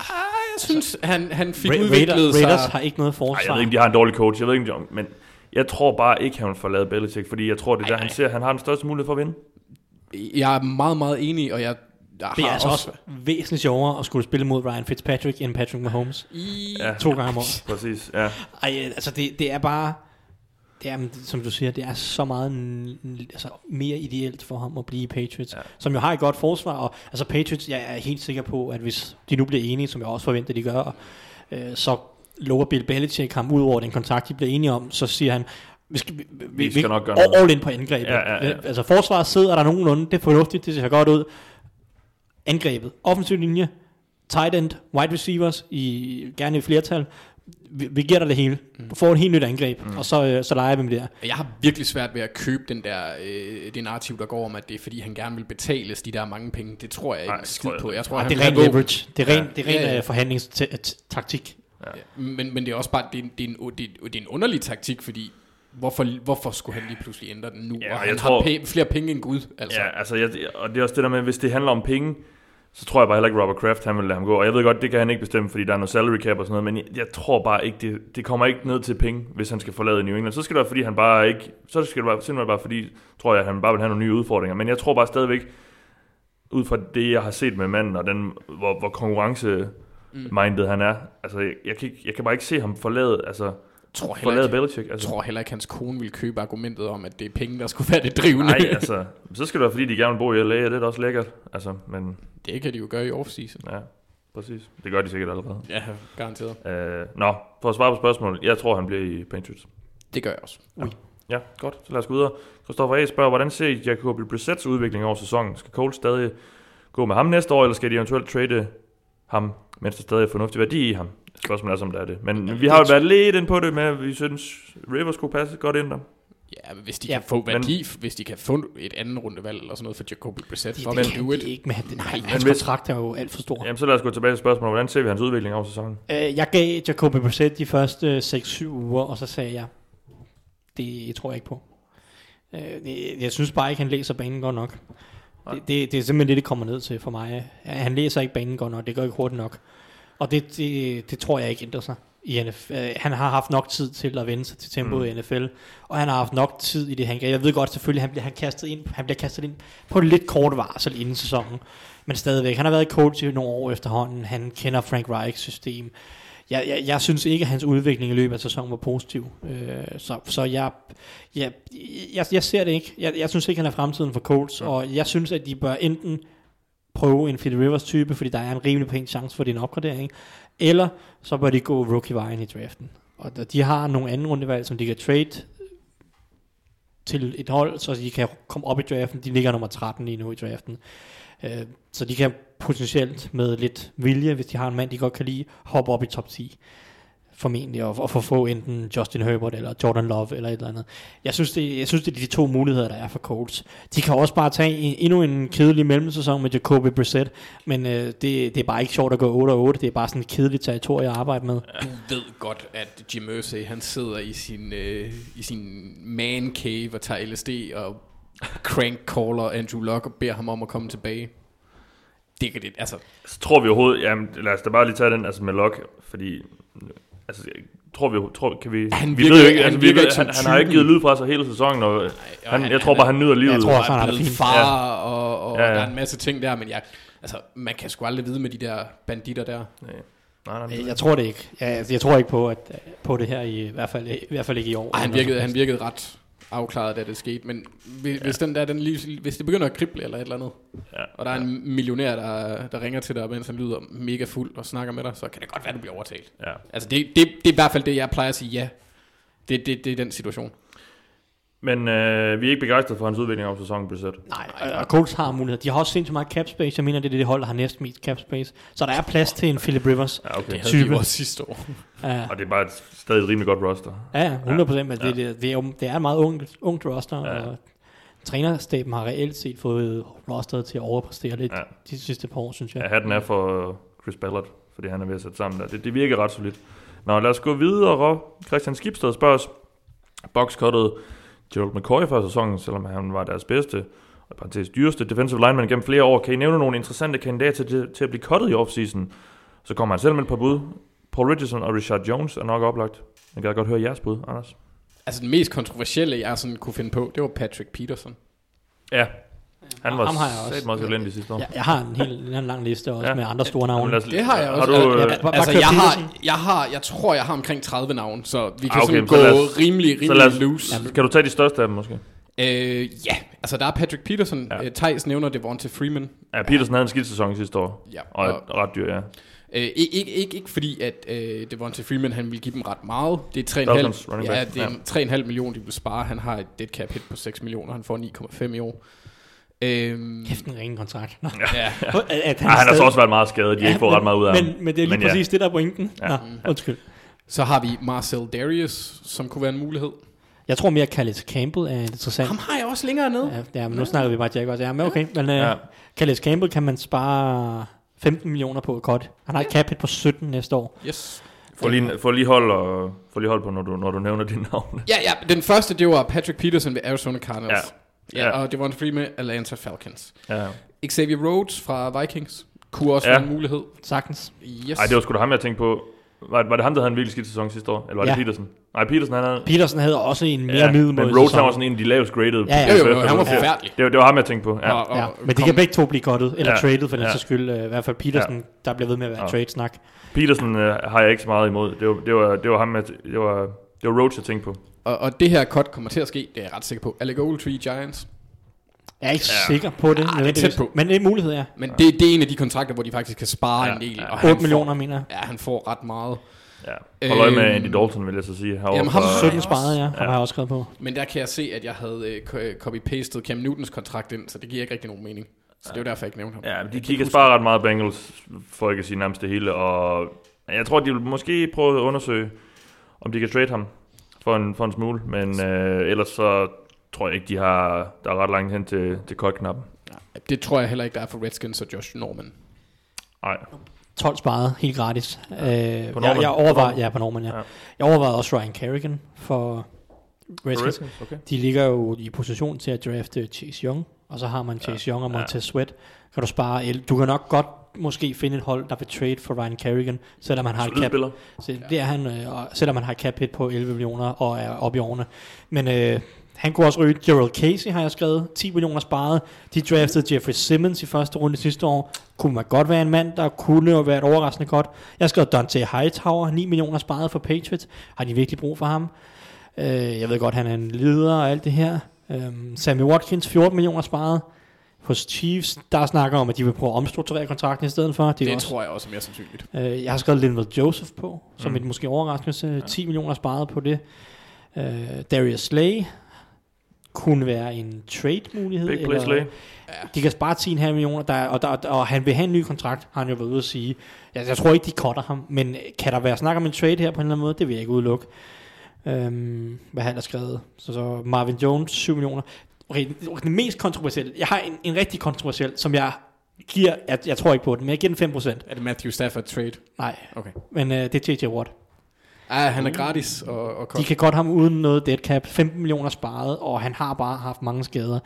synes, han, han fik Ra- udviklet Raiders, sig... Raiders har ikke noget Nej, forsvar. jeg ved ikke, om de har en dårlig coach. Jeg ved ikke, om, men jeg tror bare ikke, han vil forlade Belichick, fordi jeg tror, det er der, han ser, han har den største mulighed for at vinde. Jeg er meget, meget enig, og jeg, jeg det er har altså også væsentligt sjovere at skulle spille mod Ryan Fitzpatrick end Patrick Mahomes. I, Ja. To gange om året. Præcis, ja. Ej, altså det, det er bare... Det er, som du siger, det er så meget altså, mere ideelt for ham at blive Patriots, ja. Som jo har et godt forsvar. Og, altså Patriots, jeg er helt sikker på, at hvis de nu bliver enige, som jeg også forventer, de gør, øh, så lover Bill Belichick ham ud over den kontakt, de bliver enige om, så siger han, vi skal, vi, Vi skal nok gøre all, noget. all in på angrebet. Ja, ja, ja. Altså forsvaret sidder der nogenlunde, det er fornuftigt, det ser godt ud. Angrebet, offensiv linje, tight end, wide receivers, i, gerne i flertal, vi, vi giver dig det hele. Du får et helt nyt angreb, mm. og så, øh, så leger vi med det her. Jeg har virkelig svært ved at købe den der, øh, det narrativ, der går om, at det er fordi, han gerne vil betales de der mange penge. Det tror jeg ikke Nej, skid på. Jeg tror, han det er ren leverage. Det er ren, Ja. det er ren Ja, ja. øh, forhandlingstaktik. Men, men det er også bare, det er, en- det, er en, det, er, det er en underlig taktik, fordi hvorfor, hvorfor skulle han lige pludselig ændre den nu? Ja, og og han jeg har tror- pæ- flere penge end Gud, altså. Ja, altså, jeg, og det er også det der med, hvis det handler om penge, så tror jeg bare heller ikke, Robert Kraft han vil lade ham gå. Og jeg ved godt, det kan han ikke bestemme, fordi der er noget salary cap og sådan noget, men jeg, jeg tror bare ikke, det, det kommer ikke ned til penge, hvis han skal forlade New England. Så skal det være, fordi han bare ikke, så skal det være, simpelthen bare fordi, tror jeg, at han bare vil have nogle nye udfordringer. Men jeg tror bare stadigvæk, ud fra det, jeg har set med manden, og den, hvor, hvor konkurrence minded han er. Altså, jeg, jeg, kan ikke, jeg kan bare ikke se ham forlade, altså, tror heller forlade ikke, Belichick. Altså. tror heller ikke, hans kone ville købe argumentet om, at det er penge, der skulle være det drivende. Nej, altså, så skal det være, fordi de gerne vil bo i LA, og det er da også lækkert. Altså, men det kan de jo gøre i offseason. ja, præcis. Det gør de sikkert allerede. Ja, garanteret. Øh, nå, for at svare på spørgsmålet, jeg tror, han bliver i Patriots. Det gør jeg også. Ja, godt. Så lad os gå videre. Christoffer A. spørger, hvordan ser I Brissett's udvikling over sæsonen? Skal Cole stadig gå med ham næste år, eller skal de eventuelt trade ham, mens der stadig er fornuftig værdi i ham? Spørgsmålet er, som det er det. Men Ja, vi har jo det- været lidt ind på det med, at vi synes, Rivers kunne passe godt ind der. Ja, men hvis de Ja, ja, kan få men- værdi, hvis de kan få et andet rundevalg eller sådan noget for Jacoby Brissett, Det, fuck det it, kan do de it. ikke, men han, nej, Men hans hvis- kontrakt er jo alt for stor. Jamen, så lad os gå tilbage til spørgsmålet. Hvordan ser vi hans udvikling over sæsonen? Øh, jeg gav Jacoby Brissett de første 6-7 uger, og så sagde jeg, det tror jeg ikke på. Øh, det- jeg synes bare ikke, han læser banen godt nok. Det, det, det er simpelthen det, det kommer ned til for mig. Han læser ikke banen godt nok, det går ikke hurtigt nok. Og det, det, det tror jeg ikke ændrer sig i NFL. Øh, han har haft nok tid til at vende sig til tempoet mm. i NFL, og han har haft nok tid i det, han Jeg ved godt selvfølgelig, han bliver, han kastet ind, han bliver kastet ind på lidt kort varsel inden sæsonen, men stadigvæk. Han har været coach i nogle år efterhånden, han kender Frank Reichs system. Jeg, jeg, jeg synes ikke, at hans udvikling i løbet af sæsonen var positiv. Øh, så så jeg, jeg, jeg, jeg ser det ikke. Jeg, jeg synes ikke, han er fremtiden for Colts, og jeg synes, at de bør enten prøve en Philip Rivers type, fordi der er en rimelig pæn chance for din opgradering, eller så bør de gå rookie-vejen i draften. Og de har nogle anden rundevalg, som de kan trade til et hold, så de kan komme op i draften. De ligger nummer 13 lige nu i draften. Øh, så de kan potentielt med lidt vilje, hvis de har en mand, de godt kan lide, hoppe op i top 10 formentlig, og, og få få enten Justin Herbert eller Jordan Love eller et eller andet. Jeg synes, det, jeg synes, det er de to muligheder, der er for Colts. De kan også bare tage en, endnu en kedelig mellemsæson med Jacoby Brissett, men øh, det, det er bare ikke sjovt at gå 8-8. Det er bare sådan et kedeligt territorie at arbejde med. Du ved godt, at Jim Irsay, han sidder i sin, øh, i sin man cave og tager LSD og crank caller Andrew Luck og beder ham om at komme tilbage. Det kan det, altså, Så tror vi overhovedet, jamen lad os da bare lige tage den altså med Lok, fordi altså, tror vi, tror, kan vi, Han vi virker- ved jo ikke, han altså, vi ved, han, han har ikke givet lyd fra sig hele sæsonen, og og han, han- jeg tror han bare, han nyder livet. Jeg tror også, han er blevet far, og, og Ja, ja. der er en masse ting der, men jeg, altså, man kan sgu aldrig vide med de der banditter der. Nej, nej, nej. Jeg tror det ikke. Jeg, jeg tror ikke på, at, på det her, i, i, hvert fald, i hvert fald ikke i år. Ej, han virkede, han virkede ret afklaret, da det skete, men hvis, hvis, den der, den lige, hvis det begynder at krible eller et eller andet, Ja, og der er en millionær, der, der ringer til dig, mens han lyder mega fuld og snakker med dig, så kan det godt være, du bliver overtalt. ja. Altså, det, det, det er i hvert fald det, jeg plejer at sige ja. Det, det, det er den situation. Men øh, vi er ikke begejstrede for hans udvikling over sæsonen, Brissett. Nej, og- Colts har mulighed. De har også sindssygt meget cap space. Jeg mener, det er det hold, der har næst mest cap space. Så der er plads til en Philip Rivers. Ja, okay. Det havde de Type. jo også sidste år. Ja, Og det er bare et stadig et rimelig godt roster. ja 100 procent. Men det, det, det, er, jo- det er et meget ungt, ungt roster. Ja. Og trænerstaben har reelt set fået rosteret til at overpræstere lidt Ja. de sidste par år, synes jeg. Ja, hatten er for Chris Ballard, fordi han er ved at sætte sammen der. Det, det virker ret solidt. Nå, lad os gå videre. Christian Skibsted spørger os. Box cuttede Gerald McCoy for sæsonen, selvom han var deres bedste. og parentes dyreste defensive lineman gennem flere år. Kan I nævne nogle interessante kandidater til, til at blive cuttet i offseason? Så kommer han selv med et par bud. Paul Richardson og Richard Jones er nok oplagt. Jeg kan godt høre jeres bud, Anders. Altså den mest kontroversielle, jeg sådan kunne finde på, det var Patrick Peterson. Ja, han var Ham har jeg også. satme også elendig sidste år. Jeg, jeg har en helt en lang liste også Ja. ja. med andre store Jamen, navne. os- Det har jeg også. Har du, Ja, øh, ja, bare- altså, jeg har, jeg har, jeg tror, jeg har omkring 30 navne, så vi kan Ah, okay, okay, sådan så gå os- rimelig, rimelig os, loose. Kan du tage de største af dem måske? Øh, ja, altså der er Patrick Peterson. Ja. Ja. Thijs nævner Devonta Freeman. Ja, Peterson havde en skidt sæson sidste år. Ja, Og og, et ret dyr, ja. øh, ikke, ikke, ikke, ikke fordi, at øh, Devonta Freeman han vil give dem ret meget. Det er Dolphins 3,5 running ja, det er en 3,5 millioner, de vil spare. Han har et dead cap hit på 6 millioner. Han får 9,5 i år. Øhm, Kæft en ringe kontrakt. Nå. ja. At, at Ej, han har så også været meget skadet. De har ikke fået men, ret meget ud af men, ham. Men det er lige Men ja. præcis det, der er pointen. Ja. Ja. Nå, undskyld. Så har vi Marcel Darius, som kunne være en mulighed. Jeg tror mere, at Calais Campbell er interessant. Ham har jeg også længere nede. Ja, ja, men nu snakker vi bare Jack også. Ja, men okay. Men Ja. uh, Calais Campbell kan man spare 15 millioner på cut. Han har et cap hit på 17 næste år. Yes. Få lige, få lige hold, og, få lige hold på, når du, når du nævner dine navne. Ja, ja, den første, det var Patrick Peterson ved Arizona Cardinals. Ja. Ja, Ja. og det var en free med Atlanta Falcons. Ja. Xavier Rhodes fra Vikings kunne også Ja. være en mulighed. Sagtens. Yes. Ej, det var sgu da ham, jeg tænkte på. Var, var det ham, der havde en virkelig skidt sæson sidste år? Eller var det Ja. Peterson? Nej, Peterson han havde... Peterson havde også en mere Ja, middelmåde men Rhodes han sæson. var sådan en af de lavest graded. Ja, ja. Jo, jo, han var forfærdelig. Det, var, det var ham, jeg tænkte på. Ja. Og, og, Ja, men de kom- kan begge to blive cuttet, eller Ja. traded for den Ja. ja. skyld. Uh, I hvert fald Peterson, Ja. der bliver ved med at være Ja. ja. trade-snak. Peterson øh, har jeg ikke så meget imod. Det var, det var, det var ham, jeg, det var, det var Rhodes, jeg tænkte på. Og, og det her cut kommer til at ske, det er jeg ret sikker på. Alec Ogletree Giants. Jeg er ikke Ja. ja. sikker på det. Ah, det er tæt på. Men det er mulighed, ja. Men det, det er en af de kontrakter, hvor de faktisk kan spare Ja, en del. ja. Og han 8 millioner, Får, mener jeg. ja, han får ret meget. Ja. Hold øje med Øhm, Andy Dalton, vil jeg så sige. Herovre Jamen, ham så- 17 sparet, ja. Ham Ja. har jeg også skrevet på. Men der kan jeg se, at jeg havde øh, ko- copy-pastet Cam Newtons kontrakt ind, så det giver ikke rigtig nogen mening. Så det er jo derfor, jeg ikke nævnte ham. Ja, men de kigger spare ret meget Bengals, for ikke at sige nærmest det hele, og jeg tror, de vil måske prøve at undersøge, om de kan trade ham for en, for en smule, men øh, ellers så tror jeg ikke, de har, der er ret langt hen til, til cut-knappen. Ja, det tror jeg heller ikke, der er for Redskins og Josh Norman. Nej, 12 sparet, helt gratis. Ja. Øh, jeg, Norman? jeg På overvejede, ja, på Norman, ja. Ja. Jeg overvejede også Ryan Kerrigan for Redskins. Redskins, okay. De ligger jo i position til at drafte Chase Young, og så har man Chase ja. Young og Montez ja. Sweat. Kan du spare el. Du kan nok godt måske finde et hold, der vil trade for Ryan Kerrigan, selvom han har et Solid cap. spiller. Så det er han, øh, selvom han har et cap hit på 11 millioner og er oppe i årene. Men øh, han kunne også ryge. Gerald Casey har jeg skrevet. 10 millioner sparet. De draftede Jeffrey Simmons i første runde sidste år. Kunne man godt være en mand, der kunne jo være et overraskende godt. Jeg har skrevet Dante Hightower. 9 millioner sparet for Patriots. Har de virkelig brug for ham? Øh, jeg ved godt, han er en leder og alt det her. Øh, Sammy Watkins, 14 millioner sparet. Hos Chiefs, der snakker om, at de vil prøve at omstrukturere kontrakten i stedet for. Det, det også, tror jeg også er mere sandsynligt. Øh, jeg har skrevet Linval Joseph på, som Mm. et måske overraskelse. Ja. 10 millioner sparet på det. Øh, Darius Slay kunne være en trade-mulighed. Big play Slay. De kan spare 10,5 millioner, der, og, der, og han vil have en ny kontrakt, har han jo været ude at sige. Jeg, jeg tror ikke, de cutter ham, men kan der være snak om en trade her på en eller anden måde? Det vil jeg ikke udelukke. Øhm, hvad har jeg der skrevet? Så, så Marvin Jones, 7 millioner. Okay, det mest kontroversielle. Jeg har en, en rigtig kontroversiel, som jeg giver, jeg, jeg tror ikke på den, men jeg giver den 5%. Er det Matthew Stafford trade? Nej, Okay. men øh, det er JJ Watt. Ah, han er gratis og, og De kan godt ham uden noget dead cap. 15 millioner sparet, og han har bare haft mange skader.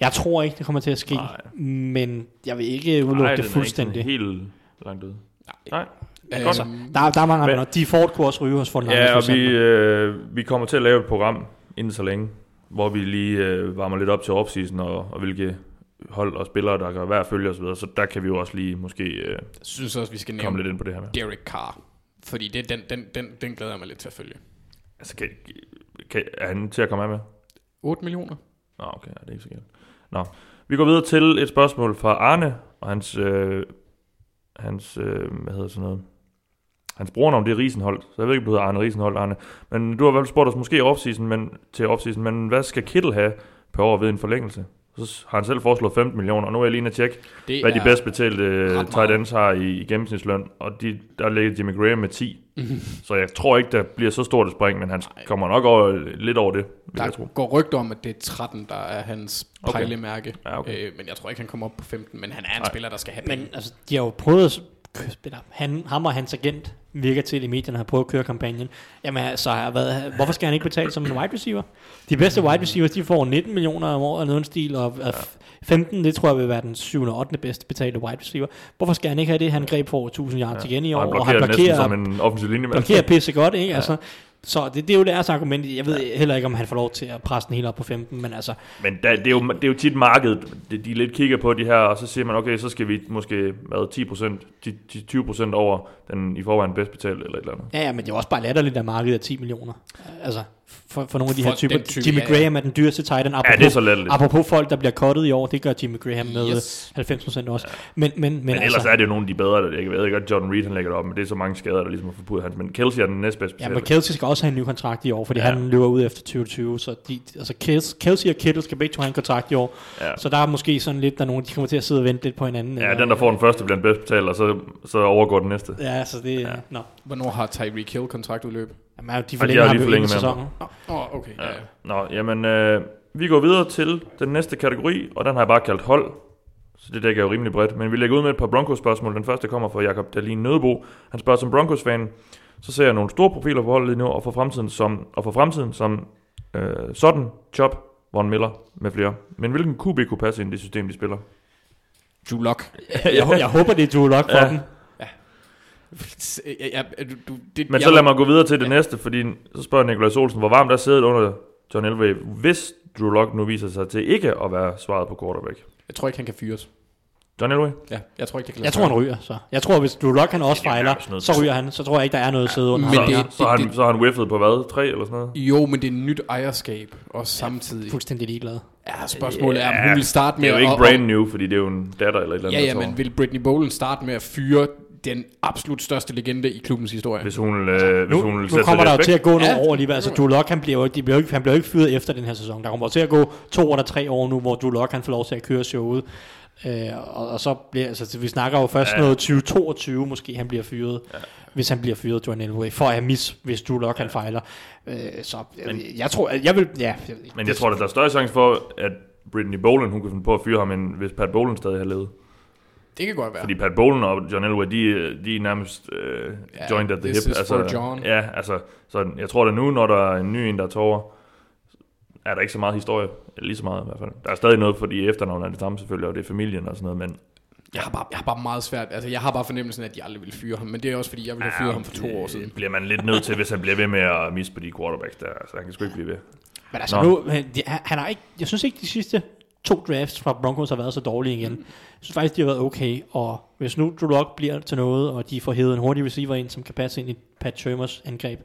Jeg tror ikke, det kommer til at ske, Nej. men jeg vil ikke udelukke Nej, det den er ikke fuldstændig. sådan helt langt ude. Nej. Øhm, Godt. Der, der er mange andre. De Ford kunne også ryge hos Ford Ja, og vi, øh, vi kommer til at lave et program inden så længe, hvor vi lige øh, varmer lidt op til offseason, og, og hvilke hold og spillere, der kan være følge osv., så der kan vi jo også lige måske øh, Jeg synes også, vi skal komme lidt ind på det her med. Derek Carr. Fordi det, den, den, den, den glæder jeg mig lidt til at følge. Altså, kan, kan, er han til at komme af med? 8 millioner? Nå, okay, ja, det er ikke så galt. Nå, vi går videre til et spørgsmål fra Arne, og hans, øh, hans øh, hvad hedder sådan noget, hans brornavn, det er Risenholdt, så jeg ved ikke, om du hedder Arne Risenholdt, Arne. Men du har vel spurgt os måske i offseason, men, til offseason, men hvad skal Kittel have per år ved en forlængelse? Så har han selv foreslået 15 millioner, og nu er jeg lige inde at tjekke, Det hvad de bedst betalte øh, tight ends har i, i gennemsnitsløn, og de, der ligger Jimmy Graham med 10. så jeg tror ikke, der bliver så stort et spring, men han Nej. kommer nok over, lidt over det, vil jeg tro. Der går rygter om, at det er 13, der er hans Okay. pejlemærke. Ja, okay. Øh, men jeg tror ikke, han kommer op på 15. Men han er en Nej. spiller, der skal have Men penge. altså, de har jo prøvet at eller, han, ham og hans agent virker til i medierne har prøvet at køre kampagnen. Jamen altså, hvad, hvorfor skal han ikke betale som en wide receiver? De bedste wide receivers, de får 19 millioner om året eller noget stil, og ja. 15, det tror jeg vil være den 7. og 8. bedste betalte wide receiver. Hvorfor skal han ikke have det? Han greb for 1000 yards ja. igen i år, og han blokerer, og han blokerer som en offensiv linje. Blokerer pisse godt, ikke? Altså, så det, det er jo deres argument. Jeg ved ja. heller ikke, om han får lov til at presse den helt op på 15, men altså... Men da, det, er jo, det er jo tit markedet, de, de lidt kigger på de her, og så siger man, okay, så skal vi måske hvad, 10%, 10-20% over den i forvejen bedst betalte, eller et eller andet. Ja, ja, men det er også bare latterligt, at markedet er 10 millioner. Altså, for, for nogle af de for her typer. Type, Jimmy ja, ja. Graham er den dyreste tight end. Apropos, ja, det er så latterligt. Apropos folk, der bliver cuttet i år, det gør Jimmy Graham med yes. 90% også. Ja. Men, men, men, men ellers altså, er det jo nogle af de bedre, der, jeg ved ikke godt, Jordan Reed han lægger det op, men det er så mange skader, der ligesom har forputtet hans. Men Kelsey er den næstbedste Ja, men Kelsey skal også have en ny kontrakt i år, fordi ja. han løber ud efter 2020, så de, altså Kelsey og Kittle skal begge to have en kontrakt i år. Ja. Så der er måske sådan lidt, der nogen, de kommer til at sidde og vente lidt på hinanden. Ja, den der får den første bliver den bedst betalt, og så, så overgår den næste. Ja, så det, ja. no. Hvornår har Tyreek Hill kontraktudløb? Jamen, de forlænger ham jo en sæson. Åh, oh, okay. Ja. Ja. Nå, jamen, øh, vi går videre til den næste kategori, og den har jeg bare kaldt hold. Så det dækker jo rimelig bredt. Men vi lægger ud med et par Broncos-spørgsmål. Den første kommer fra Jakob Dalin Nødebo. Han spørger som Broncos-fan, så ser jeg nogle store profiler på holdet lige nu, og for fremtiden som, og for fremtiden som øh, sådan, Chop, Von Miller med flere. Men hvilken QB kunne passe ind i det system, de spiller? Drew Lock. jeg, jeg, håber, det er Drew Lock for ja. dem. Ja, ja, du, du, det, Men så lad mig gå videre til det ja. næste, fordi så spørger Nikolaj Olsen, hvor varmt der sidder under John Elway, hvis Drew Lock nu viser sig til ikke at være svaret på quarterback. Jeg tror ikke, han kan fyres. John Elway? Ja, jeg tror ikke, det kan Jeg tror, han ryger, så. Jeg tror, hvis Drew Lock han også fejler, så ryger han. Så tror jeg ikke, der er noget ja, sæde under. Men det, det, så, har han, så har han whiffet på hvad? Tre eller sådan noget? Jo, men det er nyt ejerskab også samtidig. Fuldstændig ligeglad. Ja, spørgsmålet er, om hun vil starte med... Det er jo ikke brand new, fordi det er jo en datter eller et eller andet. Ja, ja, men vil Britney Bolen starte med at fyre den absolut største legende i klubbens historie. Hvis hun, øh, altså, hvis nu, hun nu kommer der jo til at gå nogle ja. år alligevel. Altså, Drew Lock, han bliver, jo, de bliver ikke, han bliver ikke fyret efter den her sæson. Der kommer til at gå to eller tre år nu, hvor Drew Lock, han får lov til at køre showet. Øh, og, og, så bliver, altså, vi snakker jo først ja. noget 2022, måske han bliver fyret. Ja. Hvis han bliver fyret, John Elway, for at mis, hvis Drew Lock, ja. han fejler. Øh, så men, jeg, jeg tror, jeg vil, ja. Jeg, men jeg tror, at der er større chance for, at Brittany Boland, hun kan finde på at fyre ham, end hvis Pat Boland stadig har levet. Det kan godt være. Fordi Pat Bowlen og John Elway, de, de er nærmest uh, yeah, joined at the hip. altså, John. Ja, altså, så jeg tror det nu, når der er en ny en, der tårer, er der ikke så meget historie. Lige så meget i hvert fald. Der er stadig noget, fordi efternavnet er det samme selvfølgelig, og det er familien og sådan noget, men... Jeg har, bare, jeg har bare meget svært, altså jeg har bare fornemmelsen, at de aldrig vil fyre ham, men det er også fordi, jeg ville have fyret ja, ham for to år siden. bliver man lidt nødt til, hvis han bliver ved med at misse på de quarterbacks der, altså han kan sgu ikke blive ved. Men altså Nå. nu, han har ikke, jeg synes ikke de sidste to drafts fra Broncos har været så dårlige igen. Jeg synes faktisk, de har været okay, og hvis nu Drew Lock bliver til noget, og de får hævet en hurtig receiver ind, som kan passe ind i Pat Shermers angreb,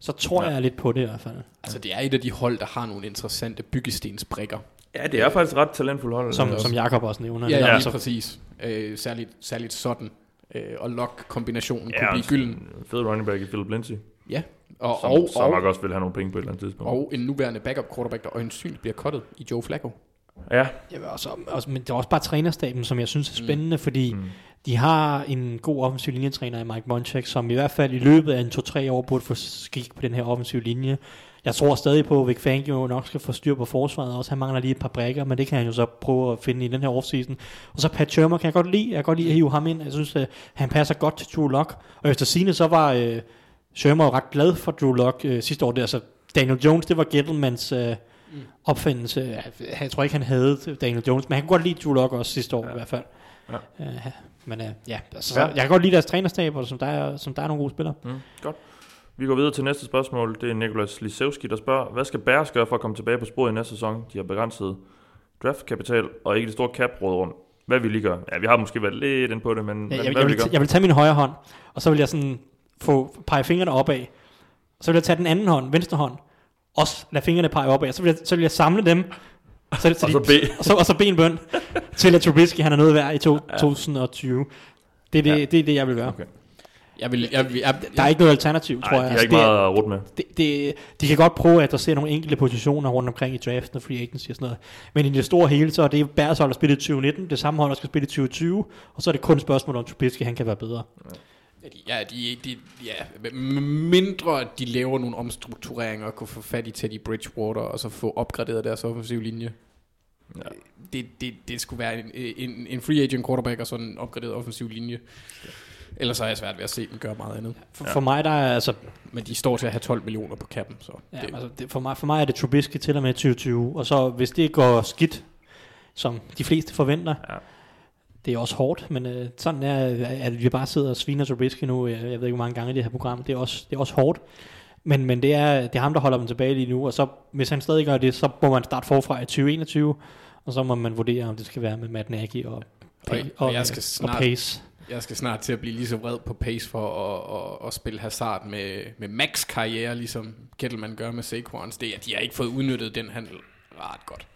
så tror ja. jeg lidt på det i hvert fald. Altså det er et af de hold, der har nogle interessante byggestensbrikker. Ja, det er faktisk ret talentfuldt hold. Som, som Jakob også nævner. Ja, ja, ja. præcis. Øh, særligt, særligt sådan. Øh, og Lock-kombinationen ja, kunne blive gylden. Fed running back i Philip Lindsay. Ja. Og, som, og, som og, også vil have nogle penge på et eller andet tidspunkt. Og en nuværende backup quarterback, der øjensynligt bliver cuttet i Joe Flacco. Ja. ja også, også, men det er også bare trænerstaben, som jeg synes er mm. spændende, mm. fordi mm. de har en god offensiv linjetræner i Mike Monchek, som i hvert fald i løbet af en to-tre år burde få skik på den her offensiv linje. Jeg tror stadig på, at Vic Fangio nok skal få styr på forsvaret også. Han mangler lige et par brækker, men det kan han jo så prøve at finde i den her offseason. Og så Pat Shermer kan jeg godt lide. Jeg kan godt lide at hive ham ind. Jeg synes, at han passer godt til Drew Lock. Og efter sine så var øh, Shermer jo ret glad for Drew Lock øh, sidste år. Det, altså Daniel Jones, det var Gettlemans... Øh, mm. opfindelse. Jeg tror ikke, han havde Daniel Jones, men han kunne godt lide Drew Lock også sidste år ja. i hvert fald. Ja. Uh, men uh, ja, altså, ja, jeg kan godt lide deres trænerstab, og som der er, som der er nogle gode spillere. Mm, godt. Vi går videre til næste spørgsmål. Det er Nikolas Lisewski, der spørger, hvad skal Bears gøre for at komme tilbage på sporet i næste sæson? De har begrænset draftkapital og ikke det store cap rum. Hvad vil I gøre? Ja, vi har måske været lidt ind på det, men, ja, jeg, hvad jeg, vil gøre? Jeg vil tage min højre hånd, og så vil jeg sådan få pege fingrene opad. Så vil jeg tage den anden hånd, venstre hånd, også lade fingrene pege opad, så vil jeg, så vil jeg samle dem, så, så, og, så de, og, så, og så bede en bøn til, at Trubisky han er noget værd i 2020. Det er det, ja. det, er det jeg vil gøre. Okay. Jeg vil, jeg, jeg, jeg, der er ikke noget alternativ, Ej, tror jeg. de har ikke altså, meget at rute med. Det, det, de kan godt prøve at adressere nogle enkelte positioner rundt omkring i draften og free agency og sådan noget. Men i det store hele, så er det Bears hold, der spiller i 2019, det samme hold, der skal spille i 2020, og så er det kun et spørgsmål om Trubisky, han kan være bedre. Ja. Ja, de, de, ja, mindre de laver nogle omstruktureringer og kunne få fat i Teddy Bridgewater og så få opgraderet deres offensive linje. Ja. Det, det, det skulle være en, en, en free agent quarterback og sådan en opgraderet offensiv linje. Ellers så er jeg svært ved at se dem gøre meget andet. For, for mig, der er altså, Men de står til at have 12 millioner på kappen, så ja, det, altså det, for, mig, for mig er det Trubisky til og med 2020, og så hvis det går skidt, som de fleste forventer, Ja. Det er også hårdt, men øh, sådan er, at vi bare sidder og sviner Trubisky nu, jeg, jeg ved ikke hvor mange gange i det her program, det er også, det er også hårdt. Men, men det, er, det er ham, der holder dem tilbage lige nu, og så hvis han stadig gør det, så må man starte forfra i 2021, og så må man vurdere, om det skal være med Matt Nagy og, Og- og jeg skal og snart- Pace. jeg skal snart til at blive lige så vred på pace for at, at, at spille Hazard med, med max karriere, ligesom Gettleman gør med Saquons. Det er, at de har ikke fået udnyttet den handel ret godt.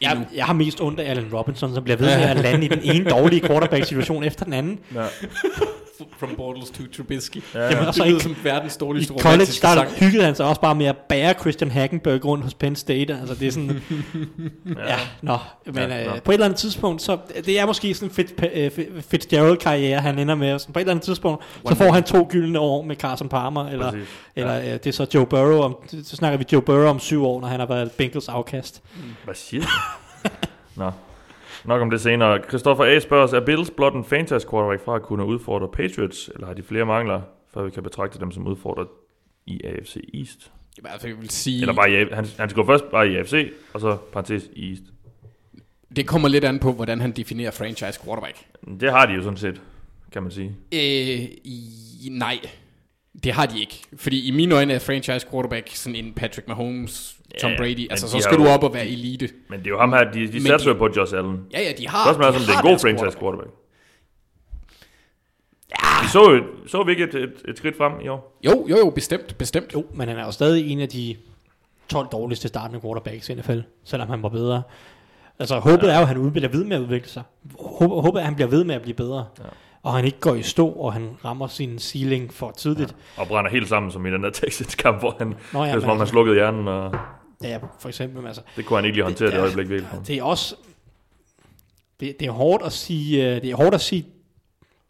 Jeg, jeg har mest ondt af Allen Robinson, som bliver ved med at lande i den ene dårlige quarterback-situation efter den anden. Ja. From Bortles to Trubisky. Ja, Jamen, ja. så det lyder som verdens i dårligste college, romantiske der sang. hyggede han sig også bare med at bære Christian Hackenberg rundt hos Penn State. Altså, det er sådan... ja, nå. Men Ja, ja, nå. øh, på et eller andet tidspunkt, så det er måske sådan en Fitz, øh, Fitzgerald-karriere, han ender med. Så på et eller andet tidspunkt, så får han to gyldne år med Carson Palmer, eller, Præcis. eller øh, det er så Joe Burrow. Om, så snakker vi Joe Burrow om syv år, når han har været Bengals afkast. Hvad siger du? Nå. Nok om det senere. Christoffer A. spørger os, er Bills blot en fantastisk quarterback fra at kunne udfordre Patriots, eller har de flere mangler, før vi kan betragte dem som udfordret i AFC East? Jamen, altså, jeg vil sige, Eller bare i, han, han skal gå først bare i AFC, og så parentes i East. det kommer lidt an på, hvordan han definerer franchise quarterback. Det har de jo sådan set, kan man sige. Øh, i, nej, det har de ikke. Fordi i mine øjne er franchise quarterback sådan en Patrick Mahomes, Tom Ja, Brady. Altså, de så skal jo- du op og være elite. Men det er jo ham her, de, de satser de- jo på Josh Allen. Ja, ja, de har Spørgsmålet er, om det er en god franchise quarterback. quarterback. Ja. Vi så, jo- så vi ikke et, et, et skridt frem i år? Jo, jo, jo, bestemt, bestemt. Jo, men han er jo stadig en af de 12 dårligste startende quarterbacks i NFL, selvom han var bedre. Altså, håbet ja. er jo, at han bliver ved med at udvikle sig. Håbet, håbet er, at han bliver ved med at blive bedre. Ja. Og han ikke går i stå, og han rammer sin ceiling for tidligt. Og brænder helt sammen, som i den der Texans-kamp, hvor han, Nå ja, det er som om han altså- slukkede hjernen, og Ja, ja, for eksempel. Altså, det kunne han ikke lige håndtere det, det øjeblik virkelig. det er også... Det, det er hårdt at sige... øh, Det er hårdt at sige...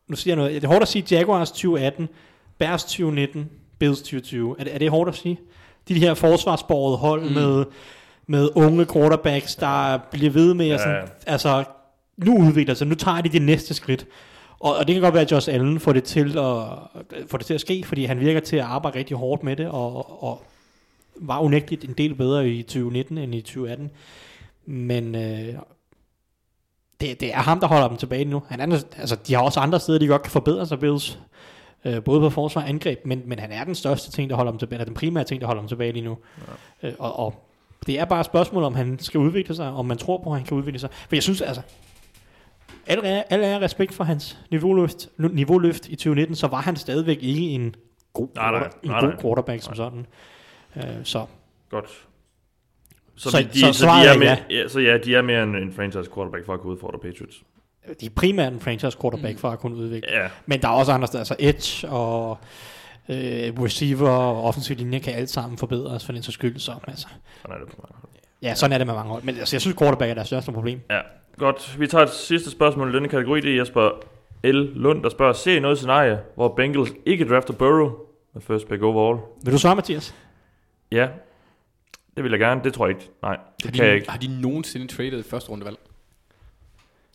Nu siger jeg noget. Det er hårdt at sige Jaguars 2018, Bears 2019, Bills 2020. Er det, er det hårdt at sige? De her forsvarsborgede hold mm. med, med unge quarterbacks, der bliver ved med at Ja. sådan, altså, nu udvikler sig, nu tager de det næste skridt. Og, og det kan godt være, at Josh Allen får det, til at, får det til at ske, fordi han virker til at arbejde rigtig hårdt med det, og, og var unægteligt en del bedre i 2019 end i 2018. Men øh, det, det er ham, der holder dem tilbage nu. Han er, altså, de har også andre steder, de godt kan forbedre sig, Bills. Øh, både på forsvar og angreb, men, men han er den største ting, der holder dem tilbage, eller den primære ting, der holder dem tilbage lige nu. Ja. Øh, og, og det er bare et spørgsmål, om han skal udvikle sig, om man tror på, at han kan udvikle sig. For jeg synes altså, er, alle er respekt for hans niveauløft, niveauløft i 2019, så var han stadigvæk ikke en god, Nej, nej, en nej, god nej. quarterback som sådan. Øh, så Godt. Så, Så- de, de, så så, de er mere, ja. ja. så ja, de er mere en, en franchise quarterback for at kunne udfordre Patriots. de er primært en franchise quarterback for at kunne udvikle. Ja, Men der er også andre steder, altså edge og øh, receiver og offensiv linje kan alt sammen forbedres for den så skyld. Så, altså, sådan er det på mange hold. ja, sådan er det med mange hold. Men altså, jeg synes, quarterback er deres største problem. Ja, godt. Vi tager et sidste spørgsmål i denne kategori. Det er Jesper L. Lund, der spørger, se noget scenarie, hvor Bengals ikke drafter Burrow med first pick overall. Vil du svare, Mathias? Ja, det vil jeg gerne. Det tror jeg ikke. Nej, det Har kan jeg de, ikke. har de nogensinde traded første rundevalg?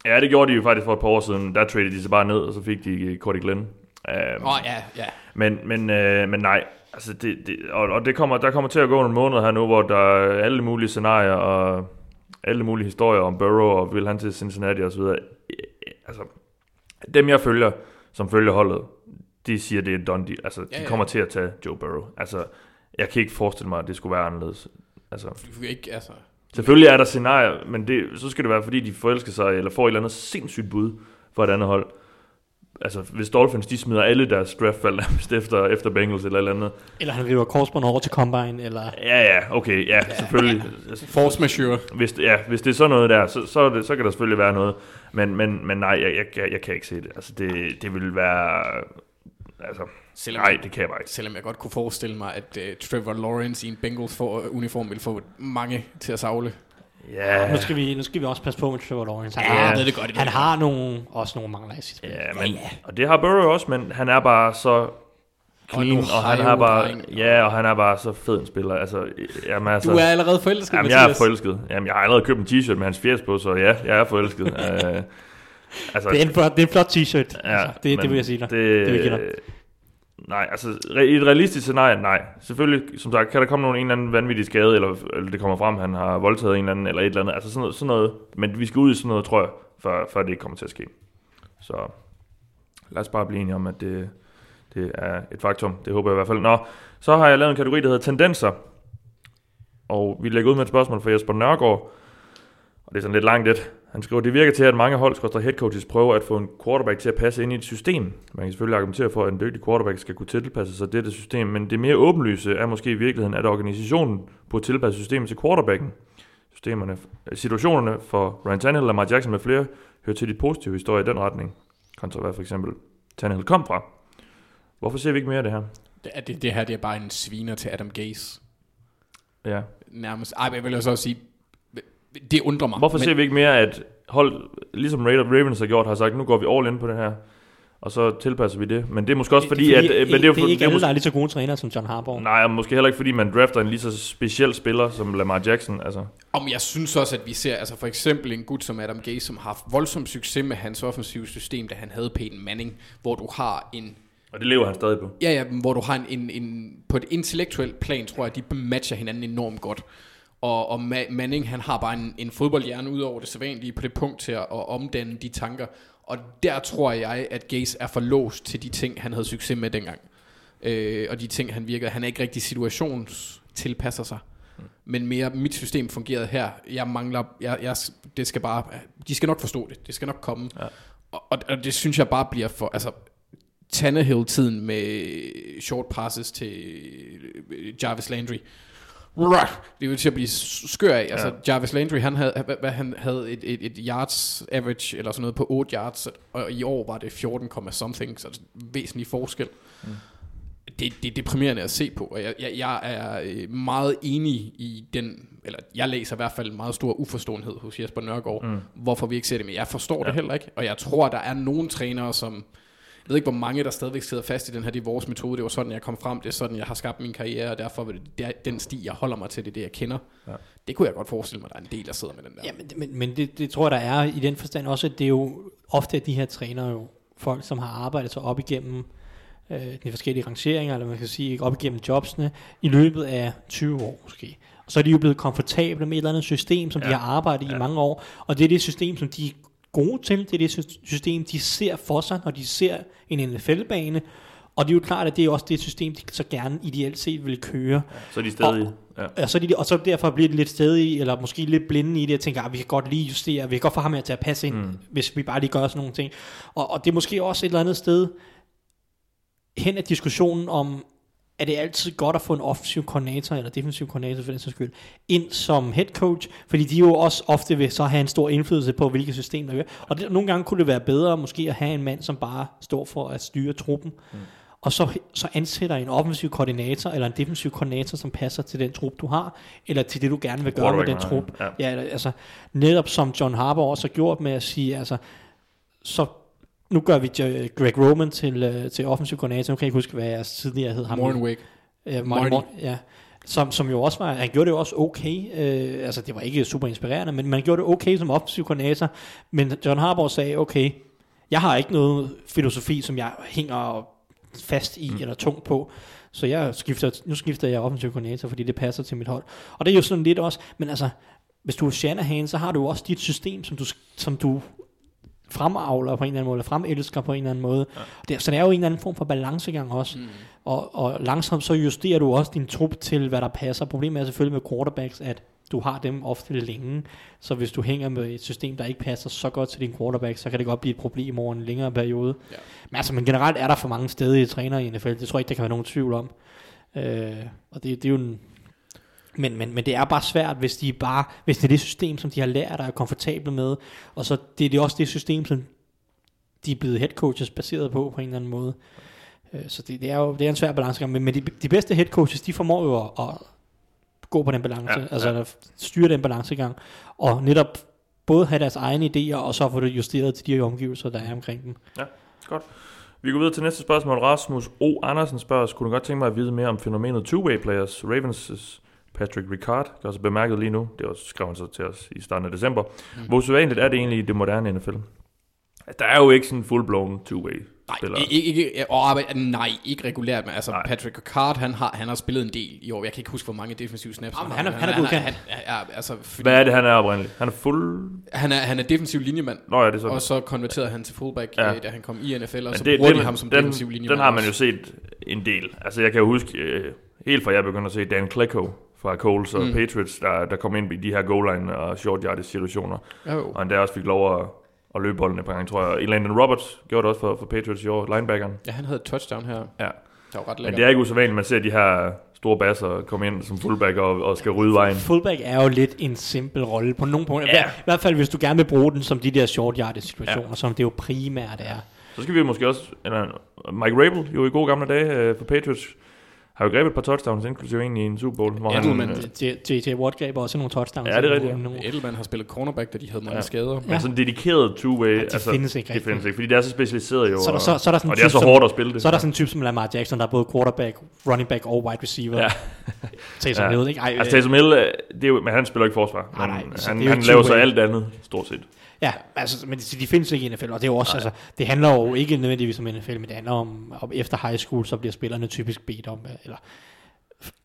Ja, det gjorde de jo faktisk for et par år siden. Der traded de sig bare ned, og så fik de Cody Glenn. Um, Åh, oh, ja, ja. Men, men, øh, men nej, altså det, det, og, og det kommer, der kommer til at gå nogle måneder her nu, hvor der er alle mulige scenarier og alle mulige historier om Burrow og vil han til Cincinnati og så videre. Altså, dem jeg følger, som følger holdet, de siger, det er en done deal. Altså, de Ja, ja. kommer til at tage Joe Burrow. Altså, jeg kan ikke forestille mig, at det skulle være anderledes. Altså, ikke, altså... selvfølgelig er der scenarier, men det, så skal det være, fordi de forelsker sig, eller får et eller andet sindssygt bud for et andet hold. Altså, hvis Dolphins, de smider alle deres draftvalg efter, efter Bengals eller eller andet, Eller han river korsbånd over til Combine, eller... Ja, ja, okay, ja, ja selvfølgelig. Altså, Force majeure. Hvis, det- ja, hvis det er sådan noget der, så, så, det, så kan der selvfølgelig være noget. Men, men, men nej, jeg, jeg, jeg, jeg kan ikke se det. Altså, det, det vil være... Altså, Selvom, nej, det kan jeg bare ikke. selvom jeg godt kunne forestille mig, at uh, Trevor Lawrence i en Bengals for, uniform ville få mange til at savle. Ja, Nu skal, vi, nu skal vi også passe på med Trevor Lawrence. Han, Ja, har, ved det godt, ved han det har nogle, også nogle mangler i sit spil. ja, men, og det har Burrow også, men han er bare så clean, en og, han er bare, ja, og han er bare så fed en spiller. Altså, jamen, altså, Du er allerede forelsket, Jamen, jeg er Mathias. forelsket. Jamen, jeg har allerede købt en t-shirt med hans fjers på, så ja, jeg er forelsket. uh, Altså, Det er en flot, det er en flot t-shirt. Ja, altså, det, det men vil jeg sige dig. Det, Det vil jeg give dig. Nej, altså re- i et realistisk scenarie, nej. Selvfølgelig, som sagt, kan der komme nogen en eller anden vanvittig skade, eller, eller det kommer frem, han har voldtaget en eller anden, eller et eller andet. Altså sådan noget, sådan noget. Men vi skal ud i sådan noget, tror jeg, før, før det ikke kommer til at ske. Så lad os bare blive enige om, at det, det er et faktum. Det håber jeg i hvert fald. Nå, så har jeg lavet en kategori, der hedder tendenser. Og vi lægger ud med et spørgsmål fra Jesper Nørgaard. Og det er sådan lidt langt lidt. Han skriver, det virker til, at mange hold, skorstræk head coaches, prøver at få en quarterback til at passe ind i et system. Man kan selvfølgelig argumentere for, at en dygtig quarterback skal kunne tilpasse sig dette system, men det mere åbenlyse er måske i virkeligheden, at organisationen burde tilpasse systemet til quarterbacken. Systemerne, situationerne for Ryan Tannehill, Lamar Jackson med flere hører til de positive historier i den retning, kontra hvad for eksempel Tannehill kom fra. Hvorfor ser vi ikke mere af det her? Det, det, det her det er bare en sviner til Adam Gase. Ja. Nærmest. Ej, men jeg vil også sige, det undrer mig. Hvorfor men, ser vi ikke mere, at hold, ligesom Ravens har gjort, har sagt, nu går vi all in på det her, og så tilpasser vi det. Men det er måske også fordi, at... øh, Men det, er, jo det for- er ikke alle, der er lige så gode træner som John Harbaugh. Nej, og måske heller ikke fordi, man drafter en lige så speciel spiller som Lamar Jackson. Altså, Om jeg synes også, at vi ser, altså for eksempel en gut som Adam Gase, som har haft voldsom succes med hans offensive system, da han havde Peyton Manning, hvor du har en og det lever han stadig på. Ja, ja, hvor du har en, en, en på et intellektuelt plan, tror jeg, de matcher hinanden enormt godt. Og, og Ma- Manning, han har bare en, en fodboldhjerne ud over det sædvanlige på det punkt til at, at omdanne de tanker. Og der tror jeg, at Gaze er for låst til de ting, han havde succes med dengang. Øh, og de ting, han virkede. Han er ikke rigtig situationstilpasser sig. Men mere, mit system fungerede her. Jeg mangler, jeg, jeg, det skal bare, de skal nok forstå det. Det skal nok komme. Ja. Og, og, og det synes jeg bare bliver for, altså, Tannehill-tiden med short passes til øh, Jarvis Landry. Det er jo til at blive skør af. Altså, Jarvis Landry, han havde, hvad, hvad, han havde et, et, et yards average, eller sådan noget, på 8 yards, og i år var det 14, something, så det er en væsentlig forskel. Mm. Det, det er deprimerende at se på, og jeg, jeg, jeg er øh, meget enig i den, eller jeg læser i hvert fald en meget stor uforståenhed hos Jesper Nørgaard, mm. hvorfor vi ikke ser det, men jeg forstår ja. det heller ikke, og jeg tror, der er nogle trænere, som jeg ved ikke, hvor mange der stadigvæk sidder fast i den her, det er vores metode, det var sådan, jeg kom frem, det er sådan, jeg har skabt min karriere, og derfor er det, er den sti, jeg holder mig til, det er det, jeg kender. Ja. Det kunne jeg godt forestille mig, der er en del, der sidder med den der. Ja, men, men, men det, det tror jeg, der er i den forstand også, at det er jo ofte at de her trænere jo folk, som har arbejdet sig op igennem øh, de forskellige rangeringer, eller man kan sige op igennem jobsene, i løbet af 20 år måske. Og så er de jo blevet komfortable med et eller andet system, som ja. de har arbejdet i ja. i mange år, og det er det system, som de gode til, det er det sy- system, de ser for sig, når de ser en NFL-bane, og det er jo klart, at det er også det system, de så gerne ideelt set vil køre. Så er de stadig... Ja. Og, så, de, og så derfor bliver det lidt stedige, eller måske lidt blinde i det, og tænker, at vi kan godt lige justere, vi kan godt få ham her til at passe ind, mm. hvis vi bare lige gør sådan nogle ting. Og, og det er måske også et eller andet sted hen af diskussionen om, er det altid godt at få en offensiv koordinator, eller defensiv koordinator for den sags skyld, ind som head coach, fordi de jo også ofte vil så have en stor indflydelse på, hvilket system der er. Og det, nogle gange kunne det være bedre måske at have en mand, som bare står for at styre truppen, mm. og så, så ansætter en offensiv koordinator, eller en defensiv koordinator, som passer til den trup, du har, eller til det, du gerne vil gøre med den trup. Ja. Ja, altså, netop som John Harbaugh også har gjort med at sige, altså, så nu gør vi Greg Roman til, øh, til offensiv koordinator. Nu kan jeg ikke huske, hvad jeg tidligere hed ham. Mornwick. Ja, Marty. Ja. Som, som jo også var, han gjorde det jo også okay, øh, altså det var ikke super inspirerende, men man gjorde det okay som offensiv koordinator, men John Harbaugh sagde, okay, jeg har ikke noget filosofi, som jeg hænger fast i, mm. eller tungt på, så jeg skifter, nu skifter jeg offensiv koordinator, fordi det passer til mit hold. Og det er jo sådan lidt også, men altså, hvis du er Shanahan, så har du også dit system, som du, som du fremavler på en eller anden måde, eller fremelsker på en eller anden måde. Ja. Det, så det er jo en eller anden form for balancegang også. Mm. Og, og langsomt så justerer du også din trup til, hvad der passer. Problemet er selvfølgelig med quarterbacks, at du har dem ofte længe, så hvis du hænger med et system, der ikke passer så godt til din quarterback, så kan det godt blive et problem over en længere periode. Ja. Men altså, men generelt er der for mange stedige trænere i NFL, det tror jeg ikke, der kan være nogen tvivl om. Øh, og det, det er jo en, men, men, men det er bare svært, hvis de bare, hvis det er det system, som de har lært og er komfortable med, og så det er det også det system, som de er blevet head coaches baseret på, på en eller anden måde. Øh, Så det, det er jo det er en svær balancegang, men, men de, de bedste head coaches, de formår jo at, at gå på den balance, Ja, altså ja. at styre den balancegang, og netop både have deres egne idéer, og så få det justeret til de omgivelser, der er omkring dem. Ja, godt. Vi går videre til næste spørgsmål. Rasmus O. Andersen spørger, skulle du godt tænke mig at vide mere om fænomenet two-way players? Ravens' Patrick Ricard, der er også bemærket lige nu, det også skrev han så til os i starten af december. Mm. Hvor usædvanligt er det egentlig i det moderne NFL? Der er jo ikke sådan en full-blown two-way Nej, spiller. ikke, ikke, og arbejde, nej, ikke regulært, men altså Nej. Patrick Ricard, han har, han har spillet en del i år. Jeg kan ikke huske, hvor mange defensive snaps Jamen, har. han er- Men han er godkendt. Han, ja, altså, fordi Hvad er det, han er oprindeligt? Han er fuld... han, er, han er defensiv linjemand, Nå ja, det er sådan. og så konverterede han til fullback, Ja. ja. da han kom i NFL, og Men så det, bruger det, de ham som den, defensiv linjemand. den har man jo set en del. Altså jeg kan jo huske, øh, helt fra jeg begyndte at se Dan Klecko fra Coles og mm. Patriots, der, der kom ind i de her goal line og short yardage situationer. Jo. Og han der også fik lov at, at løbe bolden et par gange, tror jeg. Landon Roberts gjorde det også for, for Patriots i år, linebackeren. Ja, han havde touchdown her. Ja. Der var ret Men lækkert. det er ikke usædvanligt, man ser de her store basser komme ind som fullback og, og skal rydde vejen. Fullback er jo lidt en simpel rolle på nogle punkter. Ja. Ja. I hvert fald, hvis du gerne vil bruge den som de der short yardage situationer, ja. som det jo primært er. Så skal vi måske også, eller Mike Rabel, jo i gode gamle dage øh, for Patriots, har jo grebet et par touchdowns, inklusive en i en Super Bowl, hvor han... Edelman, øh, det- J.J. Watt greb også nogle touchdowns. Ja, det er rigtigt. Edelman har spillet cornerback, da de havde mange Ja. ja. skader. Men sådan dedikeret two-way, ja, de findes ikke det findes ikke, fordi det er så specialiseret jo, Så er der- så- så er der sådan og en det er type så som- hårdt at spille det. Så er der sådan en type som Lamar Jackson, der er både quarterback, running back og wide receiver. Ja. Taysom Ja. Hill, ikke? Ej, Altså Taysom Hill, øh, det er jo, men han spiller ikke forsvar. Nej, men nej, han, det han laver så alt andet, stort set. Ja, altså, men de, de findes ikke i NFL, og det er jo også, altså, det handler jo ikke nødvendigvis om NFL, men det handler om, om efter high school, så bliver spillerne typisk bedt om, øh, eller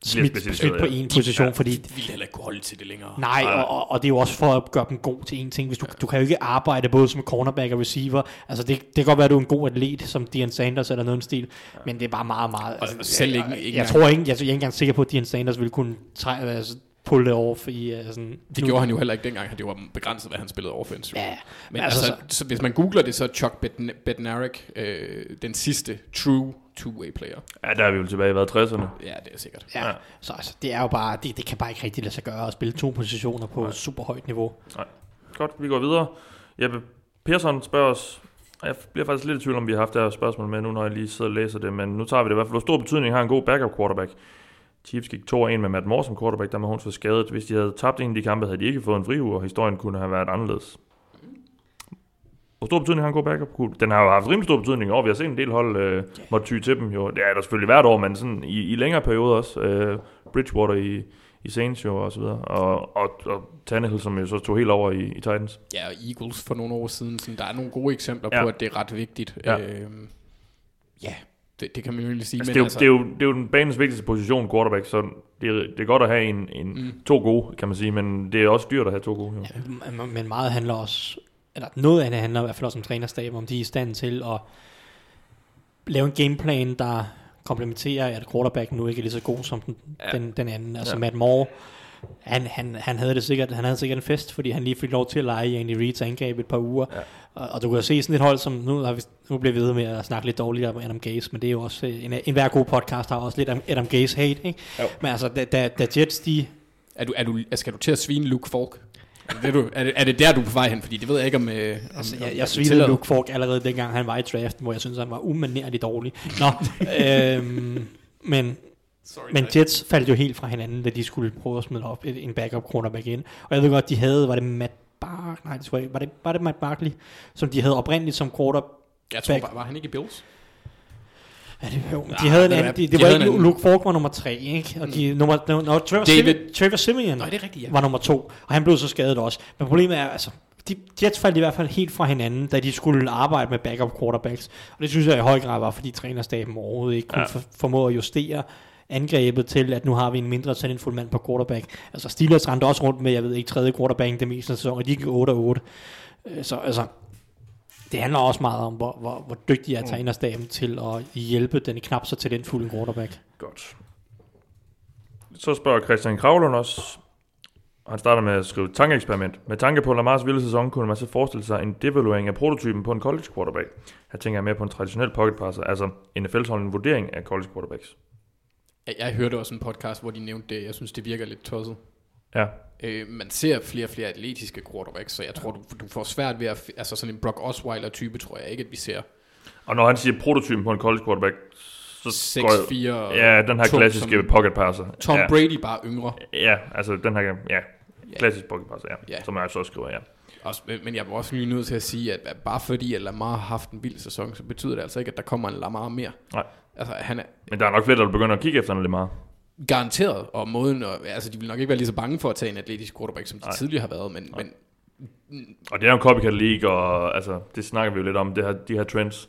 smidt, smidt på ja. en position, Ja. fordi De ville heller ikke kunne holde til det længere. Nej, og, og, og det er jo også for at gøre dem god til en ting. Hvis du, du kan jo ikke arbejde både som cornerback og receiver. Altså det, det kan godt være, at du er en god atlet, som Dion Sanders eller noget stil, men det er bare meget, meget... Altså, Og selv ikke- jeg, ikke jeg, engang- tror ikke, jeg, jeg er ikke engang sikker på, at Dion Sanders ville kunne træ, altså, pull det off i uh, sådan... Det gjorde han jo heller ikke dengang. Det var begrænset, hvad han spillede offensive. Ja, Men altså, altså, så, så, hvis man googler det, så er Chuck Bedn- Bednarik øh, den sidste true two-way player. Ja, der er vi jo tilbage i hvad, 60'erne. Ja, det er sikkert. Ja, Ja. så altså, det er jo bare, det, det kan bare ikke rigtig lade sig gøre at spille to positioner på Nej. super højt niveau. Godt, vi går videre. Jeppe Persson spørger os, og jeg bliver faktisk lidt i tvivl om, vi har haft det her spørgsmål med nu, når jeg lige sidder og læser det, men nu tager vi det i hvert fald. Hvor stor betydning har en god backup quarterback? Chiefs gik 2-1 med Matt Moore som quarterback, der var hun for skadet. Hvis de havde tabt en af de kampe, havde de ikke fået en friuge, og historien kunne have været anderledes. Hvor stor betydning har en god backup? Den har jo haft rimelig stor betydning år. Vi har set en del hold øh, måtte ty til dem. Jo. Det er der selvfølgelig hvert år, men sådan i, i længere perioder også. Øh, Bridgewater i, i Saints jo og så videre. Og, og, og Tannehill, som jo så tog helt over i, i Titans. Ja, og Eagles for nogle år siden. Sådan, der er nogle gode eksempler Ja. på, at det er ret vigtigt. Ja. Øhm, ja, det, det kan man jo egentlig sige. Altså, men det, er jo, altså, det, er jo, det er jo den banens vigtigste position, quarterback, så det er, det er godt at have en, en mm. to gode, kan man sige, men det er også dyrt at have to gode. Jo. Ja, men- meget handler også, eller noget af det handler i hvert fald også om trænerstab, om de er i stand til at lave en gameplan, der komplementerer, at quarterbacken nu ikke er lige så god som den, Ja. den, den anden. Altså ja. Matt Moore, han, han, han, havde det sikkert, han havde sikkert en fest, fordi han lige fik lov til at lege i Andy Reid's angreb et par uger. Ja. Og, og, du kan jo se sådan et hold, som nu, har vi, nu bliver vi ved med at snakke lidt dårligere om Adam Gase, men det er jo også, øh, en, en hver god podcast har også lidt Adam- Gase hate, ikke? Jo. Men altså, da, da, da Jets, de, er du, er du, skal du til at svine Luke Falk? Er det, du, er, det, er det der, du er på vej hen? Fordi det ved jeg ikke, om... Øh, om Altså, jeg, jeg svinede tillader. Luke Falk allerede dengang han var i draften, hvor jeg synes han var umanerligt dårlig. Nå, øhm, men, Sorry, men. Jets faldt jo helt fra hinanden, da de skulle prøve at smide op en backup cornerback ind. Og jeg ved godt, de havde, var det Matt Bark, nej, det ikke. var det, var det Matt Barkley, som de havde oprindeligt som quarter. Jeg tror, var, var han ikke i Bills? Ja, det, jo, Ja, de havde en anden, de, det de var ikke, en anden. Luke Falk var nummer tre, ikke? Og de, nummer, no, no, Trevor, David- David, Trevor Simeon Nej, det er rigtigt, ja. var nummer to, og han blev så skadet også. Men problemet er, altså, de, Jets faldt i hvert fald helt fra hinanden, da de skulle arbejde med backup quarterbacks. Og det synes jeg i høj grad var, fordi trænerstaben overhovedet ikke kunne Ja. ja. formå at justere angrebet til, at nu har vi en mindre talentfuld mand på quarterback. Altså Steelers rendte også rundt med, jeg ved ikke, tredje quarterback det meste af sæsonen, og de gik 8-8. Øh, Så altså, det handler også meget om, hvor, hvor, hvor dygtig er trænerstaben til at hjælpe den knap så talentfulde quarterback. Godt. Så spørger Christian Kravlund også, og han starter med at skrive et tankeeksperiment. Med tanke på Lamars vilde sæson, kunne man så forestille sig en devaluering af prototypen på en college quarterback. Her tænker jeg mere på en traditionel pocket passer, altså NFL's holde en vurdering af college quarterbacks. Jeg, jeg hørte også en podcast, hvor de nævnte det. Jeg synes, det virker lidt tosset. Ja, Øh, man ser flere og flere atletiske quarterbacks, så jeg tror, du, du får svært ved at... Altså sådan en Brock Osweiler-type, tror jeg ikke, at vi ser. og når han siger prototypen på en college quarterback, så går jeg- 6-4... Ja, den her tung klassiske som pocket passer. Tom ja. Brady bare yngre. Ja, altså den her, ja, klassisk pocket passer, ja, Ja. som jeg så skriver, ja. Også, men- jeg er også lige nødt til at sige, at bare fordi at Lamar har haft en vild sæson, så betyder det altså ikke, at der kommer en Lamar mere. Nej. Altså, han er Men der er nok flere, der vil begynde at kigge efter lidt meget. garanteret, og måden, og, altså de vil nok ikke være lige så bange for at tage en atletisk quarterback, som de Nej. tidligere har været, men, men Og det er jo en copycat league, og altså, det snakker vi jo lidt om, det her, de her trends,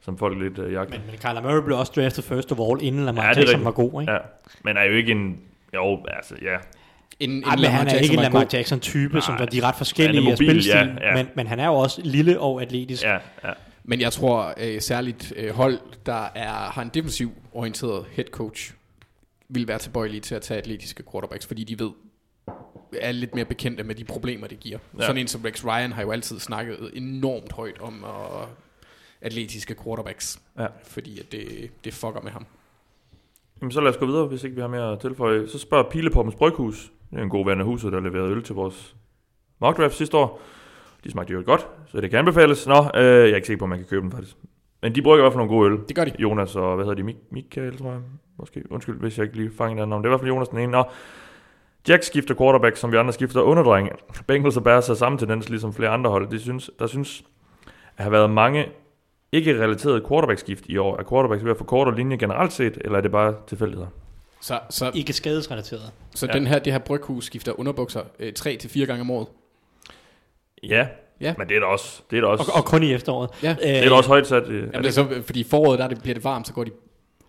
som folk lidt uh, jagter. Men, men Kyler Murray blev også draftet first of all, inden Lamar Ja, er Jackson rigtigt. var god, ikke? Ja, men er jo ikke en... Jo, altså, ja. En, en Ej, men han er ikke en Lamar. Jackson-type, som der, de er ret forskellige er i mobil, spilstil, ja, ja. Men, men han er jo også lille og atletisk. Ja, ja. Men jeg tror øh, særligt øh, hold, der er, har en defensiv orienteret head coach, vil være tilbøjelige til at tage atletiske quarterbacks, fordi de ved, er lidt mere bekendte med de problemer, det giver. Ja. Sådan en som Rex Ryan har jo altid snakket enormt højt om uh, atletiske quarterbacks, Ja. fordi at det, det fucker med ham. Jamen, så lad os gå videre, hvis ikke vi har mere at tilføje. Så spørger Pilepoppens Bryghus. En god ven af huset, der leverede øl til vores mock draft sidste år. De smagte jo godt, så det kan anbefales. Nå, øh, jeg er ikke sikker på, at man kan købe dem faktisk. Men de brygger i hvert fald nogle gode øl. Det gør de. Jonas og, hvad hedder de, Mik- Michael, tror jeg. Måske, undskyld, hvis jeg ikke lige fanger den navn. Det er i hvert fald Jonas den ene. Nå, Jack skifter quarterback, som vi andre skifter underdrenge. Bengals og Bears har samme tendens, ligesom flere andre hold. De synes, der synes at have været mange ikke relaterede quarterback-skift i år. Er quarterbacks ved at få kortere linje generelt set, eller er det bare tilfældigheder? Så, så, Ikke skadesrelateret. så Ja. den her, det her bryghus skifter underbukser øh, tre til fire gange om året. Ja, Ja. men det er da også, det er da også, Og, og kun i efteråret. Ja. Øh, det er da også højt sat. øh, Jamen, det er så, fordi i foråret, der er det, bliver det varmt, så går de...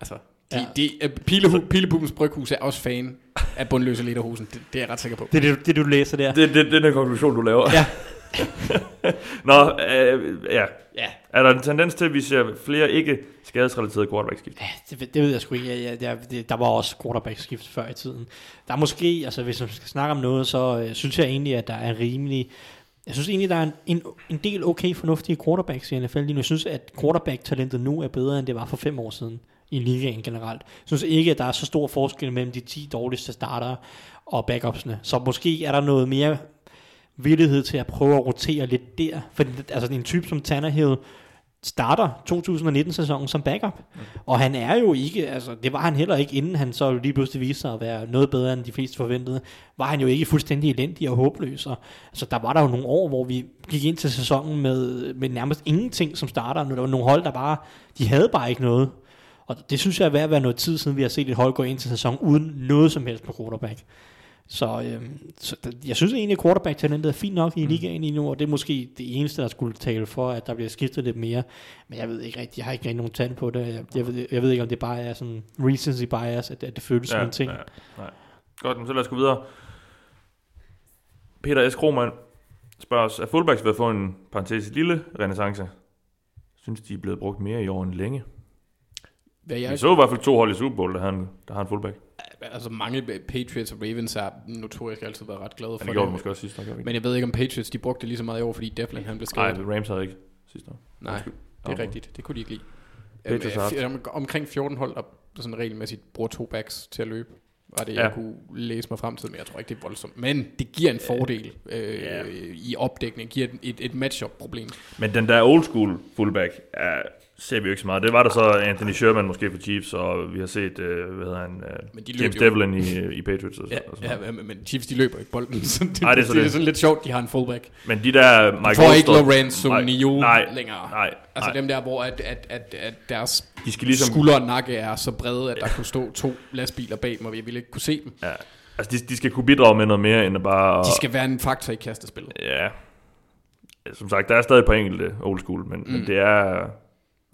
Altså, de, Ja. ja. de, uh, Pilehu, Pilepubens Bryghus er også fan af bundløse lederhusen. Det, det er jeg ret sikker på. det, er det, det, du læser der. Det, det, det er den konklusion, du laver. Ja. Nå, øh, ja. Ja. Er der en tendens til, at vi ser flere ikke skadesrelaterede quarterback-skift? Det, det ved jeg sgu ikke. Ja, ja, der, det, der var også quarterback-skift før i tiden. Der er måske, altså hvis man skal snakke om noget, så øh, synes jeg egentlig, at der er rimelig... Jeg synes egentlig, der er en, en, en del okay fornuftige quarterbacks i NFL lige nu. Jeg synes, at quarterback-talentet nu er bedre, end det var for fem år siden i ligaen generelt. Jeg synes ikke, at der er så stor forskel mellem de 10 dårligste starter og backupsene. Så måske er der noget mere villighed til at prøve at rotere lidt der. For altså, en type som Tannehill starter 2019-sæsonen som backup. Mm. Og han er jo ikke, altså det var han heller ikke, inden han så lige pludselig viste sig at være noget bedre end de fleste forventede, var han jo ikke fuldstændig elendig og håbløs. Og, altså der var der jo nogle år, hvor vi gik ind til sæsonen med, med nærmest ingenting som starter. Der var nogle hold, der bare, de havde bare ikke noget. Og det synes jeg er ved at være noget tid siden, vi har set et hold gå ind til sæsonen uden noget som helst på quarterback. Så, øhm, så jeg synes egentlig, at quarterback-talentet er fint nok i ligaen lige nu, og det er måske det eneste, der skulle tale for, at der bliver skiftet lidt mere. Men jeg ved ikke rigtigt, jeg har ikke rigtig nogen tal på det. Jeg, jeg, ved, jeg ved ikke, om det bare er sådan recency bias, at, at det føles som en ting. Ja, nej. Godt, så lad os gå videre. Peter S. Krohmann spørger os, er fullbacks ved at få en parentes lille renaissance? Synes de er blevet brugt mere i år end længe? Hvad Vi jeg, så i hvert fald to hold i Super Bowl, der har en, der har en fullback. Altså mange Patriots og Ravens har notorisk altid været ret glade for det gjorde vi måske også sidste år? Men jeg ved ikke, om Patriots de brugte det lige så meget i år, fordi Devlin han blev Nej, skadet. Rams havde ikke sidste år. Nej, det er rigtigt. Det kunne de ikke lide. Patriots Øhm, omkring 14 hold, der sådan regelmæssigt bruger to backs til at løbe. Var det, Ja. jeg kunne læse mig frem til, men jeg tror ikke, det er voldsomt. Men det giver en fordel øh, Ja. i opdækning, giver et, et, et matchup-problem. Men den der old school fullback er, ser vi jo ikke så meget. Det var der så Anthony Sherman måske for Chiefs, og vi har set, øh, hvad hedder han, øh, Men de James. Devlin i, i Patriots. Og, Ja, og sådan ja, men, Chiefs de løber ikke bolden, så det, Ej, det er så det, det, er sådan lidt sjovt, de har en fullback. Men de der Mike får ikke Lorenzo Nej, Nio nej, længere. Nej, Altså nej. dem der, hvor at, at, at, at deres De skal ligesom... skulder og nakke er så brede, at der kunne stå to lastbiler bag dem, og vi ville ikke kunne se dem. Ja. Altså, de, de skal kunne bidrage med noget mere, end at bare... De skal være en faktor i kastespillet. Ja. Som sagt, der er stadig par enkelte old school, men, mm. men det er...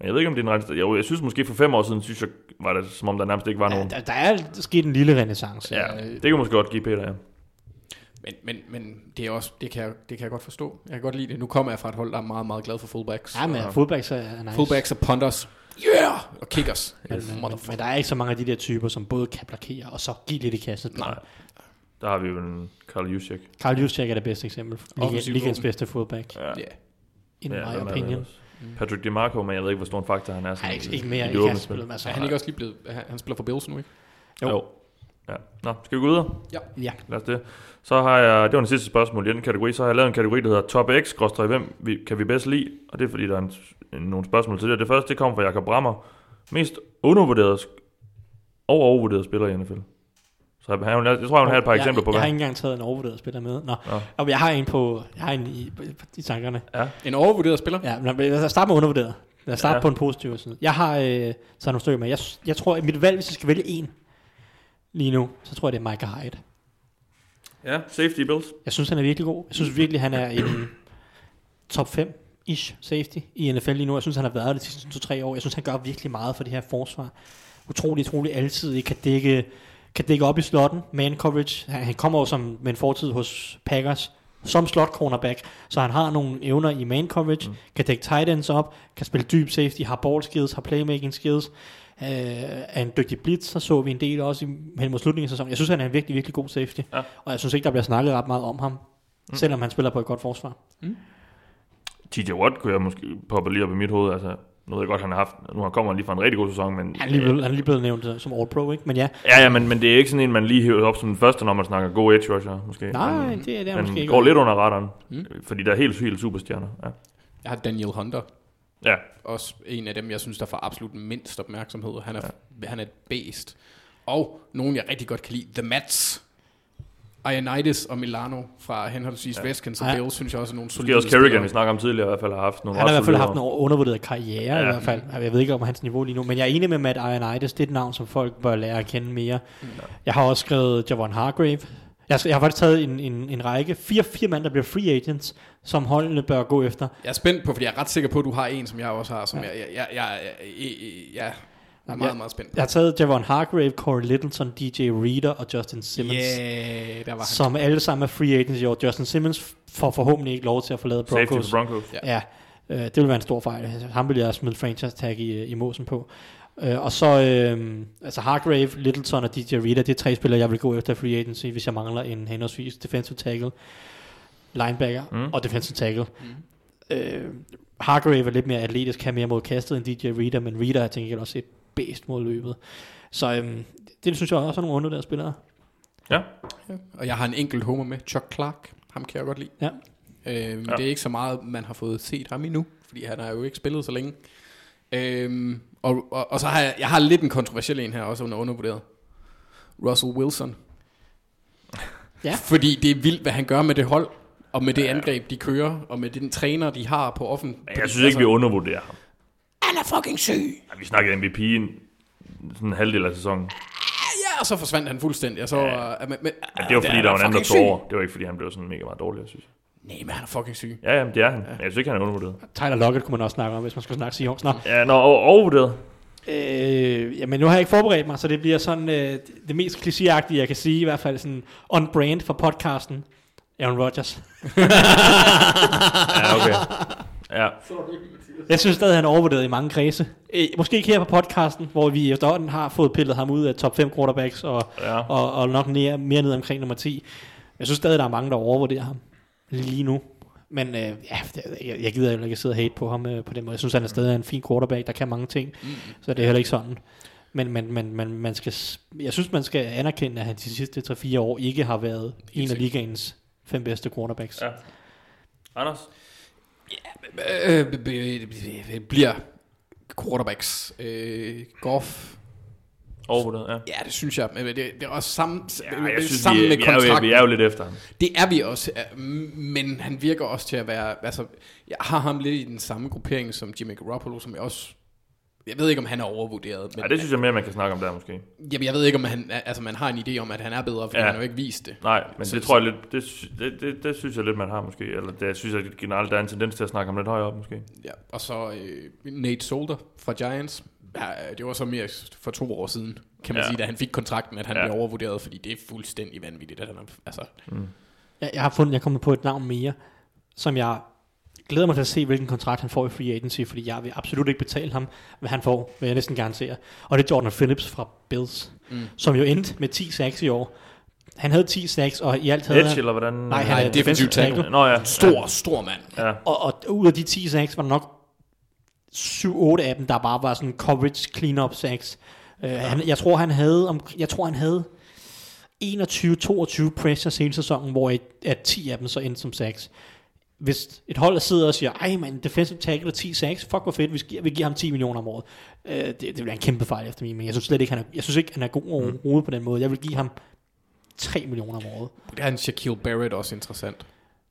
men Jeg ved ikke, om det er en ret... Jo, jeg synes måske for fem år siden, synes jeg, var det som om, der nærmest ikke var Ja, nogen. der, der er sket en lille renaissance. Ja, det kan måske godt give Peter, ja. Men, men, men det, er også, det, kan jeg, det kan jeg godt forstå. Jeg kan godt lide det. Nu kommer jeg fra et hold, der er meget, meget glad for fullbacks. Ja, men Og fullbacks er, nice. fullbacks og punters. Yeah! Og kickers. Men, Yes. men, men, men, der er ikke så mange af de der typer, som både kan blokere og så give lidt i kassen. Nej. Der har vi jo en Carl Juszczyk. Carl Juszczyk er det bedste eksempel. Liga, ligens bedste fullback, Ja. Ja. in Ja, my hvem er ellers? Patrick DeMarco, men jeg ved ikke, hvor stor en faktor han er. Sådan ikke, i- ikke mere i i, det åbne kastespillet. spil. men Altså, Er han ikke også lige blevet... Han han spiller for Bills nu, ikke? Jo. Jo. Ja. Nå, skal vi gå videre? Ja. Lad os det. Så har jeg, det var den sidste spørgsmål i den kategori, så har jeg lavet en kategori, der hedder Top X, gråstreg, hvem vi, kan vi bedst lide? Og det er fordi, der er en, en, nogle spørgsmål til det. Det første, det kommer fra Jakob Brammer. Mest undervurderede sk- og overvurderede spiller i NFL. Så han, jeg tror, han har et par jeg, eksempler på, jeg, hvad har ikke engang taget en overvurderet spiller med. Nå. Og jeg har en på, jeg har en i, i tankerne. En overvurderet spiller. Ja, men lad os starte med undervurderet. Lad os starte Ja. ja. på en positiv side. Jeg har øh, taget nogle stykker med. Jeg, jeg tror, at mit valg, hvis jeg skal vælge en lige nu, så tror jeg, det er Micah Hyde. Ja, safety Bills. Jeg synes, han er virkelig god. Jeg synes virkelig, han er en top 5-ish safety i NFL lige nu. Jeg synes, han har været det de sidste 2-3 år. Jeg synes, han gør virkelig meget for det her forsvar. Utrolig, utrolig altid kan dække, kan dække op i slotten. Man coverage. Han, han kommer jo som, med en fortid hos Packers som slot cornerback, så han har nogle evner i man coverage, mm. kan dække tight ends op, kan spille dyb safety, har ball skills, har playmaking skills, øh, er en dygtig blitz, så så vi en del også i, hen mod slutningen af sæsonen. Jeg synes, han er en virkelig, virkelig god safety, Ja. og jeg synes ikke, der bliver snakket ret meget om ham, mm. selvom han spiller på et godt forsvar. TJ Watt kunne jeg måske poppe lige op i mit hoved. Altså, nu ved jeg godt, han har haft, nu har kommer han lige fra en rigtig god sæson, men... Han er lige blevet, han er lige blevet nævnt øh, som All-Pro, ikke? Men ja, Ja, ja, men, men det er ikke sådan en, man lige hiver op som den første, når man snakker god edge rusher, måske. nej, men, det, er men måske ikke. går lidt under radaren, mm. fordi der er helt, helt superstjerner. Ja. Jeg har Daniel Hunter. ja. Også en af dem, jeg synes, der får absolut mindst opmærksomhed. Han er, ja. han er et beast. Og nogen, jeg rigtig godt kan lide. The Mats. Ionitis og Milano fra henholdsvis ja. Redskins og Ja. Bills, synes jeg også er nogle Måske solide også Kerrigan, vi snakker om tidligere, i hvert fald har haft nogle Han har i hvert fald haft en solide undervurderet karriere ja. Ja. i hvert fald. Jeg ved ikke om hans niveau lige nu, men jeg er enig med Matt Ioannidis. Det er et navn, som folk bør lære at kende mere. Jeg har også skrevet Javon Hargrave. Jeg, jeg har faktisk taget en, en, en række. Fire, fire mand, der bliver free agents, som holdene bør gå efter. Jeg er spændt på, fordi jeg er ret sikker på, at du har en, som jeg også har, som ja. jeg, jeg, jeg, jeg, jeg, jeg, jeg er meget, meget spændt. Jeg har taget Javon Hargrave, Corey Littleton, DJ Reader og Justin Simmons. Yeah, der var han. Som alle sammen er free agents i år. Justin Simmons får forhåbentlig ikke lov til at forlade Safety Broncos. for Broncos. Ja. Ja, øh, det vil være en stor fejl. Ham vil jeg smide franchise tag i, i måsen på. Øh, og så øh, altså Hargrave, Littleton og DJ Reader, det er tre spillere, jeg vil gå efter free agency, hvis jeg mangler en henholdsvis defensive tackle, linebacker Mm. og defensive tackle. Mm. Øh, Hargrave er lidt mere atletisk, kan mere mod kastet end DJ Reader, men Reader er til gengæld også et bedst mod løbet. Så øhm, det synes jeg også er nogle undervurderede spillere. Ja. Og jeg har en enkelt homer med, Chuck Clark. Ham kan jeg godt lide. Ja. Øhm, Ja. ja. Det er ikke så meget, man har fået set ham endnu, fordi han har jo ikke spillet så længe. Øhm, og, og, og så har jeg, jeg har lidt en kontroversiel en her, også under undervurderet. Russell Wilson. Ja. Fordi det er vildt, hvad han gør med det hold, og med det angreb, de kører, og med den træner, de har på offen. Jeg synes ikke, vi undervurderer ham. Han er fucking syg! Ja, vi snakkede MVP i en, sådan en halvdel af sæsonen. Ja, og så forsvandt han fuldstændig. Og så, Ja. ja. men, men, Men det var fordi, han der er var en anden, der tog over. Det var ikke fordi, han blev sådan mega meget dårlig, jeg synes. Nej, men han er fucking syg. Ja, ja, det er han. Men jeg synes ikke, han er undervurderet. Tyler Lockett kunne man også snakke om, hvis man skulle snakke Seahawks. Nå, Ja, nå, overvurderet. Øh, jamen nu har jeg ikke forberedt mig, så det bliver sådan øh, det- mest klichéagtige, jeg kan sige, i hvert fald sådan on brand for podcasten. Aaron Rodgers. Ja, okay. Ja, Jeg synes stadig, han er overvurderet i mange kredse. Øh, måske ikke her på podcasten, hvor vi efterhånden har fået pillet ham ud af top 5 quarterbacks, og, ja. og, og nok mere, mere ned omkring nummer 10. Jeg synes stadig, der er mange, der overvurderer ham lige nu. Men øh, ja, jeg, jeg gider ikke sidde og hate på ham øh, på den måde. Jeg synes, han er stadig en fin quarterback, der kan mange ting. Mm. Så det er heller ikke sådan. Men, men, men, men man skal, jeg synes, man skal anerkende, at han de sidste 3-4 år ikke har været en af ligaens fem bedste quarterbacks. Ja. Anders? Øh, b- b- bliver quarterbacks. Øh, Goff. Overvurderet, ja. Ja, det synes jeg. Men det, det er også sammen, Ja, jeg synes, sammen vi, med vi, er jo, kontrakten. vi er jo lidt efter ham. Det er vi også, ja, men han virker også til at være, altså, jeg har ham lidt i den samme gruppering som Jimmy Garoppolo, som jeg også, jeg ved ikke, om han er overvurderet, men Ja, det synes jeg mere, man kan snakke om der måske. jamen, jeg ved ikke, om han, altså, man har en idé om, at han er bedre, for Ja. han har jo ikke vist det. Nej, men Så- det tror jeg lidt, det, det, det, det, synes jeg lidt, man har måske. Eller det synes jeg generelt, der er en tendens til at snakke om lidt højere op måske. Ja, og så øh, Nate Solder fra Giants, ja, det var så mere for to år siden, kan man Ja. sige, da han fik kontrakten, at han Ja. blev overvurderet, fordi det er fuldstændig vanvittigt, at han altså, Jeg, jeg har fundet, jeg er kommet på et navn mere, som jeg glæder mig til at se, hvilken kontrakt han får i free agency, fordi jeg vil absolut ikke betale ham, hvad han får, vil jeg næsten garantere. Og det er Jordan Phillips fra Bills, mm. som jo endte med 10 sacks i år. Han havde 10 sacks, og i alt havde Edge, han... eller hvordan? Nej, han Nej, er defensive tackle. Nå ja. stor, stor mand. Ja. Og, og ud af de 10 sacks var der nok 7-8 af dem, der bare var sådan coverage clean-up sacks. Uh, han, jeg tror, han havde, om, jeg tror, han havde 21-22 pressures hele sæsonen, hvor et, at 10 af dem så endte som sacks. Hvis et hold sidder og siger, ej man, defensive tackle og 10 sacks, fuck hvor fedt, vi, giver, vi giver ham 10 millioner om året. Uh, det, det være en kæmpe fejl efter min mening. Jeg synes slet ikke, han er, jeg synes ikke, han er god overhovedet på den måde. Jeg vil give ham 3 millioner om året. Det er en Shaquille Barrett også interessant.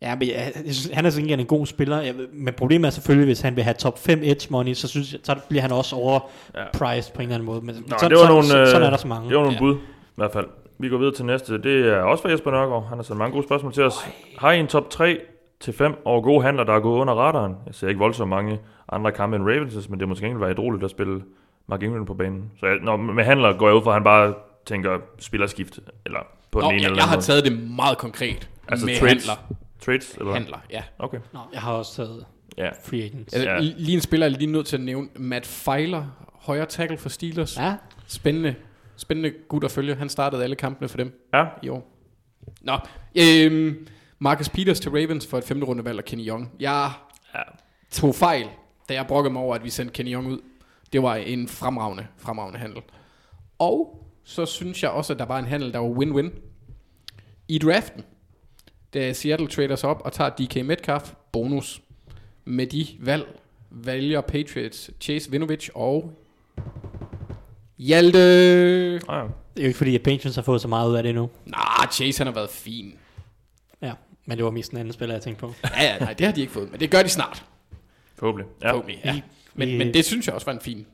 Ja, men jeg, jeg synes, han er sådan en god spiller. Jeg, men problemet er selvfølgelig, hvis han vil have top 5 edge money, så, synes jeg, så bliver han også overpriced ja. på en eller anden måde. Men Nå, så, det var så, nogle, så, øh, sådan er der så mange. Det var nogle Ja. bud, i hvert fald. Vi går videre til næste. Det er også fra Jesper Nørgaard. Han har sendt mange gode spørgsmål til os. Har I en top 3 til 5 over gode handler, der er gået under radaren? Jeg ser ikke voldsomt mange andre kampe end Ravens, men det er måske ikke være roligt at spille Mark Ingram på banen. Så jeg, når med handler går jeg ud fra, at han bare tænker spillerskift, eller på Nå, den ene jeg, eller jeg har taget det meget konkret Altså med trades? handler. Trades, eller? Handler, ja. Okay. Nå, jeg har også taget Ja. free agents. Altså, Ja. Lige en spiller, jeg er lige nødt til at nævne. Matt Feiler, højre tackle for Steelers. Ja, Spændende, spændende gut at følge. Han startede alle kampene for dem Ja, i år. Nå, øhm, Marcus Peters til Ravens for et femte runde valg af Kenny Young. Jeg Ja. tog fejl, da jeg brokkede mig over, at vi sendte Kenny Young ud. Det var en fremragende, fremragende handel. Og så synes jeg også, at der var en handel, der var win-win. I draften, da Seattle trader sig op og tager DK Metcalf bonus. Med de valg vælger Patriots Chase Vinovich og Hjalte. ah, ja. det er jo ikke fordi, at Patriots har fået så meget ud af det nu. Nah, Chase han har været fin. Ja, men det var mest en anden spiller, jeg tænkte på. Ja, ja, nej, det har de ikke fået, men det gør de snart. forhåbentlig. Ja, Forhåbentlig, ja. Men, men det synes jeg også var en fin,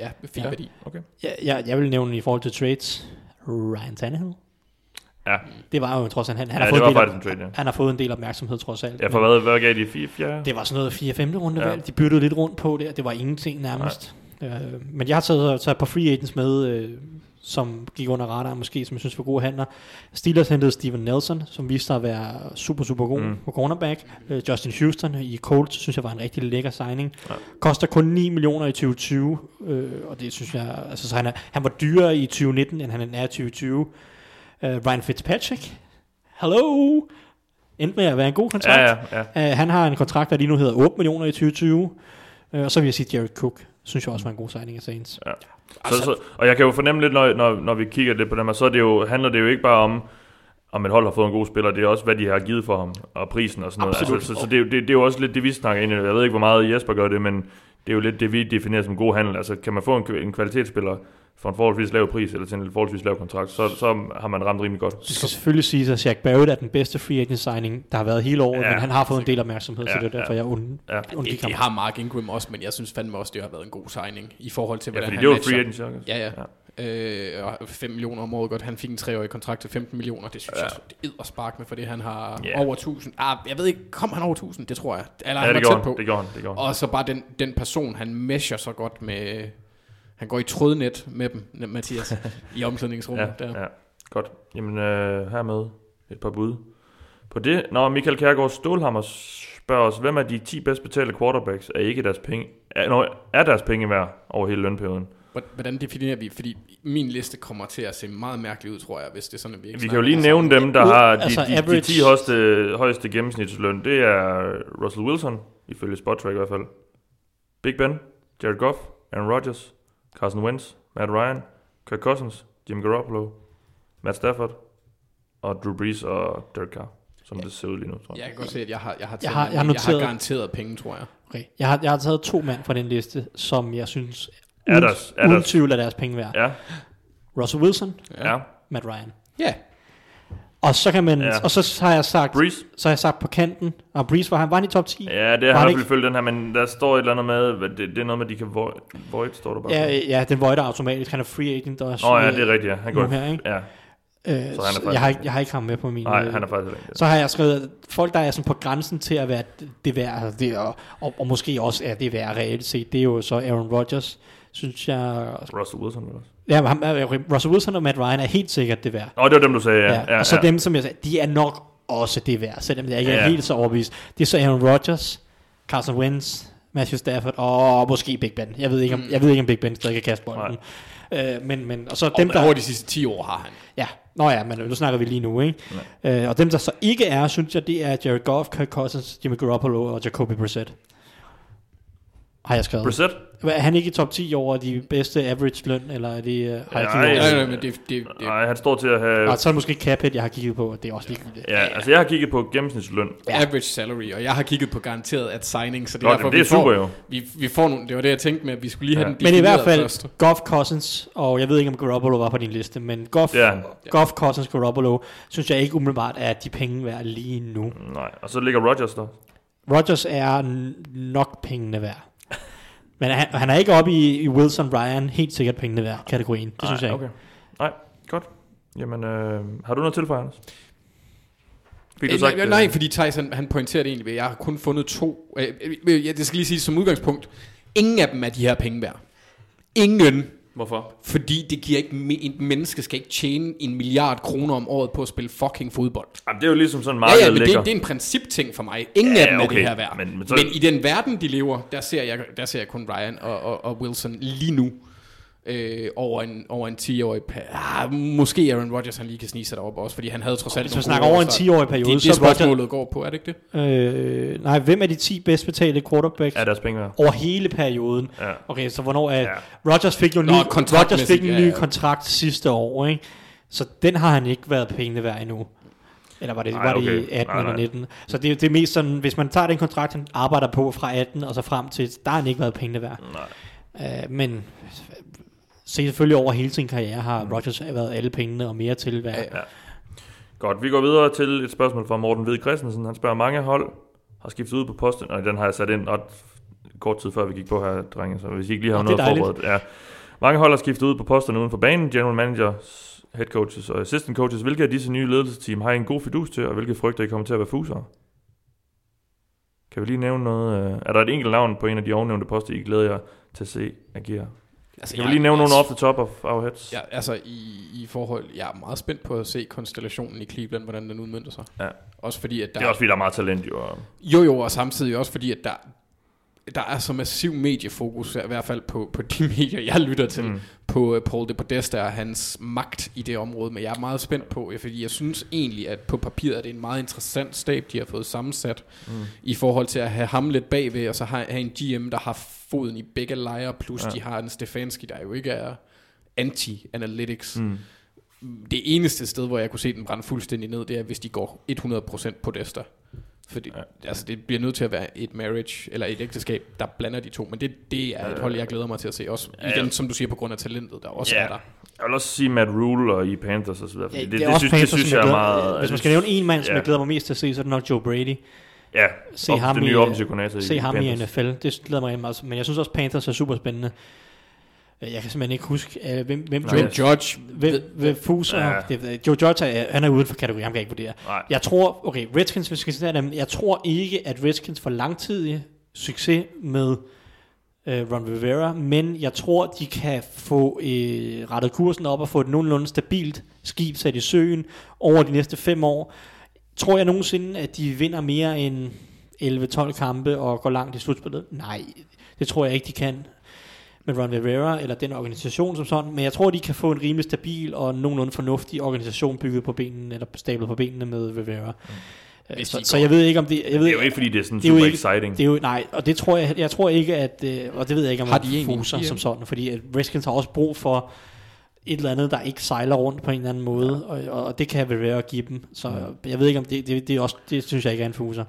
ja, fin Ja. værdi. okay. Ja, jeg, jeg vil nævne i forhold til trades, Ryan Tannehill. Ja, Det var jo trods alt, han, han, Ja, har fået en del trade, ja. han har fået en del opmærksomhed trods alt. ja for hvad, hvad gav de? 4 4? Det var sådan noget 4 5 runde Ja. valg. De byttede lidt rundt på der. Det var ingenting nærmest. Øh, men jeg har taget, taget et par free agents med, øh, som gik under radaren måske, som jeg synes var gode handler. Steelers hentede Steven Nelson, som viste sig at være super, super god Mm. på cornerback. Øh, Justin Houston i Colts, synes jeg var en rigtig lækker signing. Ja. Koster kun 9 millioner i 2020, øh, og det synes jeg, altså så han, er, han var dyrere i 2019, end han er i 2020. Øh, Ryan Fitzpatrick, hello! Endte med at være en god kontrakt. Ja, ja, ja. Uh, han har en kontrakt, der lige nu hedder 8 millioner i 2020. Uh, og så vil jeg sige Jared Cook. Synes jeg også var en god signing af Saints. Ja. Så, så, og jeg kan jo fornemme lidt, når, når, når vi kigger lidt på dem, og så er det jo, handler det jo ikke bare om, om et hold har fået en god spiller, det er også, hvad de har givet for ham, og prisen og sådan noget. Absolut. Altså, så, så det, er jo- det, det er jo også lidt det, vi snakker ind i. Jeg ved ikke, hvor meget Jesper gør det, men det er jo lidt det, vi definerer som god handel. Altså, kan man få en, en kvalitetsspiller for en forholdsvis lav pris, eller til en forholdsvis lav kontrakt, så, så har man ramt rimelig godt. Det skal selvfølgelig sige, at Shaq Barrett er den bedste free agent signing, der har været hele året, Ja. men han har fået en del opmærksomhed, så Ja, det er derfor, ja. jeg und, Ja. undgik Det, ham. det har Mark Ingram også, men jeg synes fandme også, det har været en god signing i forhold til, Ja, hvordan fordi han det var matcher. free agent, Circus. Ja, ja. Øh, og 5 millioner om året godt. Han fik en treårig kontrakt til 15 millioner. Det synes Ja. ja. jeg, det er spark med, fordi han har Ja. yeah. over 1000. Ah, jeg ved ikke, kom han over 1000? Det tror jeg. Eller Ja, han det var gjorde tæt han. på. Det gjorde han. Det gjorde han. Og så bare den, den person, han mesher så godt med... Han går i trådnet med dem, Mathias, i omklædningsrummet. Ja, der. ja. Godt. Jamen, øh, hermed et par bud på det. Når Michael Kjærgaard Stålhammer spørger os, hvem er de 10 bedst betalte quarterbacks, er ikke deres penge, er, nå, er deres penge værd over hele lønperioden? Hvordan definerer vi? Fordi min liste kommer til at se meget mærkelig ud, tror jeg, hvis det er sådan, at vi ikke Vi kan jo lige nævne dem, der har de, altså de, de average- 10 højeste, højeste gennemsnitsløn. Det er Russell Wilson, ifølge Spottrack i hvert fald. Big Ben, Jared Goff, Aaron Rodgers, Carson Wentz, Matt Ryan, Kirk Cousins, Jimmy Garoppolo, Matt Stafford og Drew Brees og Derek Carr, som det ser ud lige nu, tror jeg. Jeg kan godt se, at jeg har, jeg har, Jeg har- jeg har jeg noteret- har garanteret penge, tror jeg. Okay. Jeg, har, jeg har taget to mand fra den liste, som jeg synes Er uden, deres- er uden deres- tvivl er deres penge værd. Ja, Russell Wilson, ja. ja. Matt Ryan. Ja, Og så kan man, Ja. og så har jeg sagt, Brees? så har jeg sagt på kanten, og Breeze var han, var han i top 10? Ja, det har jeg ikke- følge den her, men der står et eller andet med, det, det er noget med, de kan void, void står der bare. Ja, ja, den voider automatisk. Han er free agent også. Åh oh, ja, øh, det er rigtigt, ja. Han går her, ikke? Ja, Øh, Så han er faktisk jeg, har ikke, jeg har ikke ham med på min... nej, øh, han er faktisk ikke. Så har jeg skrevet, at folk, der er sådan på grænsen til at være det værd, altså det, og, og, og, måske også er det værd reelt set, det er jo så Aaron Rodgers, synes jeg... Russell Wilson også. Ja, ham, øh, Russell Wilson og Matt Ryan er helt sikkert det værd. Nå, det var dem, du sagde, ja. Ja, ja, og så ja. dem, som jeg sagde, de er nok også det værd, selvom jeg ikke Ja. er helt så overbevist. Det er så Aaron Rodgers, Carson Wentz, Matthew Stafford og måske Big Ben. Jeg ved ikke, om, jeg ved ikke, om Big Ben stadig kan kaste bolden. Øh, men, men, og så dem, dem, der... over de sidste 10 år har han. Ja, nå ja, men nu snakker vi lige nu, ikke? Øh, og dem, der så ikke er, synes jeg, det er Jared Goff, Kirk Cousins, Jimmy Garoppolo og Jacoby Brissett. Har jeg skrevet. Brissett? Er han ikke i top 10 over de bedste average løn, eller er det... Uh, jeg Nej, Nej, nej, men det, det, det, Nej, han står til at have... Og så er det måske cap hit, jeg har kigget på, og det er også ligegyldigt. Ja, altså jeg har kigget på gennemsnitsløn. average salary, og jeg har kigget på garanteret at signing, så det er Godt, derfor, det er vi, får, super jo. vi, vi får nogle, det var det, jeg tænkte med, at vi skulle lige have Ja. den Men i hvert fald, først. Goff Cousins, og jeg ved ikke, om Garoppolo var på din liste, men Goff, Det han. Goff Cousins, Garoppolo, synes jeg ikke umiddelbart er de penge værd lige nu. Nej, og så ligger Rodgers der. Rodgers er nok pengene værd. Men han, han er ikke oppe i, i Wilson Ryan helt sikkert pengene værd kategorien. Det synes jeg ikke. okay. Nej, godt. Jamen, øh, har du noget til Anders? Fik Øh, du sagt, nej, øh, nej, fordi Thijs han, han pointerer det egentlig ved, at jeg har kun fundet to. Øh, øh, ja, det skal lige sige som udgangspunkt. Ingen af dem er de her penge værd. Ingen. Hvorfor? Fordi det giver ikke, en menneske skal ikke tjene en milliard kroner om året på at spille fucking fodbold. Jamen, det er jo ligesom sådan Ja, meget ja, men ligger. det, det er en principting for mig. Ingen Ja, af dem er okay, det her værd. men- Men, men men, så- men i den verden, de lever, der ser jeg, der ser jeg kun Ryan og, og, og Wilson lige nu. Øh, over, en, over en 10-årig pa- ah, Måske Aaron Rodgers han lige kan snige sig derop også, fordi han havde trods alt Hvis man snakker over en år, så 10-årig periode, Det, så det er Rodgers- spørgsmålet går på, er det ikke det? Øh, nej, hvem er de 10 bedst betalte quarterbacks Er deres penge over hele perioden? Ja. Okay, så hvornår er... Ja. Ja. Rodgers fik jo en Nå, ny, Rodgers kontraktmæssigt, fik en ja, ny ja. kontrakt sidste år, ikke? Så den har han ikke været pengene værd endnu. Eller var det, Nej, var det okay. i 18 Nej, eller nej. 19? Så det, er- det er mest sådan, hvis man tager den kontrakt, han arbejder på fra 18 og så frem til, der har han ikke været pengene værd. Nej. Uh, men se selvfølgelig over hele sin karriere har Rodgers været alle pengene og mere til værd. Ja, Ja. Godt, vi går videre til et spørgsmål fra Morten Ved Christensen. Han spørger, mange hold har skiftet ud på posten, og den har jeg sat ind ret kort tid før vi gik på her, drenge, så hvis I ikke lige har det noget er forberedt. Ja. Mange hold har skiftet ud på posterne uden for banen, general managers, head coaches og assistant coaches. Hvilke af disse nye ledelsesteam har I en god fidus til, og hvilke frygter I kommer til at være fusere? Kan vi lige nævne noget? øh, Er der et enkelt navn på en af de ovennævnte poster, I glæder jer til at se agere? Altså, Kan vi lige nævne nogle off the top of our heads? Ja, altså i, i forhold, jeg er meget spændt på at se konstellationen i Cleveland, hvordan den udmyndter sig. Ja. Også fordi, at der Det er også fordi, der er meget talent jo. Jo, jo, og samtidig også fordi, at der, der er så massiv mediefokus, i hvert fald på, på de medier, jeg lytter til, Mm. på uh, Paul de Podesta og hans magt i det område. Men jeg er meget spændt på, fordi jeg synes egentlig, at på papiret er det en meget interessant stab, de har fået sammensat, mm. i forhold til at have ham lidt bagved, og så have, have en GM, der har foden i begge lejre, plus Ja. de har en Stefanski, der jo ikke er anti-analytics. Mm. Det eneste sted, hvor jeg kunne se den brænde fuldstændig ned, det er, hvis de går 100% på Desta. Fordi Ja. ja. altså, det bliver nødt til at være et marriage, eller et ægteskab, der blander de to. Men det, det er et hold, jeg glæder mig til at se. Også Ja, igen, ja. som du siger, på grund af talentet, der også Ja. er der. Jeg vil også sige Matt Rule og i Panthers og så videre. Ja, det, det, det, det, er også synes, Panthers, det synes som jeg er meget... Hvis man skal nævne en mand, som ja. jeg glæder mig mest til at se, så er det nok Joe Brady. Ja, Se ham den i, nye øh, offensive koordinator Se ham i Panthers. NFL, det glæder mig meget. Men jeg synes også, Panthers er super spændende. Øh, Jeg kan simpelthen ikke huske, øh, hvem, hvem, Nej, Joe, Judge, hvem, hvem fuser. Ja. Det, Joe Judge er, han er uden for kategorien, ham kan jeg ikke vurdere. Nej. Jeg tror, okay, Redskins, hvis vi skal sige dem, jeg tror ikke, at Redskins får langtidig succes med øh, Ron Rivera, men jeg tror, de kan få øh, rettet kursen op og få et nogenlunde stabilt skib sat i søen over de næste fem år. Tror jeg nogensinde, at de vinder mere end 11-12 kampe og går langt i slutspillet? Nej, det tror jeg ikke, de kan med Ron Rivera eller den organisation som sådan, men jeg tror, de kan få en rimelig stabil og nogenlunde fornuftig organisation bygget på benene, eller stablet på benene med Rivera. Mm. Hvis Så, så jeg ved ikke, om det... Jeg ved, Det er jo ikke, fordi det er sådan det er super ikke- exciting. det er jo, nej, og det tror jeg, jeg tror ikke, at, øh, og det ved jeg ikke, om Har de fuser som sådan, fordi at Redskins har også brug for et eller andet, der ikke sejler rundt på en eller anden måde, og, og det kan Rivera give dem, så jeg ved ikke, om det, det, det, er også, det synes jeg ikke er en fuser.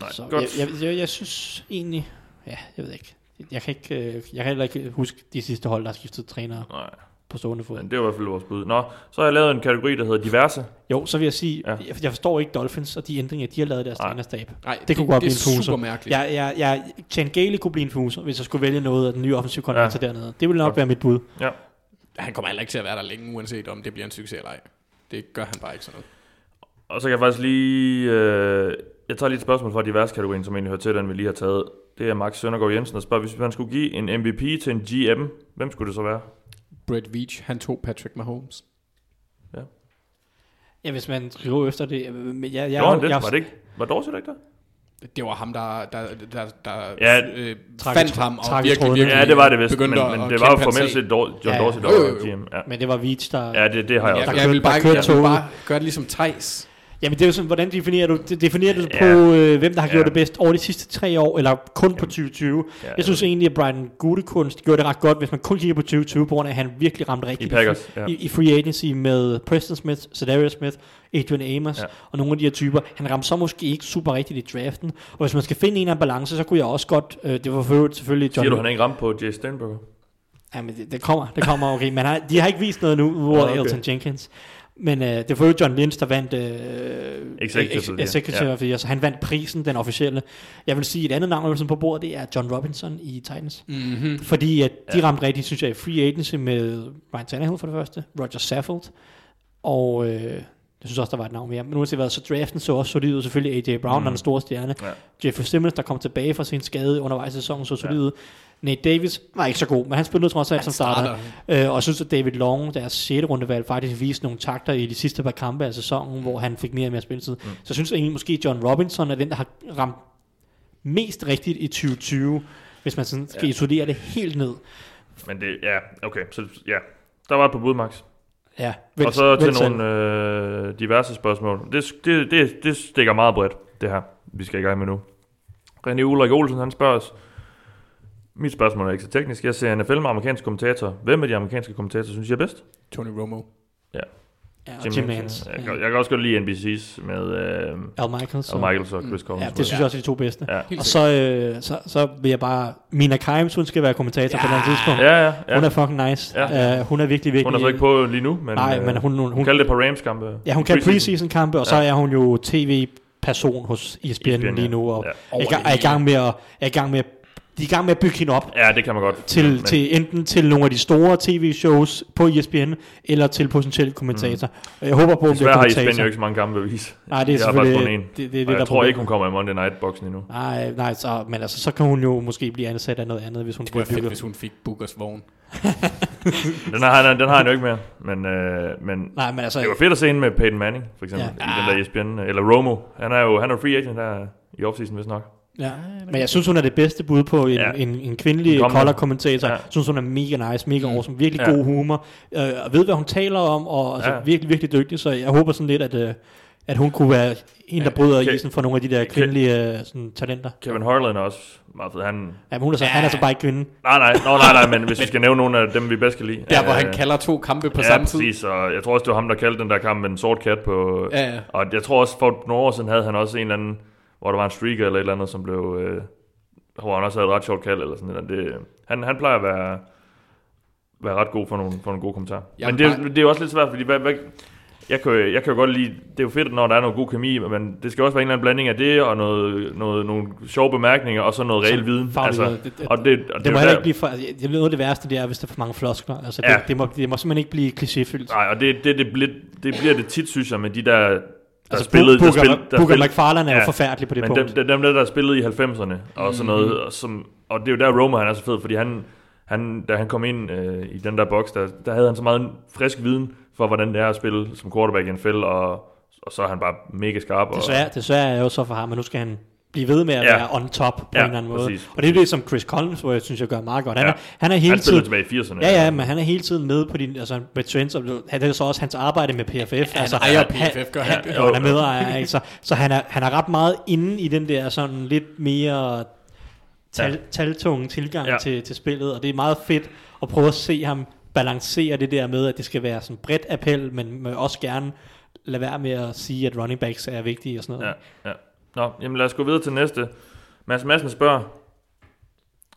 Nej, så godt. jeg, jeg, jeg, jeg, synes egentlig, ja, jeg ved ikke, jeg kan, ikke, øh, jeg kan heller ikke huske de sidste hold, der har skiftet trænere Nej, på stående fod. men det var i hvert fald vores bud. Nå, så har jeg lavet en kategori, der hedder diverse. Jo, så vil jeg sige, Ja. jeg, jeg forstår ikke Dolphins og de ændringer, de har lavet i deres Nej. trænerstab. Nej, Det kunne godt det blive en er fuser. super mærkeligt. Jeg, jeg, jeg, Chan Gailey kunne blive en fuser, hvis jeg skulle vælge noget af den nye offensive koordinator Ja. dernede. Det ville nok Godt. være mit bud. Ja. Han kommer heller ikke til at være der længe, uanset om det bliver en succes eller ej. Det gør han bare ikke sådan noget. Og så kan jeg faktisk lige... Øh, jeg tager lige et spørgsmål fra diverse-kategorien, som egentlig hører til den, vi lige har taget. Det er Max Søndergaard Jensen, der spørger, hvis man skulle give en MVP til en GM, hvem skulle det så være? Brett Veach, han tog Patrick Mahomes. Ja, hvis man gå efter det. Men jeg, jeg, Jeg, Gjorde han det? jeg, Var det ikke? Var Dorsey ikke der? Det var ham, der, der, der, der Ja, øh, trak- fandt ham og trak virkelig, virkelig Ja, det var det vist, men, men at det var jo formelt set Dor- John Ja, Dorsey, der var. GM. Ja. Men det var Veach, der... ja, det, det har jeg Jeg, også. Der jeg vil bare jeg vil bare gøre det ligesom Thijs. Jamen det er jo sådan, hvordan definerer du? Definerer du Ja. på, øh, hvem der har gjort Ja. det bedst over de sidste tre år, eller kun på 2020? Ja, Jeg synes egentlig, at Brian Gutekunst gjorde det ret godt, hvis man kun kigger på 2020, på grund af, at han virkelig ramte rigtigt I Packers, ja. i, i free agency med Preston Smith, Cedarius Smith, Adrian Amos Ja. og nogle af de her typer. Han ramte så måske ikke super rigtigt i draften, og hvis man skal finde en anden balance, så kunne jeg også godt, øh, det var for selvfølgelig John Siger du, han ikke ramt på Jay Sternberger? Ja, men det, det kommer, det kommer, okay. Men har, de har ikke vist noget nu, udover Ja, okay. Elton Jenkins. Men øh, det var jo John Lynch, der vandt øh, Executive, ex- ja. executive Ja. of the Year, så han vandt prisen, den officielle. Jeg vil sige, et andet navn, er på bordet, det er John Robinson i Titans. Mm-hmm. Fordi at de Ja. ramte rigtigt, synes jeg, i free agency med Ryan Tannehill for det første, Roger Saffold, Og øh, jeg synes også, der var et navn mere. Men uanset hvad, så draften så også solid ud. Selvfølgelig AJ Brown, mm. der er den store stjerne. Ja. Jeffrey Simmons, der kom tilbage fra sin skade undervejs i sæsonen, så solid ud. Nate Davis var ikke så god, men han spillede trods alt som starter. Øh, og jeg synes, at David Long, deres 6. rundevalg, faktisk viste nogle takter i de sidste par kampe af sæsonen, hvor han fik mere og mere spilletid. Mm. Så jeg synes egentlig, måske John Robinson er den, der har ramt mest rigtigt i 2020, hvis man sådan skal Ja. isolere det helt ned. Men det, ja, okay. Så ja, der var et på bud, Max. Ja, Og så til selv. nogle øh, diverse spørgsmål. Det, det, det, det stikker meget bredt, det her, vi skal i gang med nu. René Ulrik Olsen, han spørger os, mit spørgsmål er ikke så teknisk. Jeg ser NFL med amerikanske kommentatorer. Hvem af de amerikanske kommentatorer synes jeg er bedst? Tony Romo. ja, og Jim Nance. Jeg, Ja. kan, jeg kan også godt lide NBC's med øh, Al Michaels. Al Michaels og Chris Collins. Ja, det synes jeg også er de to bedste. Ja. Og så, øh, så, så vil jeg bare... Mina Kimes, hun skal være kommentator ja. på et tidspunkt. Ja, ja, ja. Hun er fucking nice. Ja. Uh, hun er virkelig, virkelig... Hun er så ikke på lige nu, men, Nej, øh, men hun, hun, hun kaldte det på Rams-kampe. ja, hun kan Preseason. preseason-kampe, og så Ja. er hun jo tv-person hos E ESPN, ESPN, ja. lige nu, og Ja. er, i gang, er, i gang med at, er i gang med at, de er i gang med at bygge hende op Ja, det kan man godt. til, men, til enten til nogle af de store tv-shows på ESPN, eller til potentielle kommentator. Jeg håber på, at hun bliver Desværre har kommentator. ESPN jo ikke så mange kampe at vise. Nej, det er Jeg har selvfølgelig kun en. det, det, det, Og det, der jeg er tror ikke, hun kommer i Monday Night-boksen endnu. Nej, nej så, men altså, så kan hun jo måske blive ansat af noget andet, hvis hun Det bliver fedt, hvis hun fik Bookers vogn. Den har, han, den har han jo ikke mere. Men, øh, men Nej, men altså, det var fedt at se hende med Peyton Manning, for eksempel, Ja. ja. i den der ESPN. Eller Romo. Han er jo han er jo free agent der i offseason, hvis nok. Ja, men jeg synes, hun er det bedste bud på en, Ja. ja. en, en kvindelig color-kommentator. Ja. Jeg synes, hun er mega nice, mega awesome, virkelig Ja. god humor, øh, og ved, hvad hun taler om, og altså, Ja. virkelig, virkelig dygtig, så jeg håber sådan lidt, at, øh, at hun kunne være en, der bryder Ke- isen for nogle af de der kvindelige øh, sådan, talenter. Kevin Harlan er også meget fed. Han, Ja, men hun er så, han er så bare ikke kvinde. nej, nej, nå, nej, nej, men hvis vi skal nævne nogle af dem, vi bedst kan lide. Der, hvor øh, han kalder to kampe på ja, samme tid. præcis, og jeg tror også, det var ham, der kaldte den der kamp med en sort kat på... Ja, ja. Og jeg tror også, for nogle år siden havde han også en eller anden, hvor der var en streaker eller et eller andet, som blev... Øh, hvor han også havde et ret sjovt kald eller sådan noget. Det, han, han plejer at være, være ret god for nogle, for nogle gode kommentarer. Jeg men det, vil er- det er jo også lidt svært, fordi hvad, hvad, jeg, kan, jo- jeg kan jo godt lide, det er jo fedt, når der er noget god kemi, men det skal også være en eller anden blanding af det, og noget, noget, nogle sjove bemærkninger, og så noget reel viden. Altså. Det- det- og det, og Det, er må heller ikke blive for, altså, det er noget af det værste, det er, hvis der er for mange floskler. Altså, Ja. det, det, må, det må simpelthen ikke blive klichéfyldt. Nej, og det, det, det, bliver, det bliver det tit, synes jeg, med de der Altså, spillede... der Booker, spillede, der Booker spillede- McFarlane er jo Ja, forfærdelig på det Men punkt. dem, dem, der, der spillede i 90'erne og sådan noget, og, som, og det er jo der Roma han er så fed, fordi han, han, da han kom ind øh, i den der boks, der, der havde han så meget frisk viden for, hvordan det er at spille som quarterback i NFL, og, og så er han bare mega skarp. Og, Desværre, desværre er jeg jo så for ham, men nu skal han blive ved med at Ja. være on top på Ja, en eller anden måde. præcis. Og det er det, som Chris Collins, hvor jeg synes, jeg gør meget godt. Han, Ja. er, han er hele han tiden... tilbage i 80'erne. Ja, ja, men han er hele tiden med på din, altså med trends, og det er så også hans arbejde med PFF. Ja, altså, ejer han- PFF, gør han han, det? jo, han er medejer, ikke? Så, han, er, han er ret meget inde i den der sådan lidt mere tal, Ja. taltunge tilgang Ja. ja. til, til spillet, og det er meget fedt at prøve at se ham balancere det der med, at det skal være sådan bredt appel, men også gerne lade være med at sige, at running backs er vigtige og sådan noget. Ja, ja. Nå, jamen lad os gå videre til næste. Mads Madsen spørger,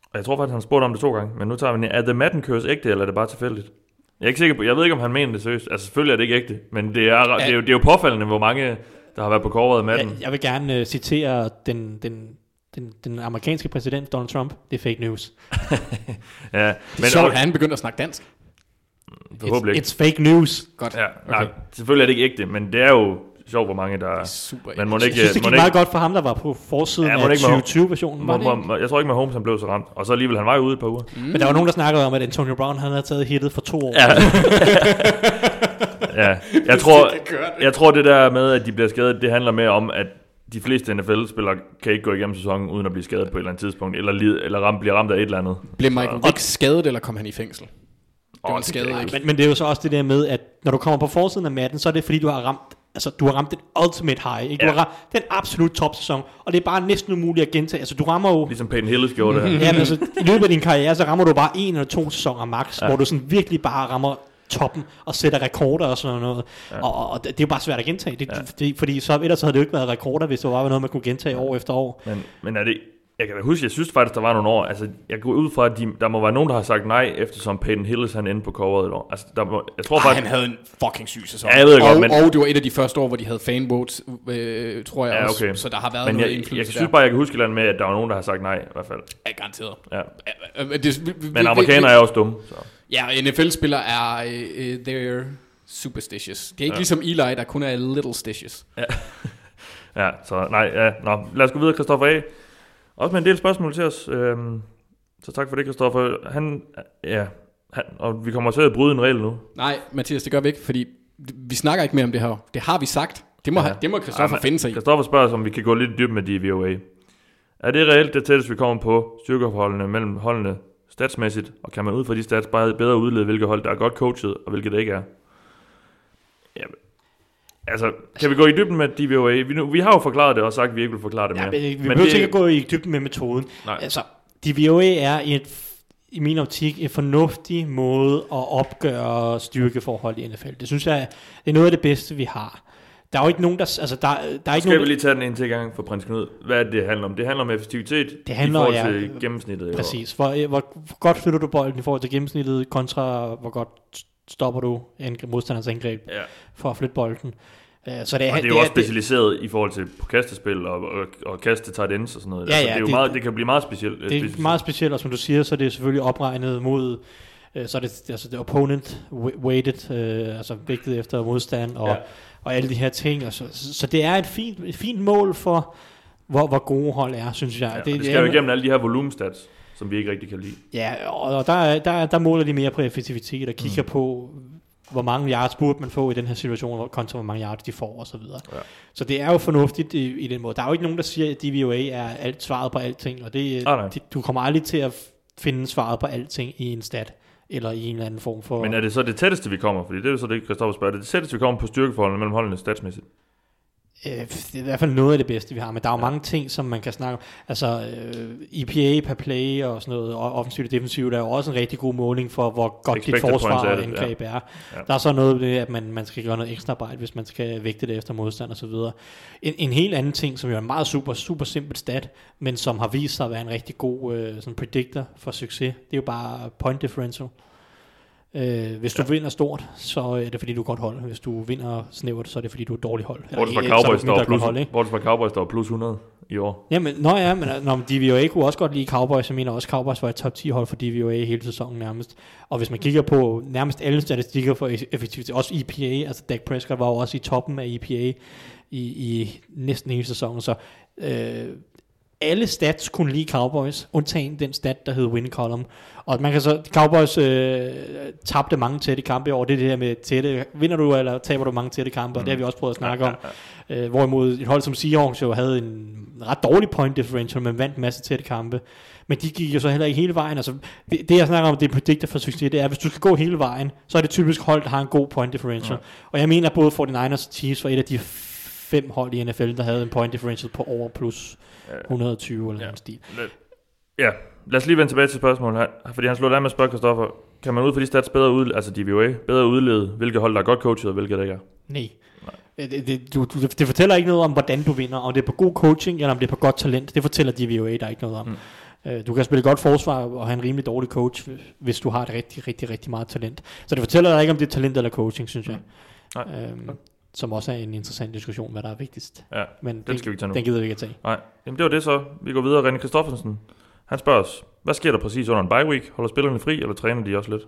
og jeg tror faktisk, han har spurgt om det to gange, men nu tager vi den. Er The Madden Curse ægte, eller er det bare tilfældigt? Jeg er ikke sikker på, jeg ved ikke, om han mener det seriøst. Altså selvfølgelig er det ikke ægte, men det er, det er, jo, det er jo påfaldende, hvor mange, der har været på coveret af Madden. Jeg, jeg vil gerne uh, citere den, den, den, den amerikanske præsident, Donald Trump. Det er fake news. Ja, Det men er sjovt, at han begynder at snakke dansk. forhåbentlig ikke. It's fake news. Godt. Ja, nej, selvfølgelig er det ikke ægte, men det er jo sjovt, hvor mange der... Super. Men må Jeg ikke, synes, det gik ikke, meget godt for ham, der var på forsiden Ja, af det ikke være- 2020-versionen. må, Var det må, ikke? må, jeg tror ikke, med Holmes han blev så ramt. Og så alligevel, han var jo ude et par uger. Men der var nogen, der snakkede om, at Antonio Brown han havde taget hittet for to år. Ja. ja, jeg tror, jeg tror det der med, at de bliver skadet, det handler mere om, at de fleste NFL-spillere kan ikke gå igennem sæsonen, uden at blive skadet på et eller andet tidspunkt, eller, lid, eller ram, bliver ramt af et eller andet. Blev Michael Vick skadet, eller kom han i fængsel? Det var Åh, en skade, ikke? Men, men det er jo så også det der med, at når du kommer på forsiden af matten, så er det fordi, du har ramt Altså, du har ramt den ultimate high, ikke? Du Ja. har ramt den absolut top sæson, og det er bare næsten umuligt at gentage. Altså, du rammer jo... Ligesom Peyton Hillis gjorde det her. Ja, men altså, i løbet af din karriere, så rammer du bare en eller to sæsoner max, ja. hvor du sådan virkelig bare rammer toppen og sætter rekorder og sådan noget. Ja. Og, og, det er jo bare svært at gentage. Det, ja. det, fordi så, ellers havde det jo ikke været rekorder, hvis det var noget, man kunne gentage år efter år. Men, men er det... Jeg kan da huske, jeg synes faktisk, der var nogle år, altså jeg går ud fra, at de, der må være nogen, der har sagt nej, eftersom Peyton Hillis han endte på coveret et år. Altså, der må, jeg tror Ej, faktisk... han havde en fucking syg sæson. Ja, jeg ved og, godt, men- og det var et af de første år, hvor de havde fanvotes, øh, tror jeg Ja, også. okay. Så der har været Men noget jeg, jeg, indflydelse jeg synes der. bare, jeg kan huske et eller andet med, at der var nogen, der har sagt nej, i hvert fald. Ja, garanteret. Ja. Ja, øh, det, vi- Men vi- amerikanere er også dumme. Så. Ja, NFL-spillere er uh, uh, they're superstitious. Det er ikke ja. ligesom Eli, der kun er little stitious. Ja, så nej, ja, nå, lad os gå videre, Christoffer A. Også med en del spørgsmål til os. Øhm, så tak for det, Christoffer. Han, ja, han, og vi kommer til at bryde en regel nu. Nej, Mathias, det gør vi ikke, fordi vi snakker ikke mere om det her. Det har vi sagt. Det må, ja. det må Christoffer Ja, finde sig i. Christoffer spørger os, om vi kan gå lidt dybt med DVOA. Er det reelt det tætteste, vi kommer på styrkeforholdene mellem holdene statsmæssigt, og kan man ud fra de stats bare bedre udlede, hvilke hold, der er godt coachet, og hvilke det ikke er? Jamen, altså, kan vi gå i dybden med DVOA? Vi, nu, vi har jo forklaret det, og sagt, at vi ikke vil forklare det Ja, mere. men vi behøver ikke at gå i dybden med metoden. Nej. Altså, DVOA er et, i min optik en fornuftig måde at opgøre styrkeforhold i NFL. Det synes jeg, det er noget af det bedste, vi har. Der er jo ikke nogen, der... Altså, der, der er ikke Skal nogen, vi lige tage den ind til gang for prins Knud? Hvad er det, det handler om? Det handler om effektivitet Det handler, i forhold ja, til gennemsnittet. i år. Præcis. Hvor, hvor, hvor godt flytter du bolden i forhold til gennemsnittet, kontra hvor godt stopper du angreb, modstanders angreb Ja. for at flytte bolden. Uh, så det er, Og det er jo også specialiseret i forhold til på kastespil og, og, og kaste tight ends og sådan noget. Ja, altså, ja, det, er jo det- meget, det kan blive meget specielt. det er meget specielt, og som du siger, så er det selvfølgelig opregnet mod, øh, så er det, altså det er opponent weighted, øh, altså vægtet efter modstand, og, Ja. og alle de her ting. Og så, så, så det er et fint, et fint mål for, hvor, hvor gode hold er, synes jeg. Ja, det, det skal jo igennem alle de her volumestats, som vi ikke rigtig kan lide. Ja, og der, er- der, er- der måler de mere på effektivitet og kigger mm. på, hvor mange yards burde man få i den her situation, kontra hvor mange yards de får og så videre. Ja. Så det er jo fornuftigt i, i den måde. Der er jo ikke nogen, der siger, at DVOA er alt svaret på alting, og det, Ah, det, du kommer aldrig til at finde svaret på alting i en stat, eller i en eller anden form for... Men er det så det tætteste, vi kommer? Fordi det er jo så det, Christopher spørger. Det er det tætteste, vi kommer på styrkeforholdene mellem holdene statsmæssigt. Øh, det er i hvert fald noget af det bedste, vi har, men der er jo ja. mange ting, som man kan snakke om. Altså, øh, EPA per play og sådan noget, og offensivt og defensivt, er jo også en rigtig god måling for, hvor godt dit Expected forsvar points er og angreb er. Ja. Der er så noget med, at man, man skal gøre noget ekstra arbejde, hvis man skal vægte det efter modstand og så videre. En, en helt anden ting, som jo er en meget super, super simpel stat, men som har vist sig at være en rigtig god øh, sådan predictor for succes, det er jo bare point differential. Øh, hvis du ja. vinder stort, så er det fordi du er godt hold. Hvis du vinder snævert, så er det fordi du er dårligt hold. Bortset fra Cowboys, der plus, hold, fra Cowboys, der plus 100 i år. Jamen, nå ja, men når DVOA kunne også godt lide Cowboys, jeg mener også, Cowboys var et top 10 hold for DVOA hele sæsonen nærmest. Og hvis man kigger på nærmest alle statistikker for effektivitet, også EPA, altså Dak Prescott var jo også i toppen af EPA i, i næsten hele sæsonen, så øh, alle stats kunne lide Cowboys, undtagen den stat, der hed win column. Og man kan så, Cowboys øh, tabte mange tætte kampe i år, det er det her med tætte, vinder du eller taber du mange tætte kampe, og det har vi også prøvet at snakke om. Øh, hvorimod et hold som Seahawks jo havde en ret dårlig point differential, men vandt en masse tætte kampe. Men de gik jo så heller ikke hele vejen. Altså, det, det jeg snakker om, det er predictor for succes, det er, at hvis du skal gå hele vejen, så er det typisk hold, der har en god point differential. Ja. Og jeg mener, at både 49ers og Chiefs var et af de fem hold i NFL, der havde en point differential på over plus 120 eller Ja. en stil. Ja, lad os lige vende tilbage til spørgsmålet her. Fordi han slår af med at spørge Christoffer, kan man ud fra de stats bedre ud, altså DVOA, bedre udlede, hvilke hold, der er godt coachet, og hvilke der ikke er? Nej. Øh, Det, det, du, du, det fortæller ikke noget om, hvordan du vinder, om det er på god coaching, eller om det er på godt talent. Det fortæller DVOA der ikke noget om. Mm. Du kan spille godt forsvar og have en rimelig dårlig coach, hvis du har et rigtig, rigtig, rigtig meget talent. Så det fortæller dig ikke, om det er talent eller coaching, synes jeg. Nej. Øhm, som også er en interessant diskussion, hvad der er vigtigst. Ja, Men den skal vi ikke tage nu. Den gider vi ikke at tage. Nej, Jamen, det var det så. Vi går videre. René Christoffersen, han spørger os, hvad sker der præcis under en bye week? Holder spillerne fri, eller træner de også lidt?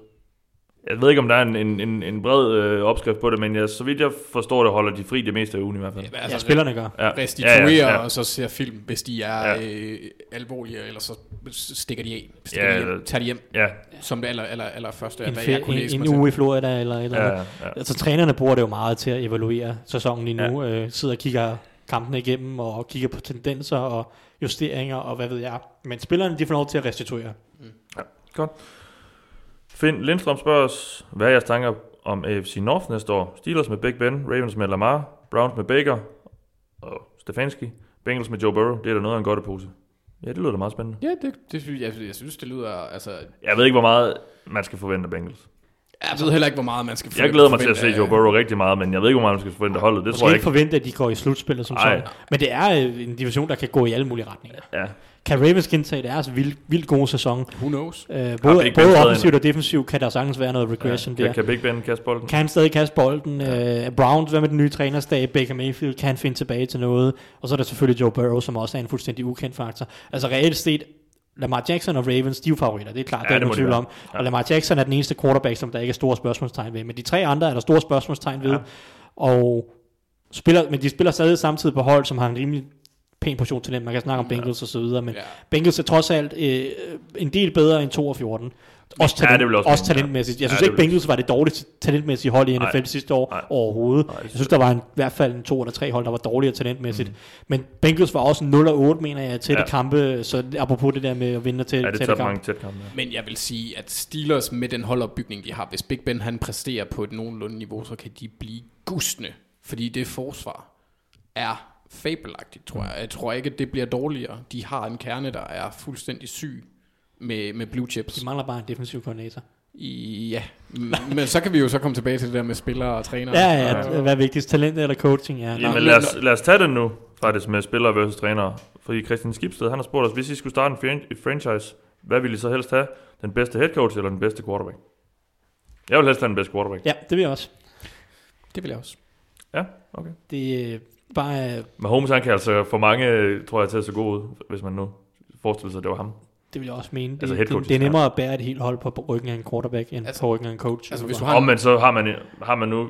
Jeg ved ikke, om der er en, en, en, en bred øh, opskrift på det, men jeg, så vidt jeg forstår det, holder de fri det meste af ugen i hvert fald. Altså, ja, spillerne gør. Ja. restituere, Ja, ja, ja. og så ser film, hvis de er Ja. øh, alvorlige, eller så stikker de af. Stikker Ja, de hjem, tager de hjem, Ja, som det aller, aller, aller første, En, hvad jeg kunne læse en, en uge i Florida eller eller ja, ja. Altså trænerne bruger det jo meget til at evaluere sæsonen lige nu. Ja. Øh, sidder og kigger kampene igennem og kigger på tendenser og justeringer og hvad ved jeg. Men spillerne de får lov til at restituere. Godt. Finn Lindstrøm spørger os, hvad er jeres tanker om AFC North næste år? Steelers med Big Ben, Ravens med Lamar, Browns med Baker og Stefanski, Bengals med Joe Burrow. Det er da noget af en godt pose. Ja, det lyder da meget spændende. Ja, det, det, synes jeg, jeg synes, det lyder... Altså, Jeg ved ikke, hvor meget man skal forvente af Bengals. jeg ved heller ikke, hvor meget man skal Jeg glæder mig til at forvente se Joe Burrow rigtig meget, men jeg ved ikke, hvor meget man skal forvente af holdet. Det Måske tror jeg ikke ikke. forvente, at de går i slutspillet som Ej. sådan. Men det er øh, en division, der kan gå i alle mulige retninger. Ja, Kan Ravens gentage deres vildt, vildt gode sæson? Who knows? Øh, både, både offensivt og defensivt kan der sagtens være noget regression ja. der. Kan Big Ben kaste bolden? Kan han stadig kaste bolden? Ja. Uh, Browns, hvad med den nye trænerstab? Baker Mayfield, kan han finde tilbage til noget? Og så er der selvfølgelig Joe Burrow, som også er en fuldstændig ukendt faktor. Altså reelt set, Lamar Jackson og Ravens, de er jo favoritter, det er klart, Ja, det det er må ingen de tvivl om. Ja. Og Lamar Jackson er den eneste quarterback, som der ikke er store spørgsmålstegn ved. Men de tre andre er der store spørgsmålstegn ved. Ja. Og spiller, men de spiller stadig samtidig på hold, som har en rimelig pæn portion til dem. Man kan snakke om Bengals og så videre, men Ja. Bengals er trods alt øh, en del bedre end 2 og 14. Også, Ja, talent, det vil jeg også også ja. talentmæssigt. Jeg Ja, synes det ikke, Bengals var det dårligste talentmæssige hold i NFL Nej. sidste år Nej. overhovedet. Nej, det jeg synes, der var en, i hvert fald en to eller tre hold, der var dårligere talentmæssigt. Mm. Men Bengals var også 0 og 8, mener jeg, tætte Ja. ja. kampe. Så apropos det der med at vinde til Ja, det tætte kampe. mange tæt kampe. ja. Men jeg vil sige, at Steelers med den holdopbygning, de har, hvis Big Ben han præsterer på et nogenlunde niveau, så kan de blive gustne. Fordi det forsvar er fabelagtigt, tror jeg. Jeg tror ikke, at det bliver dårligere. De har en kerne, der er fuldstændig syg med, med blue chips. De mangler bare en defensiv koordinator. Ja, men så kan vi jo så komme tilbage til det der med spillere og trænere. Ja, ja, hvad er vigtigst? Talent eller coaching? Ja, Jamen, lad os, lad os tage den nu, faktisk, med spillere versus trænere. Fordi Christian Skibsted, han har spurgt os, hvis I skulle starte en franchise, hvad ville I så helst have? Den bedste head coach eller den bedste quarterback? Jeg vil helst have den bedste quarterback. ja, det vil jeg også. Det vil jeg også. Ja, okay. Det er bare, øh, Mahomes, han kan altså for mange, tror jeg, til at se god ud, hvis man nu forestiller sig, at det var ham. det vil jeg også mene. Det, Altså det, coaches, det er nemmere at bære et helt hold på ryggen af en quarterback, end Altså- på ryggen af en coach. altså, hvis du har- Om men så har man, har man nu,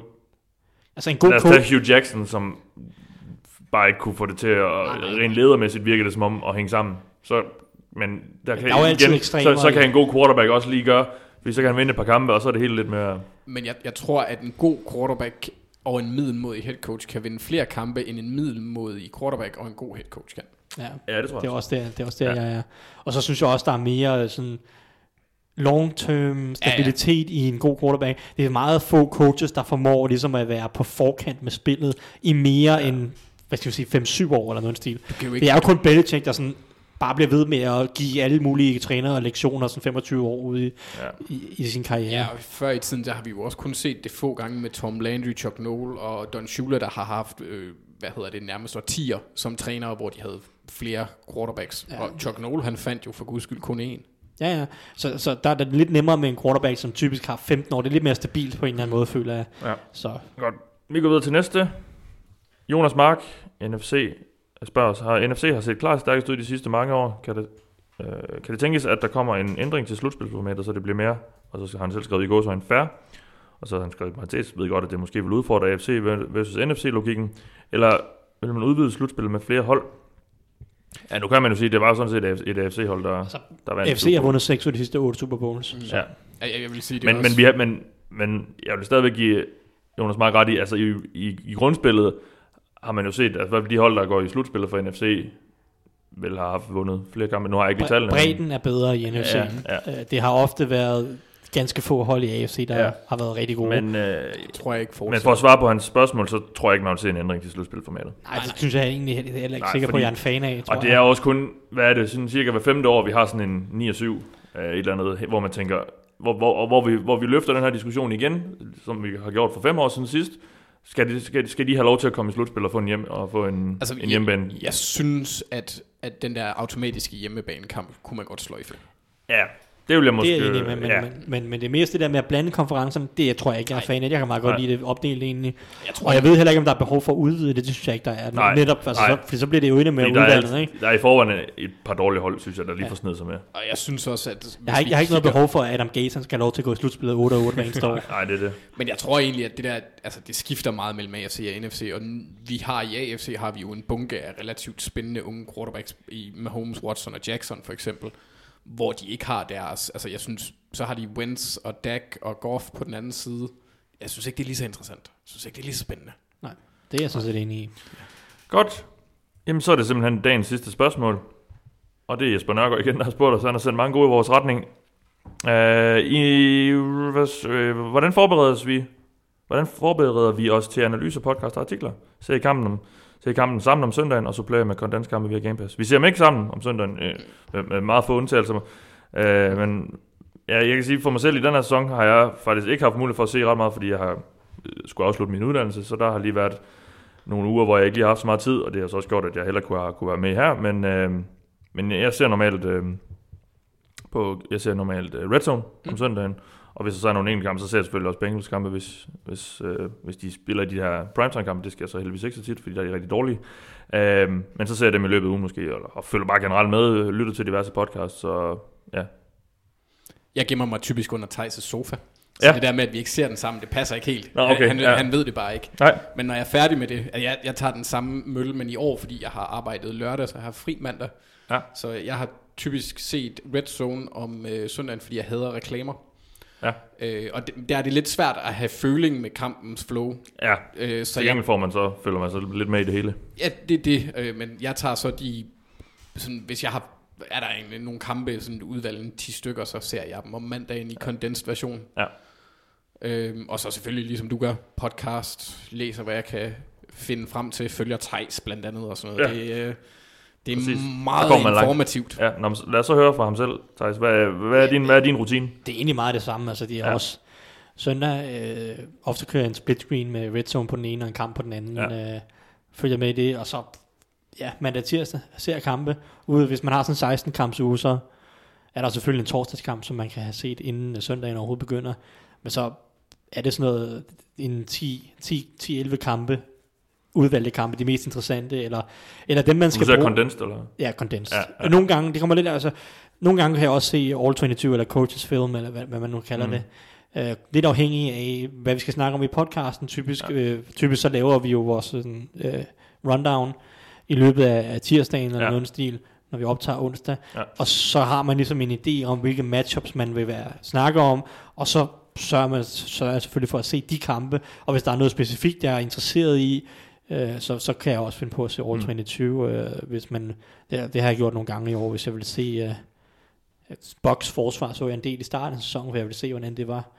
altså en god lad os tage Hugh Jackson, som bare ikke kunne få det til at, rent ledermæssigt virke det som om, at hænge sammen. Så, men der kan, der er igen, så, så kan en god quarterback også lige gøre, fordi så kan han vinde et par kampe, og så er det hele lidt mere... Men jeg, jeg tror, at en god quarterback og en middelmodig head coach kan vinde flere kampe, end en middelmodig quarterback og en god head coach kan. ja, Ja, det tror det er jeg. også der, det er også der Ja. ja. jeg er. Og så synes jeg også, der er mere sådan long-term stabilitet ja, ja. i en god quarterback. Det er meget få coaches, der formår ligesom at være på forkant med spillet i mere ja. end, hvad skal vi sige, 5-7 år eller noget stil. Det ikke, er jo kun Belichick, der sådan bare bliver ved med at give alle mulige trænere lektioner sådan 25 år ude i, Ja. i, i sin karriere. ja, og før i tiden, der har vi jo også kun set det få gange med Tom Landry, Chuck Noll og Don Shula, der har haft, øh, hvad hedder det, nærmest årtier som trænere, hvor de havde flere quarterbacks. Ja. Ja. Og Chuck Noll, han fandt jo for guds skyld kun én. Ja, ja. Så, så der er det lidt nemmere med en quarterback, som typisk har 15 år. Det er lidt mere stabilt på en eller anden måde, føler jeg. Ja. Så Godt. Vi går videre til næste. Jonas Mark, NFC, spørger os, har NFC har set klart stærkest ud de sidste mange år. Kan det, øh, kan det tænkes, at der kommer en ændring til slutspilsformatet, så det bliver mere, og så har han selv skrevet i går, så en fair, og så har han skrevet i parentes, ved godt, at det måske vil udfordre AFC versus NFC-logikken, eller vil man udvide slutspillet med flere hold? Ja, nu kan man jo sige, at det var sådan set et AFC-hold, der, Altså, der vandt. FC Super har vundet 6 af de sidste 8 Super Bowls. Ja, Jeg, jeg vil sige, det men, er men, også, vi har, men, men jeg vil stadigvæk give Jonas meget ret i, altså i, i, i grundspillet har man jo set, fald de hold, der går i slutspillet for NFC, vel har haft vundet flere kampe. Nu har jeg ikke tallene. men- Bredden er bedre i NFC. Ja, ja. Øh, Det har ofte været ganske få hold i AFC, der Ja. har været rigtig gode. Men, øh, tror jeg ikke men fortsætter. for at svare på hans spørgsmål, så tror jeg ikke, man vil se en ændring til slutspilformatet. Nej, det synes jeg egentlig heller ikke Nej, sikker på, fordi- at jeg er en fan af. Tror Og det jeg. er også kun, hvad er det, sådan cirka hver femte år, vi har sådan en 9 og 7, øh, et eller andet, hvor man tænker, hvor, hvor, hvor, vi, hvor vi løfter den her diskussion igen, som vi har gjort for fem år siden sidst. Skal de, skal, skal de have lov til at komme i slutspil og få en, hjem, og få en, altså, en hjemmebane? Jeg, jeg synes, at, at den der automatiske hjemmebanekamp kunne man godt sløjfe. Ja, det vil jeg måske... det er jeg enig med, men, ja. ja. men, men, men det er mest det der med at blande konferencerne, det jeg tror jeg ikke, jeg er fan af. Jeg kan meget godt Nej. lide det opdelt egentlig. Jeg tror, Og jeg ved heller ikke, om der er behov for at udvide det. Det synes jeg ikke, der er. Nej. Netop, altså, Nej. så, fordi så bliver det jo endnu mere Fordi der, udvandet. er, Ikke? der er i forvejen et par dårlige hold, synes jeg, der lige får sned sig med. og jeg synes også, at... Jeg har, ikke, jeg har ikke noget behov for, at Adam Gates skal have lov til at gå i slutspillet 8 8 hver eneste år. Nej, det er det. Men jeg tror egentlig, at det der, altså det skifter meget mellem AFC og NFC, og vi har i AFC har vi jo en bunke af relativt spændende unge quarterbacks i Mahomes, Watson og Jackson for eksempel, hvor de ikke har deres, altså jeg synes, så har de Wentz og Dak og Goff på den anden side. Jeg synes ikke, det er lige så interessant. Jeg synes ikke, det er lige så spændende. Nej, det er jeg sådan set enig i. Godt. Jamen, så er det simpelthen dagens sidste spørgsmål. Og det er Jesper Nørgaard igen, der har spurgt os. Han har sendt mange gode i vores retning. Uh, i, hvad, øh, hvordan forbereder vi Hvordan forbereder vi os til analyse, podcast og artikler? Ser I kampen, om, ser I kampen sammen om søndagen, og supplerer med kondenskampe via Game Pass. Vi ser dem ikke sammen om søndagen, øh, med, med meget få undtagelser. Øh, men ja, jeg kan sige, for mig selv i den her sæson har jeg faktisk ikke haft mulighed for at se ret meget, fordi jeg har øh, skulle afslutte min uddannelse, så der har lige været nogle uger, hvor jeg ikke lige har haft så meget tid, og det har så også gjort, at jeg heller kunne, have, kunne være med her, men, øh, men jeg ser normalt øh, på, jeg ser normalt øh, Red Zone om søndagen, Og hvis der så er nogle enkelte kampe, så ser jeg selvfølgelig også Bengals kampe, hvis, hvis, øh, hvis de spiller de her primetime kampe. Det skal jeg så heldigvis ikke så tit, fordi der er de rigtig dårlige. Øh, men så ser jeg dem i løbet af ugen måske, eller, og følger bare generelt med, lytter til diverse podcasts, så ja. Jeg gemmer mig typisk under Thijs' sofa. Så Ja. det der med, at vi ikke ser den sammen, det passer ikke helt. Nå, okay, han, ja. han ved det bare ikke. Nej, Men når jeg er færdig med det, jeg, jeg tager den samme mølle, men i år, fordi jeg har arbejdet lørdag, så jeg har fri mandag. Ja. Så jeg har typisk set Red Zone om øh, søndagen, fordi jeg hader reklamer. Ja. Øh, og det, der er det lidt svært at have føling med kampens flow. ja. Øh, så jeg, får man så, følger man så lidt med i det hele. ja, det er det. Øh, men jeg tager så de... Sådan, hvis jeg har... Er der egentlig nogle kampe, sådan udvalgt en 10 stykker, så ser jeg dem om mandagen i condensed version. Ja. Øhm, og så selvfølgelig, ligesom du gør, podcast, læser, hvad jeg kan finde frem til, følger Tejs blandt andet og sådan noget. Ja. Det, øh, det er Præcis. meget Der kommer man langt. informativt. Ja, nå, lad os så høre fra ham selv, Thijs. Hvad, hvad, er, din, hvad er din rutine? Det er egentlig meget det samme. Altså, de er Ja. også søndag øh, ofte kører jeg en split screen med red zone på den ene og en kamp på den anden. Ja. Øh, følger med i det, og så ja, mandag tirsdag ser kampe. Ude, hvis man har sådan en 16 kamps uge, så er der selvfølgelig en torsdagskamp, som man kan have set inden søndagen overhovedet begynder. Men så er det sådan noget en 10 10 10-11 kampe udvalgte kampe, de mest interessante, eller, eller dem, man Skal bruge. condensed, eller? Ja, condensed. Ja, Ja. Nogle gange, det kommer lidt, altså, nogle gange kan jeg også se All 22 eller Coaches Film, eller hvad, hvad man nu kalder Mm. det. Uh, lidt afhængig af, hvad vi skal snakke om i podcasten. Typisk, Ja. øh, typisk så laver vi jo vores sådan, øh, rundown i løbet af, af tirsdagen eller Ja. noget stil, når vi optager onsdag. Ja. Og så har man ligesom en idé om, hvilke matchups man vil være snakke om, og så sørger man sørger selvfølgelig for at se de kampe, og hvis der er noget specifikt, jeg er interesseret i, øh, så, så kan jeg også finde på at se All Mm. 22, øh, hvis man, det, det har jeg gjort nogle gange i år, hvis jeg vil se øh, at Bucks forsvar, så jeg en del i starten af sæsonen, for jeg ville se, hvordan det var.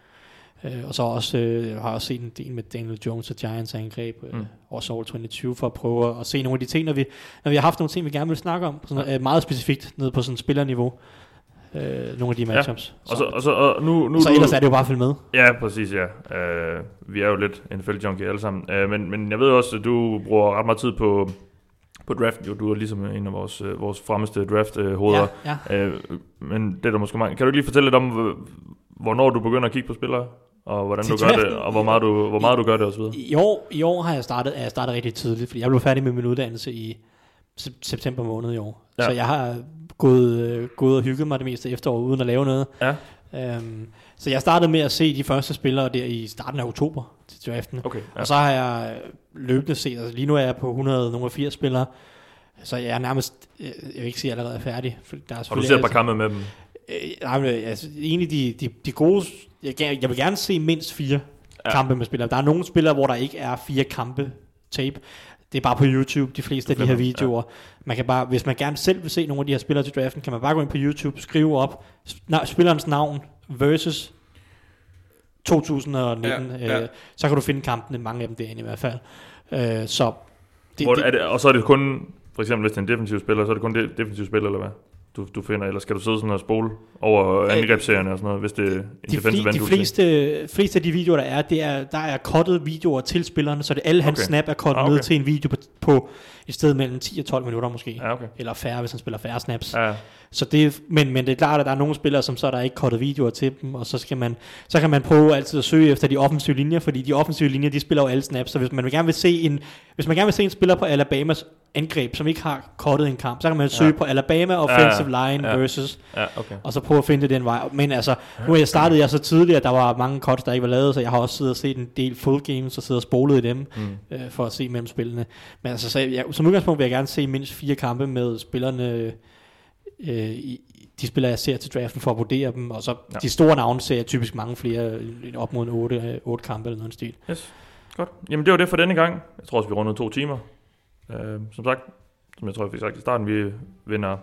Øh, og så også, øh, jeg har også set en del med Daniel Jones og Giants angreb, øh, Mm. mm. også All 22, for at prøve at se nogle af de ting, når vi, når vi har haft nogle ting, vi gerne vil snakke om, sådan, øh, meget specifikt ned på sådan spillerniveau, øh, nogle af de matchups. Og, så, og, så, og nu, nu så ellers er det jo bare at følge med. Ja, præcis, ja. Uh, vi er jo lidt NFL-junkie alle sammen. Uh, men, men jeg ved også, at du bruger ret meget tid på, på draft. Jo, du er ligesom en af vores, uh, vores fremmeste draft-hoveder. Ja, ja. Uh, men det er der måske mange. Kan du ikke lige fortælle lidt om, hvornår du begynder at kigge på spillere? Og hvordan du gør det, og hvor meget du, hvor meget du gør det osv. I år, I år har jeg startet, jeg startet rigtig tidligt, fordi jeg blev færdig med min uddannelse i sep- september måned i år. Ja. Ja. Så jeg har gået, øh, gået og hygget mig det meste efterår, uden at lave noget. Ja. Øhm, så jeg startede med at se de første spillere der i starten af oktober til draften. Okay, ja. Og så har jeg løbende set, altså lige nu er jeg på 180 spillere, så jeg er nærmest, øh, jeg vil ikke sige, at jeg allerede er færdig. For der er Og du ser et par kampe med dem. Øh, nej, men, altså, egentlig de, de, de gode... Jeg, jeg vil gerne se mindst fire ja. kampe med spillere. Der er nogle spillere, hvor der ikke er fire kampe tape. Det er bare på YouTube, de fleste af de her videoer. Man kan bare, hvis man gerne selv vil se nogle af de her spillere til draften, kan man bare gå ind på YouTube, skrive op sp- spillerens navn versus 2019. Ja, Ja, ja. Øh, så kan du finde kampene, mange af dem derinde i hvert fald. Øh, så det, Hvor det, er det, og så er det kun, for eksempel hvis det er en defensiv spiller, så er det kun de, defensiv spiller, eller hvad? Du, du finder, eller skal du sidde sådan og spole over angrebsserierne og sådan noget, hvis det er en de, defensive end, de fleste, fleste af de videoer, der er, det er, der er cuttet videoer til spillerne, så det alle hans Okay. snap er cuttet Ah, okay. ned til en video på, på et sted mellem 10 og 12 minutter måske. Ja, okay. Eller færre, hvis han spiller færre snaps. Ja, Så det, er- men, men det er klart, at der er nogle spillere, som så er der ikke cuttet videoer til dem, og så, skal man, så kan man prøve altid at søge efter de offensive linjer, fordi de offensive linjer, de spiller jo alle snaps, så hvis man gerne vil se en, hvis man gerne vil se en spiller på Alabamas angreb, som ikke har cuttet en kamp, så kan man søge Ja. på Alabama offensive Ja, line ja. versus ja, okay. og så prøve at finde det den vej. Men altså, nu er jeg startet jeg så tidligt, at der var mange cuts, der ikke var lavet, så jeg har også siddet og set en del full games, og siddet og spolet i dem, Mm. øh, for at se mellem spillene. Men altså, så jeg, som udgangspunkt vil jeg gerne se mindst fire kampe med spillerne, øh, i, de spillere, jeg ser til draften, for at vurdere dem, og så Ja. ja. de store navne ser jeg typisk mange flere, øh, op mod en otte, øh, otte kampe eller noget stil. Yes. Godt. Jamen det var det for denne gang. Jeg tror også, vi rundede to timer. Øh, som sagt, som jeg tror, jeg fik sagt i starten, vi vender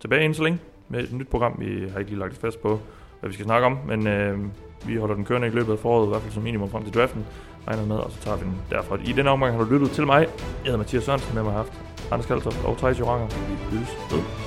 tilbage inden så længe med et nyt program. Vi har ikke lige lagt det fast på, hvad vi skal snakke om, men øh, vi holder den kørende i løbet af foråret, i hvert fald som minimum frem til draften, regner med, og så tager vi den derfra. I den omgang har du lyttet til mig. Jeg hedder Mathias Sørensen, med mig har haft Anders Kaltoft og Thijs Joranger. Vi lyttes ved.